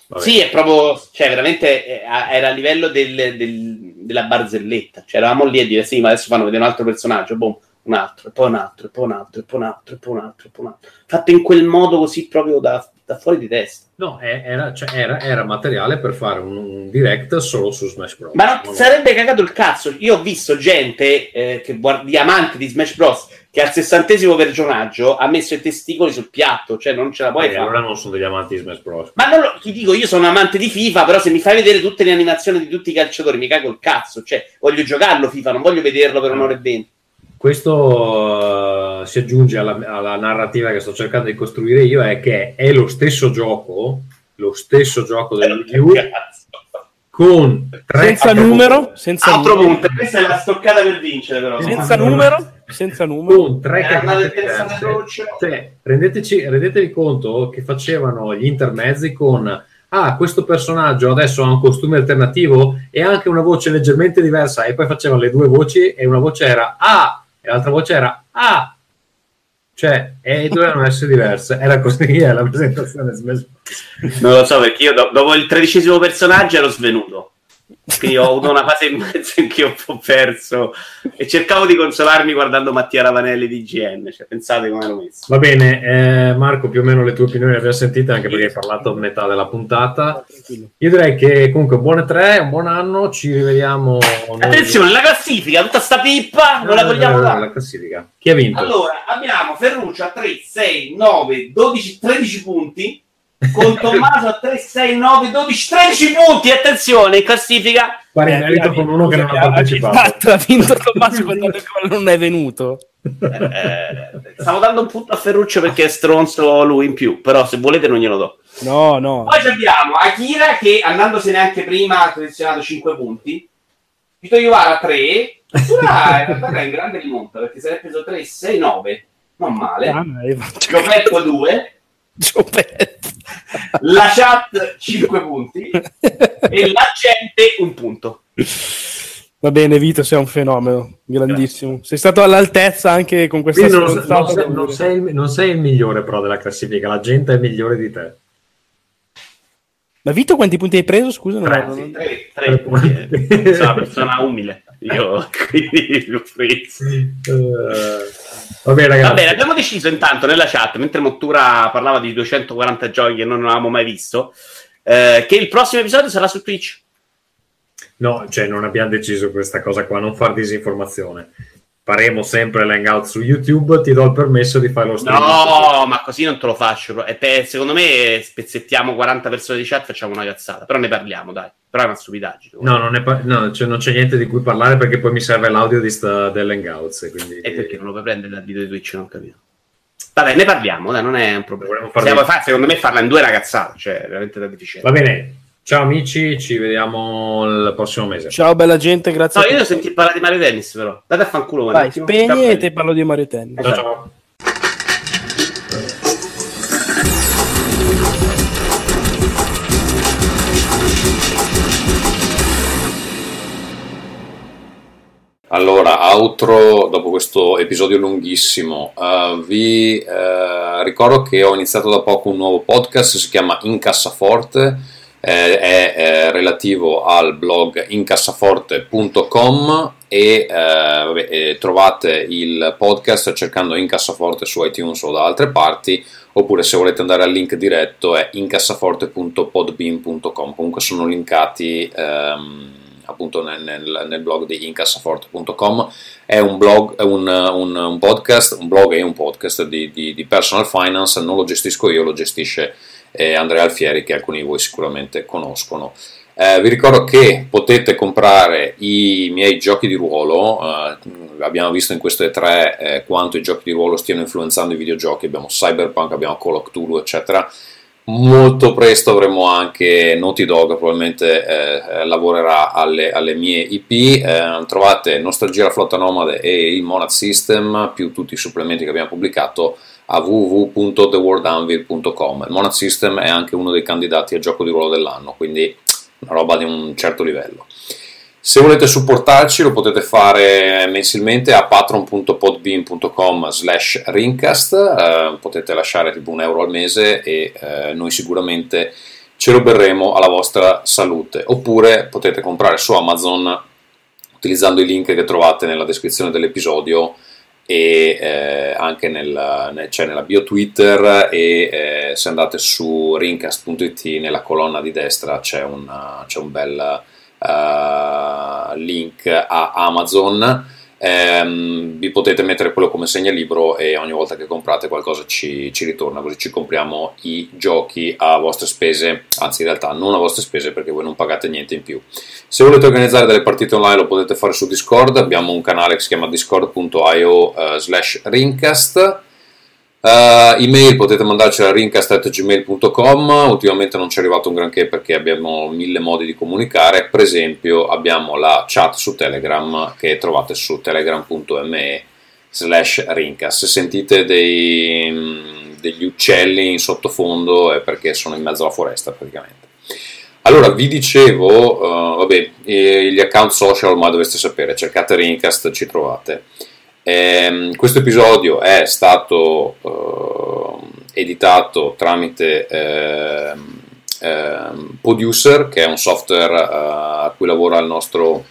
Vabbè. Sì, è proprio, cioè veramente eh, era a livello del- del- della barzelletta. Cioè eravamo lì a dire sì, ma adesso fanno vedere un altro personaggio, boom, un altro, e poi un altro, e poi un altro, e poi un altro, e poi un altro, e poi un altro. Fatto in quel modo così proprio da, da fuori di testa. No, era, cioè, era, era materiale per fare un, un direct solo su Smash Bros. Ma non No, no. sarebbe cagato il cazzo. Io ho visto gente eh, che guard- di amanti di Smash Bros. che al sessantesimo personaggio ha messo i testicoli sul piatto, cioè non ce la puoi Eh, fare. allora non sono degli amanti di Smash Bros. Ma non lo, ti dico, io sono amante di FIFA, però se mi fai vedere tutte le animazioni di tutti i calciatori, mi cago il cazzo. Cioè, voglio giocarlo FIFA, non voglio vederlo per un'ora e venti. Questo eh, si aggiunge alla, alla narrativa che sto cercando di costruire io, è che è lo stesso gioco, lo stesso gioco del Wii U, Cazzo. con tre Senza altro numero, punto. senza Altro numero, punto, questa è la stoccata per vincere, però. senza numero, senza numero. con tre. Cioè, rendeteci, rendetevi conto che facevano gli intermezzi con ah, questo personaggio adesso ha un costume alternativo e anche una voce leggermente diversa e poi facevano le due voci e una voce era ah e l'altra voce era ah cioè e dovevano essere diverse era così è la presentazione. Non lo so, perché io do- dopo il tredicesimo personaggio ero svenuto. Quindi ho avuto una fase in mezzo in cui ho un po' perso e cercavo di consolarmi guardando Mattia Ravanelli di GN. Cioè, pensate come ero messo. va bene eh, Marco più o meno le tue opinioni le abbiamo sentite anche perché hai parlato a metà della puntata io direi che comunque buone tre un buon anno ci rivediamo noi- Attenzione, la classifica, tutta sta pippa, non la vogliamo Eh, dare. la classifica chi ha vinto? Allora, abbiamo Ferruccio a 3, 6, 9, 12, 13 punti. Con Tommaso a 3, 6, 9, 12, 13 punti. Attenzione, in classifica. pari Eh, ha con vinto- uno che non ha ha- partecipato Esatto, ha vinto Tommaso quando non è venuto. Eh, stavo dando un punto a Ferruccio perché è stronzo lui in più. Però se volete non glielo do. No, no. Poi abbiamo Akira che andandosene anche prima ha collezionato 5 punti. Vito Iovara 3. Akira in realtà è in grande rimonta perché se ne è preso 3, 6, 9. Non male. Ah, Giopetto 2. Giopetto. La chat 5 punti. E la gente un punto. Va bene, Vito, sei un fenomeno, grandissimo. Sei stato all'altezza anche con questa non, non sei, non sei il, non sei il migliore però della classifica la gente è migliore di te Ma Vito quanti punti hai preso? Scusa, non Tre, sì, tre, Tre tre punti. punti. Sono una persona umile. Io, quindi l'ho preso. Eh, va bene, ragazzi. Va bene, abbiamo deciso intanto nella chat, mentre Mottura parlava di 240 giochi che non avevamo mai visto, eh, che il prossimo episodio sarà su Twitch. No, cioè non abbiamo deciso questa cosa qua, non far disinformazione. Faremo sempre l'hangout su YouTube, ti do il permesso di fare lo stream. No, ma così non te lo faccio. E per- secondo me spezzettiamo 40 persone di chat, facciamo una cazzata. Però ne parliamo, dai. Però è una stupidaggine. No, non, è pa- no, cioè non c'è niente di cui parlare perché poi mi serve l'audio di sta, dell'hangouts. Quindi... E perché non lo puoi prendere dal video di Twitch? Non capito. Vabbè, ne parliamo, dai, non è un problema. Volevo farvi- Siamo fa- secondo me farla in due ragazzate, cioè veramente da deficiente. Va bene, ciao amici, ci vediamo il prossimo mese. Ciao bella gente, grazie. No, io devo sentire parlare di Mario Tennis, però. Date a fanculo Vai, attimo. spegni e te parlo di Mario Tennis. Ciao, ciao. Allora, outro dopo questo episodio lunghissimo. eh, vi eh, ricordo che ho iniziato da poco un nuovo podcast, si chiama Incassaforte, eh, è eh, relativo al blog incassaforte.com e, eh, vabbè, e trovate il podcast cercando Incassaforte su iTunes o da altre parti oppure se volete andare al link diretto è incassaforte.podbean.com comunque sono linkati ehm, appunto nel, nel- nel blog di incassaforte.com è un blog, un, un- un podcast, un blog e un podcast di, di- di personal finance, non lo gestisco io, lo gestisce eh, Andrea Alfieri che alcuni di voi sicuramente conoscono. Eh, vi ricordo che potete comprare i miei giochi di ruolo, eh, abbiamo visto in queste tre eh, quanto i giochi di ruolo stiano influenzando i videogiochi, abbiamo Cyberpunk, abbiamo Call of Cthulhu, eccetera. Molto presto avremo anche Naughty Dog, probabilmente eh, lavorerà alle, alle mie IP. Eh, trovate Nostalgia la Flotta Nomade e il Monad System, più tutti i supplementi che abbiamo pubblicato a www.theworldanvil.com. Il Monad System è anche uno dei candidati al gioco di ruolo dell'anno, quindi una roba di un certo livello. Se volete supportarci lo potete fare mensilmente a patron.podbean.com slash rincast, eh, potete lasciare tipo un euro al mese e eh, noi sicuramente ce lo berremo alla vostra salute. Oppure potete comprare su Amazon utilizzando i link che trovate nella descrizione dell'episodio e eh, anche nel, nel- c'è nella bio Twitter e eh, se andate su rincast.it nella colonna di destra c'è un, c'è un bel eh, link a Amazon. Ehm, vi potete mettere quello come segnalibro e ogni volta che comprate qualcosa ci, ci ritorna, così ci compriamo i giochi a vostre spese, anzi in realtà non a vostre spese perché voi non pagate niente in più. Se volete organizzare delle partite online lo potete fare su Discord, abbiamo un canale che si chiama discord.io eh, slash rincast. Uh, email potete mandarci a rincast.gmail.com ultimamente non ci è arrivato un granché perché abbiamo mille modi di comunicare. Per esempio abbiamo la chat su telegram che trovate su telegram.me slash rincast. Se sentite dei, mm, degli uccelli in sottofondo è perché sono in mezzo alla foresta praticamente. Allora vi dicevo uh, vabbè eh, gli account social ormai dovreste sapere cercate rincast ci trovate Ehm, questo episodio è stato eh, editato tramite ehm, ehm, Producer, che è un software eh, a cui lavora il nostro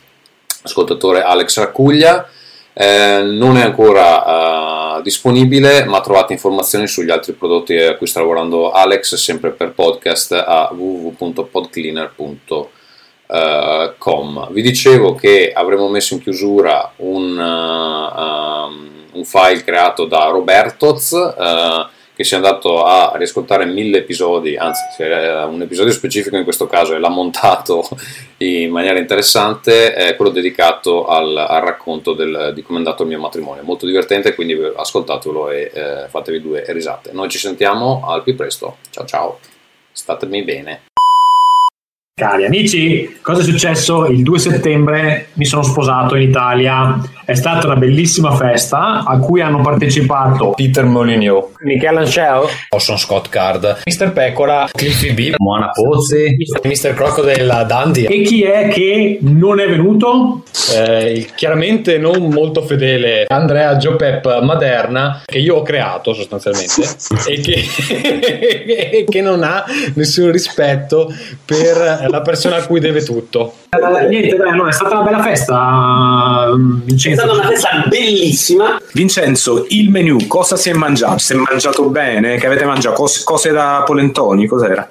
ascoltatore Alex Raccuglia. Eh, non è ancora eh, disponibile, ma trovate informazioni sugli altri prodotti a cui sta lavorando Alex, sempre per podcast, a www.podcleaner.com. Uh, com. Vi dicevo che avremmo messo in chiusura un, uh, un file creato da Robertoz uh, che si è andato a riascoltare mille episodi, anzi un episodio specifico in questo caso e l'ha montato in maniera interessante, è quello dedicato al, al racconto del, di come è andato il mio matrimonio. Molto divertente, quindi ascoltatelo e eh, fatevi due risate. Noi ci sentiamo al più presto. Ciao ciao, statemi bene. Cari amici, cosa è successo? Il 2 settembre mi sono sposato in Italia. È stata una bellissima festa a cui hanno partecipato Peter Molyneux, Michele Anceo, Orson Scott Card, Mr. Pecora, Cliffy B, Moana Pozzi, Mr. Crocodile Dandy. E chi è che non è venuto? Eh, chiaramente non molto fedele Andrea Giopep Maderna, che io ho creato sostanzialmente, e che, che non ha nessun rispetto per la persona a cui deve tutto. Eh, niente, dai, no, è stata una bella festa, È Vincenzo. stata una festa bellissima. Vincenzo, il menù, cosa si è mangiato? Si è mangiato bene? Che avete mangiato? Cos- cose da polentoni? Cos'era?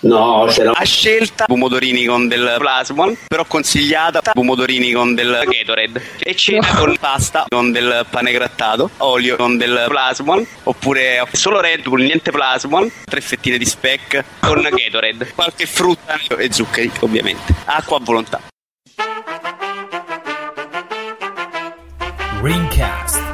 No, c'era A scelta. Pomodorini con del plasmon, però consigliata pomodorini con del Gatorade. E cena con pasta con del pane grattato, olio con del plasmon oppure solo Red Bull, niente plasmon, tre fettine di speck con Gatorade, qualche frutta e zuccheri ovviamente, acqua a volontà. Ringcast.